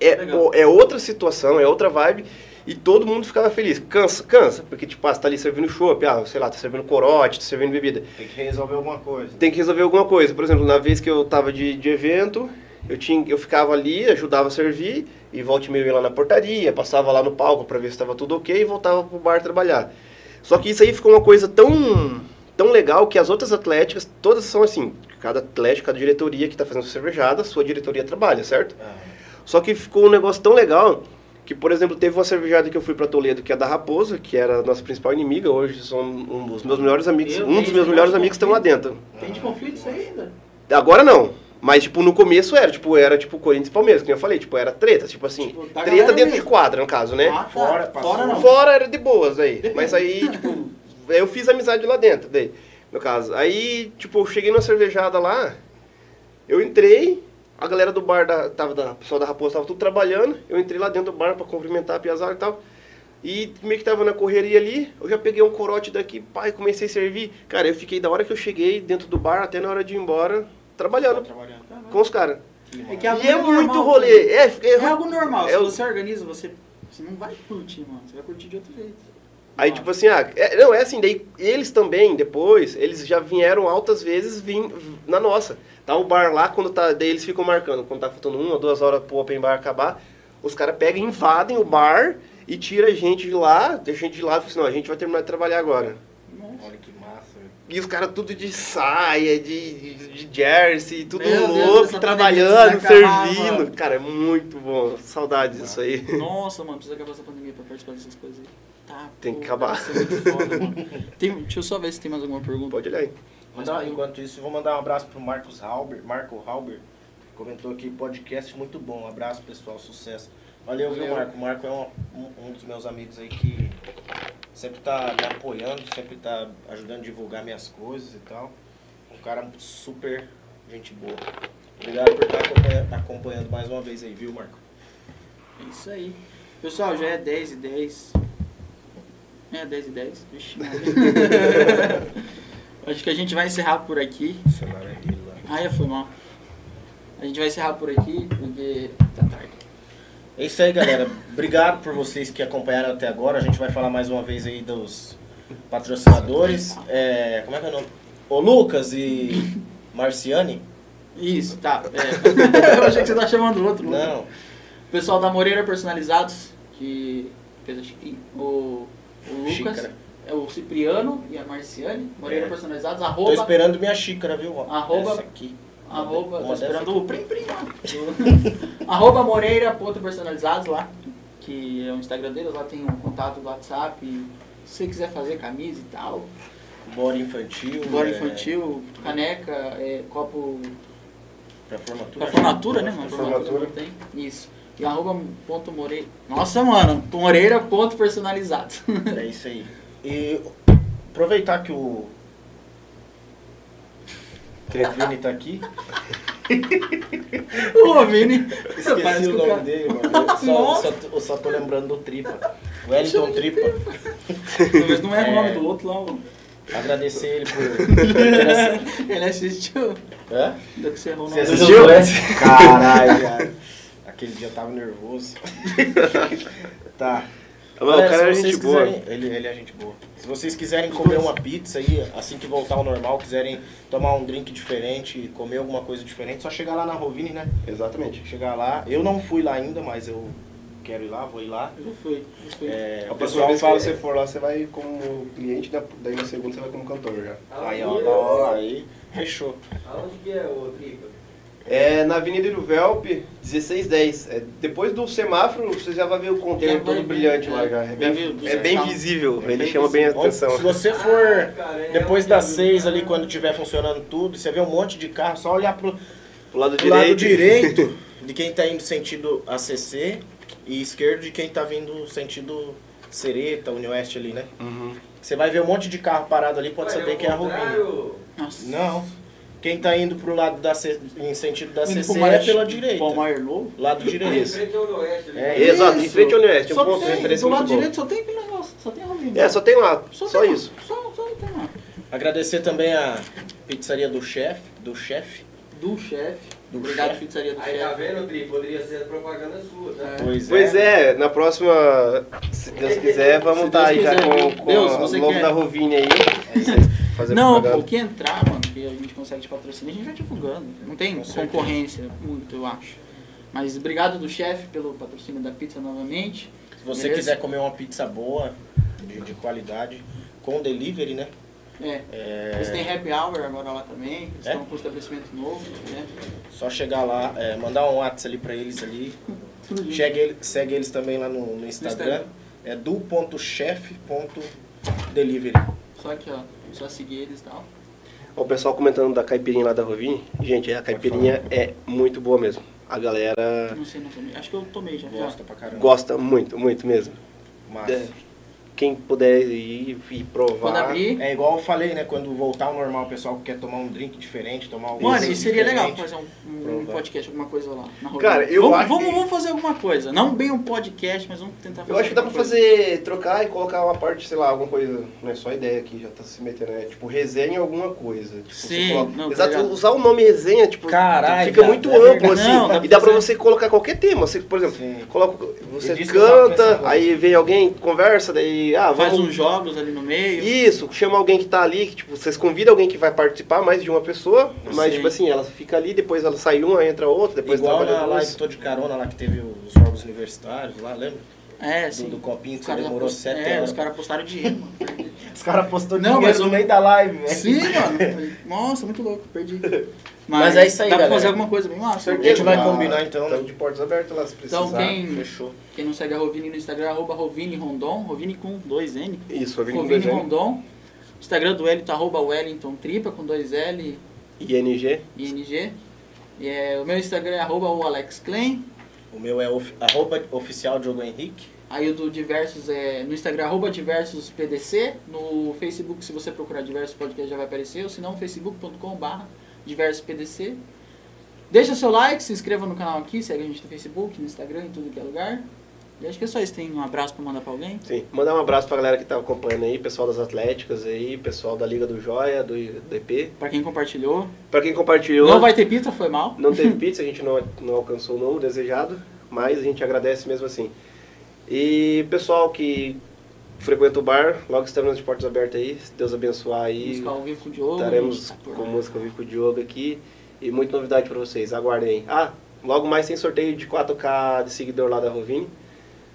É, Legal. é outra situação, é outra vibe. E todo mundo ficava feliz. Cansa, cansa. Porque, tipo, ah, você tá ali servindo chopp, ah, sei lá, tá servindo corote, tá servindo bebida. Tem que resolver alguma coisa. Tem que resolver alguma coisa. Por exemplo, na vez que eu tava de, de evento, eu, tinha, eu ficava ali, ajudava a servir, e volta e meia eu ia lá na portaria, passava lá no palco pra ver se estava tudo ok e voltava pro bar trabalhar. Só que isso aí ficou uma coisa tão, tão legal que as outras atléticas, todas são assim, cada atlético, cada diretoria que está fazendo cervejada, sua diretoria trabalha, certo? Só que ficou um negócio tão legal que, por exemplo, teve uma cervejada que eu fui para Toledo, que é da Raposa, que era a nossa principal inimiga, hoje são um dos meus melhores amigos, Meu um dos meus melhores amigos estão lá dentro. Tem de conflito isso aí ainda? Agora não. Mas, tipo, no começo era, tipo, era, tipo, Corinthians e Palmeiras, que eu falei, tipo, era treta, tipo assim, Tipo, da treta dentro de mesmo. quadra, no caso, né? Ah, tá. Fora, passou. Fora não. Fora era de boas aí. Mas aí, tipo, eu fiz amizade lá dentro, daí, no caso. Aí, tipo, eu cheguei numa cervejada lá, eu entrei, a galera do bar, da, tava da, o pessoal da Raposa tava tudo trabalhando, eu entrei lá dentro do bar pra cumprimentar a piazada e tal. E meio que tava na correria ali, eu já peguei um corote daqui, pai, comecei a servir. Cara, eu fiquei da hora que eu cheguei dentro do bar até na hora de ir embora, trabalhando Trabalhando. com os caras. É que algo E é muito rolê. É, é, É algo normal. É Se você organiza, você, você não vai curtir, mano. Você vai curtir de outro jeito. Aí, tipo assim, ah, é, não, é assim, daí eles também, depois, eles já vieram altas vezes vim, na nossa. Tá o bar lá, quando tá, daí eles ficam marcando, quando tá faltando uma ou duas horas pro open bar acabar, os caras pegam, invadem o bar e tira a gente de lá, deixa a gente de lá e fala assim, não, a gente vai terminar de trabalhar agora. Olha que massa. velho. E os caras tudo de saia, de, de, de jersey, tudo Meu Deus, louco, essa trabalhando, acabar, servindo. mano. Cara, é muito bom. Saudades disso aí. Nossa, mano, precisa acabar essa pandemia pra participar dessas coisas aí. Tá, Tem que pô, acabar. vai ser muito foda, mano. Tem, deixa eu só ver se tem mais alguma pergunta. Pode olhar aí. Mandar- enquanto isso, eu vou mandar um abraço pro Marcos Halber, Marco Halber, que comentou aqui, podcast muito bom. Um abraço, pessoal, sucesso. Valeu, viu. Marco? O Marco é um, um- dos meus amigos aí que sempre tá me apoiando, sempre tá ajudando a divulgar minhas coisas e tal. Um cara super gente boa. Obrigado por estar acompanhando, acompanhando mais uma vez aí, viu, Marco? É isso aí. Pessoal, já é 10 e 10. É 10 e 10. Vixe. Acho que a gente vai encerrar por aqui. Ah, foi mal. A gente vai encerrar por aqui, porque tá tarde. É isso aí, galera. Obrigado por vocês que acompanharam até agora. A gente vai falar mais uma vez aí dos patrocinadores. É, como é que é o nome? Ô Lucas e Marciane? Isso, tá. é. Eu achei que você tá chamando o outro. Não. O pessoal da Moreira Personalizados, que fez a. O, o Lucas, Xícara. É o Cipriano e a Marciane. Moreira É. Personalizados, Tô arroba, esperando minha xícara, viu? Arroba- Essa aqui. arroba, tô Uma esperando aqui. o prim prim lá. arroba Moreira.personalizados lá, que é o Instagram deles, lá tem um contato do WhatsApp. e Se você quiser fazer camisa e tal, Bora infantil. bora é, infantil, caneca, é, copo Pra formatura. Pra formatura, né, mano? Pra Formatura tem. Isso. E arroba ponto Moreira. Nossa, mano. Moreira ponto personalizado. É isso aí. E aproveitar que o. que o Vini tá aqui. Ô, Vini. Esqueci Parece o nome cara- dele, mano. Eu só, só, eu só tô lembrando do Tripa. Wellington Tripa. Mas não é, o É. nome do outro lá, mano. Agradecer ele por. Ele assistiu. Hã? Da que você errou o Você assistiu? Caralho, cara. Aquele dia eu tava nervoso. tá. Mas o Galera, cara é gente boa. quiserem- Ele, ele é gente boa. Se vocês quiserem comer uma pizza aí, assim que voltar ao normal, quiserem tomar um drink diferente, comer alguma coisa diferente, só chegar lá na Rovini, né? Exatamente. Chegar lá. Eu não fui lá ainda, mas eu quero ir lá, vou ir lá. Eu já fui. Já fui. É, A o próxima pessoal vez fala que você for lá, você vai como cliente, da- daí na segunda você vai como cantor já. Aí, ó, ó, aí, fechou. Aonde que é o Tripa? É na Avenida Iruvelp, 1610. É, depois do semáforo, você já vai ver o container todo brilhante é. lá já. É bem, é bem visível, É ele bem chama bem a atenção. Se você for cara, é depois das seis ali, quando tiver funcionando tudo, você vê um monte de carro, só olhar pro, Pro lado pro lado direito. direito de quem tá indo sentido ACC e esquerdo de quem tá vindo sentido Sereta, União Oeste ali, né? Uhum. Você vai ver um monte de carro parado ali, pode Ué, saber é que é a contrário? Nossa. Não. Quem tá indo pro lado da C, em sentido da Indo CC é pela direita. Palmar Novo. Lado Em direito. frente ao Oeste ali. É, Exato, em frente ao Oeste, é um Só ponto de tem, referência do lado muito bom. direito só tem aquele negócio. Só tem a Rovini. É, só tem lá, só, tem lá. isso. Só, só tem lá. Agradecer também a pizzaria do chefe, do chefe. Do chefe. Do Obrigado, chefe. pizzaria do Aí tá chefe. vendo, Tri? Poderia ser propaganda sua, tá? Pois, Pois é, na próxima, se Deus quiser, vamos estar aí Deus já quiser. com, com Deus, o você logo quer. da Rovini aí. Fazer Não, pô, que entrar. Que a gente consegue te patrocinar, a gente vai divulgando. Não tem Com certeza. concorrência muito, eu acho. Mas obrigado do chefe pelo patrocínio da pizza novamente. Se você Beleza? quiser comer uma pizza boa, de, de qualidade, com delivery, né? É, É, eles têm happy hour agora lá também, eles É? estão com um estabelecimento novo, né? Só chegar lá, é, mandar um WhatsApp ali pra eles ali. Junto. Segue, ele- segue eles também lá no, no Instagram. Instagram. É du.chef.delivery. Só que, ó, só seguir eles e tal. O pessoal comentando da caipirinha lá da Rovini. Gente, a caipirinha é muito boa mesmo. A galera Não sei, não tomei. Acho que eu tomei já. já. Gosta pra caramba. gosta muito, muito mesmo. Mas É. Quem puder ir e provar. Quando abrir. é igual eu falei, né? Quando voltar ao normal, o pessoal que quer tomar um drink diferente, tomar um. Mano, isso seria legal fazer um, um podcast, alguma coisa lá. Na. Cara, eu vamos, acho vamos, que- vamos fazer alguma coisa. Não bem um podcast, mas vamos tentar fazer Eu acho que dá pra coisa. fazer, trocar e colocar uma parte, sei lá, alguma coisa. Não é só ideia aqui, já tá se metendo, né? Tipo, resenha alguma coisa. Tipo, você Sim, coloca- não, tá Exato, ligado. usar o nome resenha, tipo, Caralho, fica cara, muito é amplo, assim. Não, dá e dá pra você colocar qualquer tema. Você, por exemplo, Sim. coloca, você canta, aí vem alguém, conversa, daí, ah, Faz vamos. uns jogos ali no meio. Isso, chama alguém que tá ali, que, tipo, vocês convidam alguém que vai participar, mais de uma pessoa, mas tipo assim, ela fica ali, depois ela sai uma, entra outra, depois Igual trabalha na duas. live Tô de Carona lá que teve os jogos universitários lá, lembra? É, Do, sim. do copinho que Os você caras demorou apost- sete é, horas. os caras postaram dinheiro, mano. Os caras postou Não, dinheiro mas no meio da live, velho. Sim, mano. Nossa, muito louco, perdi. Mas é isso aí, Dá pra galera. fazer alguma coisa bem massa. A gente vai Ah, combinar, então, né? Estamos de portas abertas lá, se precisar. Então, quem, Fechou. quem não segue a Rovini no Instagram, arroba Rovini Rondon, Rovini com dois N. Isso, Rovini com Rovini dois N. Instagram do Wellington, arroba Wellington Tripa, com dois L ING. e NG. E é, o meu Instagram é arroba o Alex Klein. O meu é of, arroba oficial Diogo Henrique. Aí o do Diversos é no Instagram, arroba Diversos PDC. No Facebook, se você procurar Diversos Podcast, já vai aparecer. Ou se não, facebook.com.br Diversos PDC. Deixa seu like, se inscreva no canal aqui, segue a gente no Facebook, no Instagram, em tudo que é lugar. E acho que é só isso. Tem um abraço pra mandar pra alguém? Sim. Mandar um abraço pra galera que tá acompanhando aí, pessoal das Atléticas aí, pessoal da Liga do Joia, do, EP. Pra quem compartilhou. Pra quem compartilhou, Não vai ter pizza, foi mal. não teve pizza, a gente não, não alcançou o número desejado, mas a gente agradece mesmo assim. E pessoal que frequenta o bar, logo estamos de portas abertas aí, Deus abençoar aí, Música ao vivo com o Diogo. estaremos com música ao vivo com o Diogo aqui e muita novidade pra vocês, aguardem aí. Ah, logo mais tem sorteio de 4K de seguidor lá da Rovini.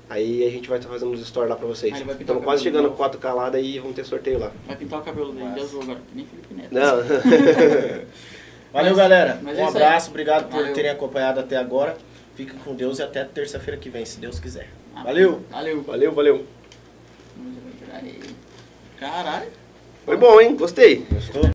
Aí a gente vai estar fazendo uns stories lá pra vocês. Estamos quase chegando no 4K lá, daí vamos ter sorteio lá. Vai pintar o cabelo dele de azul agora, que nem Felipe Neto. Não. Valeu, Mas- galera. mas um é aí. abraço, obrigado por Valeu. terem acompanhado até agora. Fiquem com Deus e até terça-feira que vem, se Deus quiser. Valeu! Valeu. valeu, valeu. Caralho. Foi bom, hein? Gostei. Gostou?